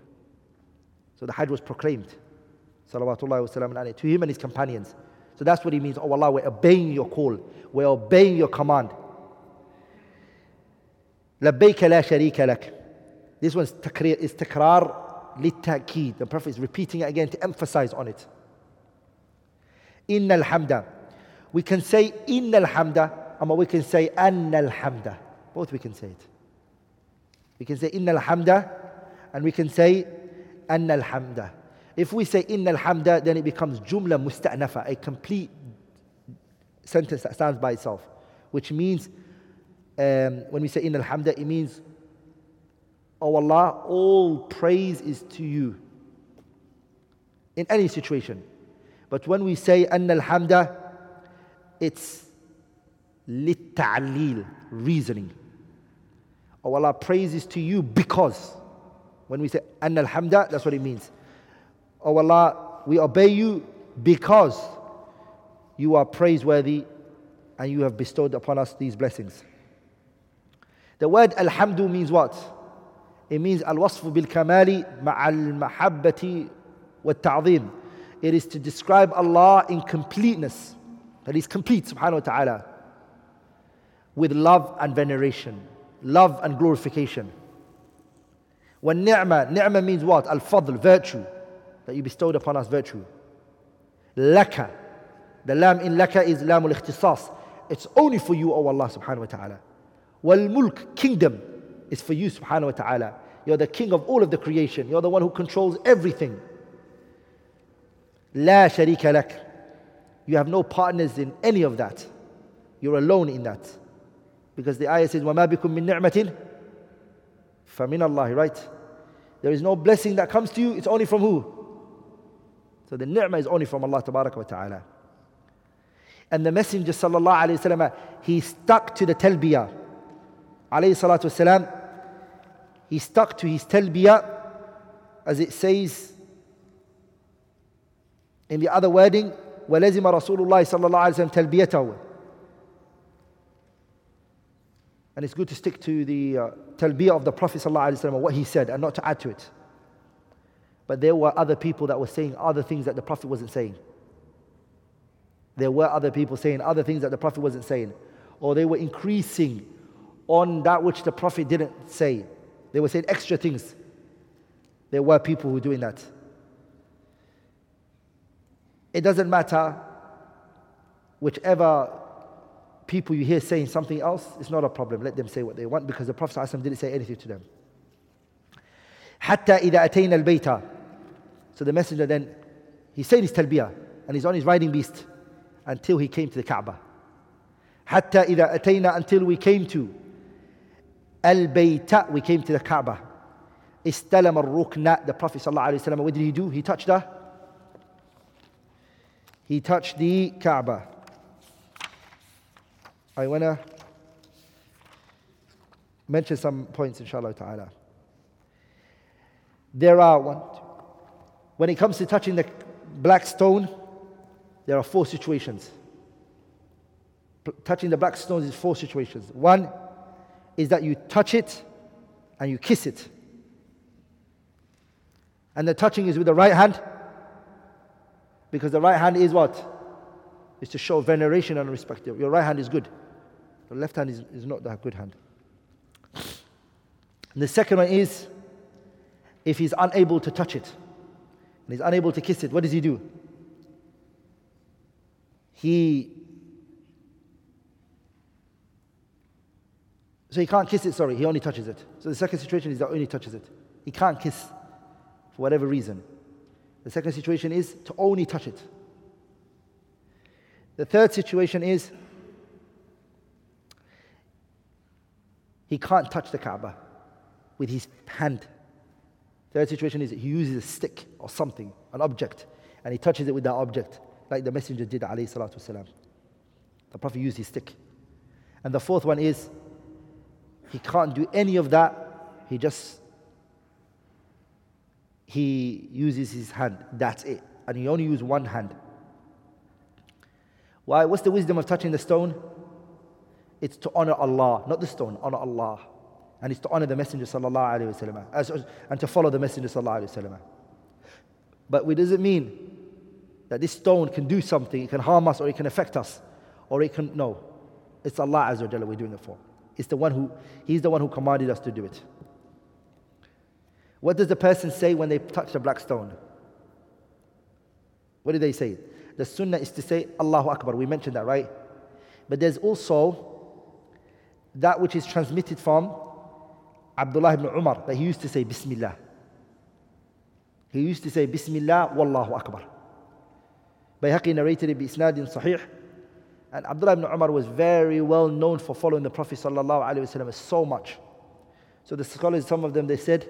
So the Hajj was proclaimed. Salawatullah wasalam alayhi, to him and his companions. So that's what he means. Oh Allah, we're obeying your call. We're obeying your command. لبيك لا شريك لك. This one's takrir, is takrar litakid. The Prophet is repeating it again to emphasize on it. Inna alhamda. We can say inna alhamda, or we can say anna alhamda. Both we can say it. We can say inna alhamda, and we can say anna alhamda. If we say inna alhamda, then it becomes jumla musta'nafa, a complete sentence that stands by itself, which means um, when we say inna alhamda, it means, Oh Allah, all praise is to you in any situation. But when we say anna alhamda, it's litta'lil, reasoning. Oh Allah, praise is to you because. When we say anna alhamda, that's what it means. Oh Allah, we obey you because you are praiseworthy and you have bestowed upon us these blessings. The word alhamdu means what? It means al-wasfu bil kamali ma'al mahabbati wa ta'zim. It is to describe Allah in completeness, that He's complete, subhanahu wa ta'ala, with love and veneration, love and glorification. When ni'mah, ni'mah means what? Al-fadl, virtue that you bestowed upon us virtue. Laka. The lam in laka is lam al ikhtisas. It's only for you, O Allah subhanahu wa ta'ala. Wal mulk, kingdom, is for you subhanahu wa ta'ala. You're the king of all of the creation. You're the one who controls everything. La sharika lak. You have no partners in any of that. You're alone in that. Because the ayah says, وَمَا بِكُم مِّن نِعْمَةٍ فَمِنَ اللَّهِ Right? There is no blessing that comes to you. It's only from who? So the ni'mah is only from Allah wa ta'ala. And the Messenger sallallahu alayhi wasallam, he stuck to the talbiyah. Alayhi salatu wasalam, he stuck to his talbiyah as it says in the other wording, وَلَزِمَ رَسُولُ اللَّهِ صلى الله عليه وسلم تلبيته. and it's good to stick to the uh, talbiyah of the Prophet alaihi what he said, and not to add to it. But there were other people that were saying other things that the Prophet wasn't saying. There were other people saying other things that the Prophet wasn't saying. Or they were increasing on that which the Prophet didn't say. They were saying extra things. There were people who were doing that. It doesn't matter whichever people you hear saying something else, it's not a problem. Let them say what they want because the Prophet ﷺ didn't say anything to them. حتى إذا أتينا البيت so the messenger then, he said his talbiyah and he's on his riding beast until he came to the Kaaba. حتى إذا أتينا until we came to البيت we came to the Kaaba. استلم الركن the Prophet صلى الله عليه وسلم what did he do? He touched the he touched the Kaaba. I want to mention some points inshallah ta'ala. There are one, when it comes to touching the black stone, there are four situations. P- touching the black stone is four situations. One is that you touch it and you kiss it. And the touching is with the right hand, because the right hand is what? Is to show veneration and respect. Your right hand is good. The left hand is, is not that good hand. And the second one is if he's unable to touch it and he's unable to kiss it, what does he do? He So he can't kiss it, sorry, he only touches it. So the second situation is that only touches it. He can't kiss for whatever reason. The second situation is to only touch it. The third situation is he can't touch the Kaaba with his hand Third situation is he uses a stick or something, an object, and he touches it with that object, like the Messenger did. The Prophet used his stick. And the fourth one is he can't do any of that. He just he uses his hand. That's it. And he only uses one hand. Why? What's the wisdom of touching the stone? It's to honor Allah, not the stone, honor Allah and it's to honor the Messenger sallallahu alaihi wasallam and to follow the Messenger sallallahu alaihi wasallam. But it mean that this stone can do something, it can harm us or it can affect us, or it can, no. It's Allah Azza wa we're doing it for. It's the one who, He's the one who commanded us to do it. What does the person say when they touch the black stone? What do they say? The sunnah is to say Allahu Akbar. We mentioned that, right? But there's also that which is transmitted from Abdullah ibn Umar that he used to say Bismillah. He used to say Bismillah Wallahu Akbar. Bayhaqi narrated it bi isnadin sahih. And Abdullah ibn Umar was very well known for following the Prophet sallallahu alaihi wasallam so much. So the scholars, some of them, they said,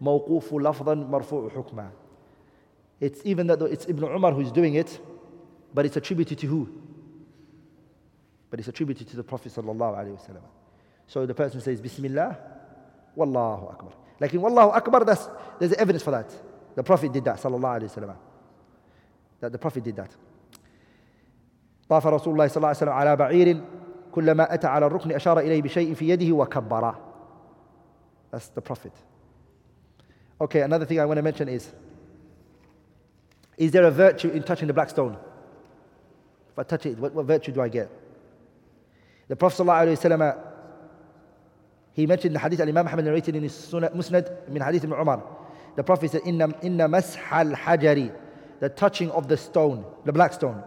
موقوف لفظا مرفوع حكما. It's even that it's Ibn Umar who's doing it, but it's attributed to who? But it's attributed to the Prophet sallallahu alaihi wasallam. So the person says Bismillah, Wallahu Akbar. Like in Wallahu Akbar, that's, there's evidence for that. The Prophet did that sallallahu alaihi wasallam. That the Prophet did that. طاف رسول الله صلى الله عليه وسلم على بعير كلما أتى على الركن أشار إليه بشيء في يده وكبره. That's the Prophet. Okay, another thing I want to mention is Is there a virtue in touching the black stone? If I touch it, what, what virtue do I get? The Prophet ﷺ, he mentioned in the hadith Al-Imam Muhammad narrated in his Musnad min hadith Ibn Umar. The Prophet said, Inna, inna mashal hajari, the touching of the stone, the black stone.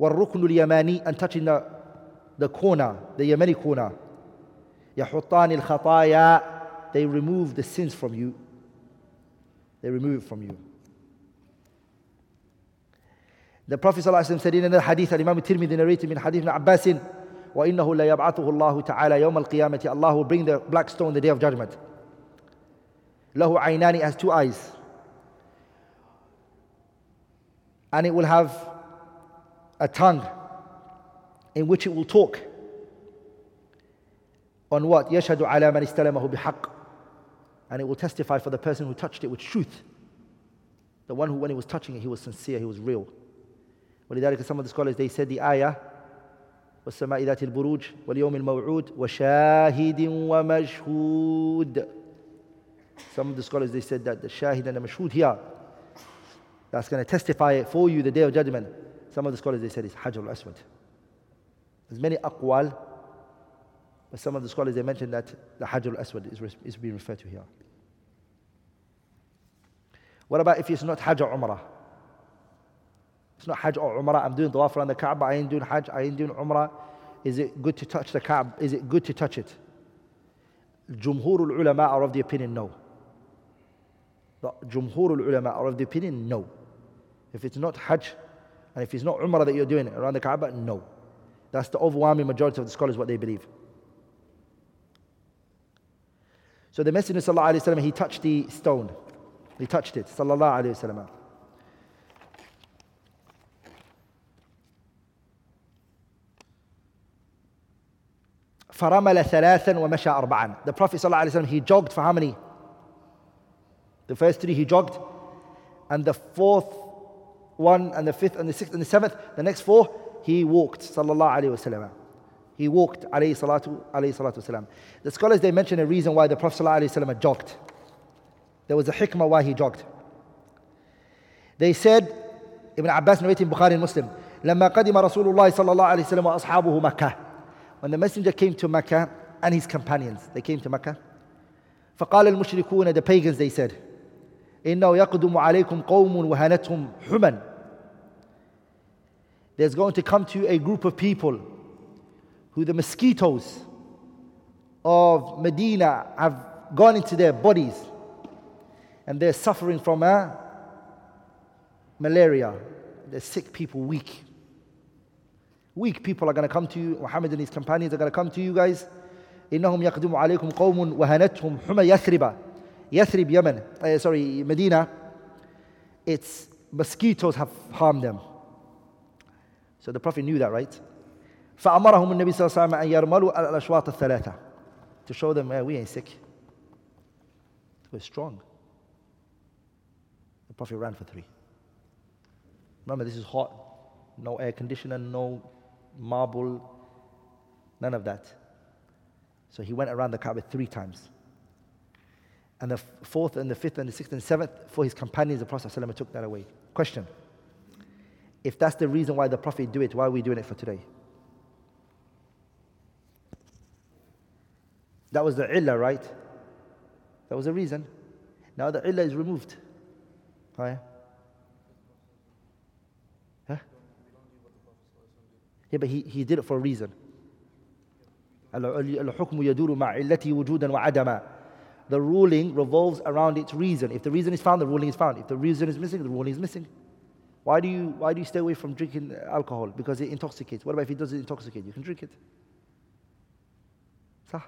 والركن اليماني and touching the, the corner, the Yemeni corner. يحطان الخطايا they remove the sins from you. They remove it from you. The Prophet ﷺ said in another hadith, Imam Tirmidhi narrated in hadith ibn Abbas, وَإِنَّهُ لَيَبْعَثُهُ اللَّهُ تَعَالَى يَوْمَ الْقِيَامَةِ Allah will bring the black stone the day of judgment. له عينان has two eyes. And it will have a tongue in which it will talk. On what? يشهد على من استلمه بحق. And it will testify for the person who touched it with truth. The one who, when he was touching it, he was sincere, he was real. ولذلك some of the scholars they said the ayah والسماء ذات البروج واليوم الموعود وشاهد ومشهود Some of the scholars they said that the shahid and the mashhud here that's going to testify for you the day of judgment. Some of the scholars they said it's Hajar al-Aswad. There's many aqwal, but some of the scholars they mentioned that the Hajar al-Aswad is, is being referred to here. What about if it's not or Umrah? It's not Hajj or Umrah. I'm doing Tawaf around the Kaaba. I ain't doing Hajj. I ain't doing Umrah. Is it good to touch the Kaaba? Is it good to touch it? Jumhur ulama are of the opinion no. The Jumhur ulama are of the opinion no. If it's not Hajj and if it's not Umrah that you're doing around the Kaaba, no. That's the overwhelming majority of the scholars what they believe. So the Messenger wasallam he touched the stone. He touched it sallallahu alaihi wasallam. فرمل ثلاثا ومشى أربعا. The Prophet صلى الله عليه وسلم, he jogged for how many? The first three he jogged. And the fourth one and the fifth and the sixth and the seventh, the next four, he walked صلى الله عليه وسلم. He walked عليه الصلاة عليه الصلاة والسلام. The scholars they mention a reason why the Prophet صلى الله عليه وسلم jogged. There was a hikmah why he jogged. They said, Ibn Abbas narrating Bukhari and Muslim, لما قدم رسول الله صلى الله عليه وسلم وأصحابه مكة when the messenger came to Mecca and his companions, they came to Mecca. فقال المشركون the pagans they said إنه يقدم عليكم قوم وهنتهم حما There's going to come to you a group of people who the mosquitoes of Medina have gone into their bodies and they're suffering from uh, malaria. They're sick people, weak. Weak people are going to come to you. Muhammad and his companions are going to come to you guys. إنهم يقدم عليكم قوم وهنتهم حمى يثرب يثرب Yemen uh, sorry Medina its mosquitoes have harmed them so the Prophet knew that right فأمرهم النبي صلى الله عليه وسلم أن يرملوا الأشواط الثلاثة to show them hey, we ain't sick we're strong the Prophet ran for three remember this is hot no air conditioner no marble, none of that. So he went around the Kaaba three times. And the fourth and the fifth and the sixth and seventh for his companions, the Prophet ﷺ took that away. Question. If that's the reason why the Prophet do it, why are we doing it for today? That was the illah, right? That was the reason. Now the illah is removed. Right? Yeah, but he, he did it for a reason. الحكم يدور مع علته وجودا وعدما the ruling revolves around its reason. If the reason is found, the ruling is found. If the reason is missing, the ruling is missing. Why do you, why do you stay away from drinking alcohol? Because it intoxicates. What about if it doesn't intoxicate? You can drink it. Sah.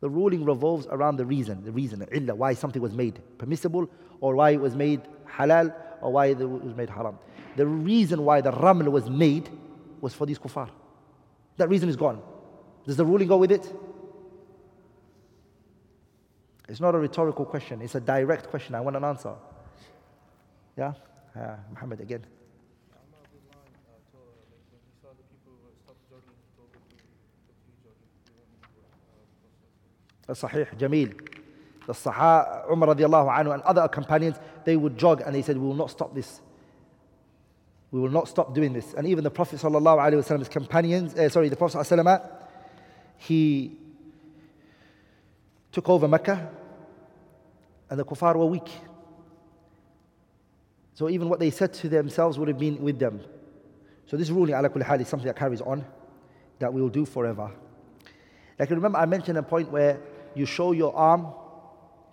The ruling revolves around the reason, the reason, the illah, why something was made permissible, or why it was made halal, or why it was made haram. The reason why the raml was made was for these kuffar. That reason is gone. Does the ruling go with it? It's not a rhetorical question, it's a direct question. I want an answer. Yeah? Uh, Muhammad again. The Sahih, Jamil. The Sahah, Umar radiallahu anhu and other companions, they would jog and they said, We will not stop this. We will not stop doing this. And even the Prophet wasallam's companions, uh, sorry, the Prophet sallallahu he took over Mecca and the kuffar were weak. So even what they said to themselves would have been with them. So this ruling, ala kulli is something that carries on, that we will do forever. Like remember I mentioned a point where you show your arm,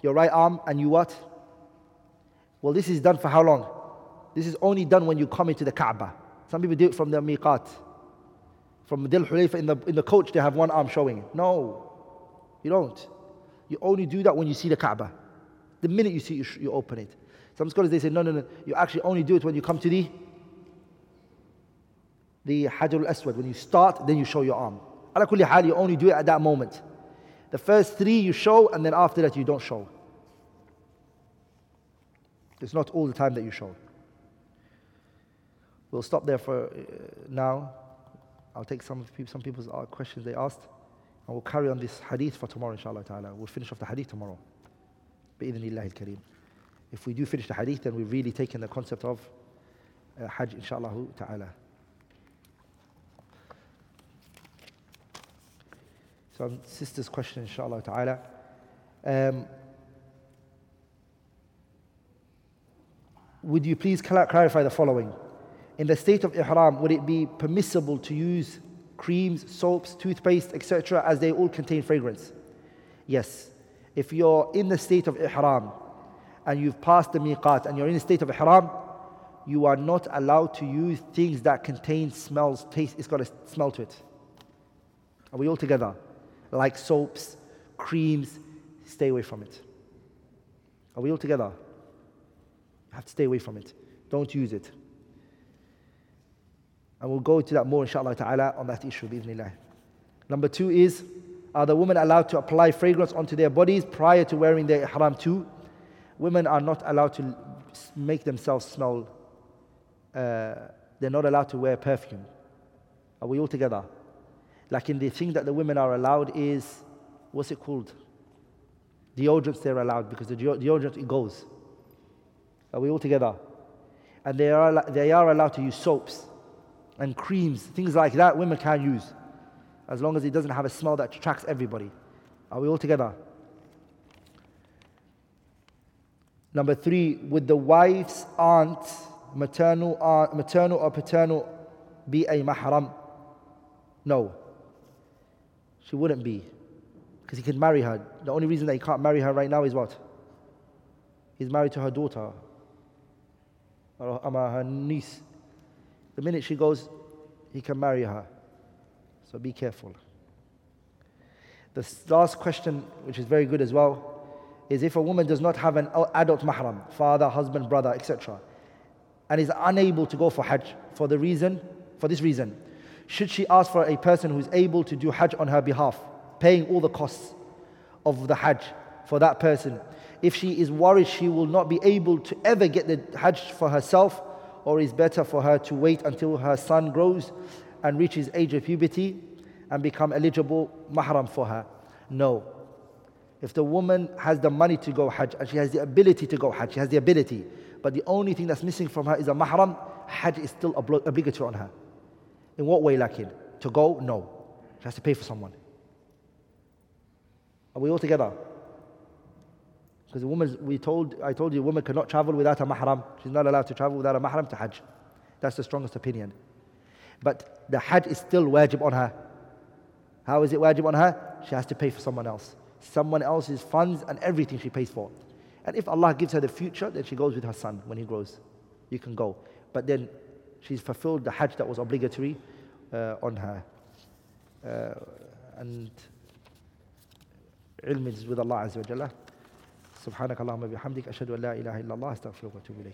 your right arm, and you what? Well, this is done for how long? This is only done when you come into the Kaaba. Some people do it from the miqat. From Dhul Hulayfa in the, in the coach, they have one arm showing. No, you don't. You only do that when you see the Kaaba. The minute you see it, you, open it. Some scholars they say, no, no, no. You actually only do it when you come to the the Hajar al-Aswad. When you start, then you show your arm. Ala kulli hal, you only do it at that moment. The first three you show, and then after that you don't show. It's not all the time that you show. We'll stop there for uh, now. I'll take some, some people's uh, questions they asked, and we'll carry on this hadith for tomorrow, inshallah ta'ala. We'll finish off the hadith tomorrow. kareem. If we do finish the hadith, then we've really taken the concept of uh, hajj, inshallah ta'ala. So sister's question, inshallah ta'ala. Um, would you please clarify the following? In the state of ihram, would it be permissible to use creams, soaps, toothpaste, etc., as they all contain fragrance? Yes if you're in the state of ihram and you've passed the miqat and you're in the state of ihram, you are not allowed to use things that contain smells, taste, it's got a smell to it. Are we all together? Like soaps, creams, stay away from it. Are we all together? You have to stay away from it. Don't use it. And we'll go into that more, inshallah ta'ala, on that issue, bismillah. Number two is are the women allowed to apply fragrance onto their bodies prior to wearing their ihram too? Women are not allowed to make themselves smell. Uh, they're not allowed to wear perfume. Are we all together? Like in the thing that the women are allowed is, what's it called? Deodorants they're allowed because the deodorant it goes. Are we all together? And they are, they are allowed to use soaps and creams, things like that women can use as long as it doesn't have a smell that attracts everybody. Are we all together? Number three, would the wife's aunt, maternal, aunt, maternal or paternal, be a mahram? No. She wouldn't be. Because he can marry her. The only reason that he can't marry her right now is what? He's married to her daughter or um, her niece. The minute she goes, he can marry her. So be careful. The last question, which is very good as well, is if a woman does not have an adult mahram, father, husband, brother, etc., and is unable to go for Hajj for the reason, for this reason, should she ask for a person who is able to do Hajj on her behalf, paying all the costs of the Hajj for that person? If she is worried she will not be able to ever get the Hajj for herself, or is better for her to wait until her son grows and reaches age of puberty and become eligible mahram for her? No. If the woman has the money to go Hajj and she has the ability to go Hajj, she has the ability, but the only thing that's missing from her is a mahram, Hajj is still obli- obligatory on her. In what way, lakin? To go? No. She has to pay for someone. Are we all together? Because a woman, we told, I told you, a woman cannot travel without a mahram. She's not allowed to travel without a mahram to Hajj. That's the strongest opinion. But the Hajj is still wajib on her. How is it wajib on her? She has to pay for someone else. Someone else's funds and everything she pays for. And if Allah gives her the future, then she goes with her son when he grows. You can go. But then she's fulfilled the Hajj that was obligatory uh, on her. Uh, and ilm is with Allah Azza wa Jalla. سبحانك اللهم وبحمدك أشهد أن لا إله إلا الله أستغفرك وأتوب إليك.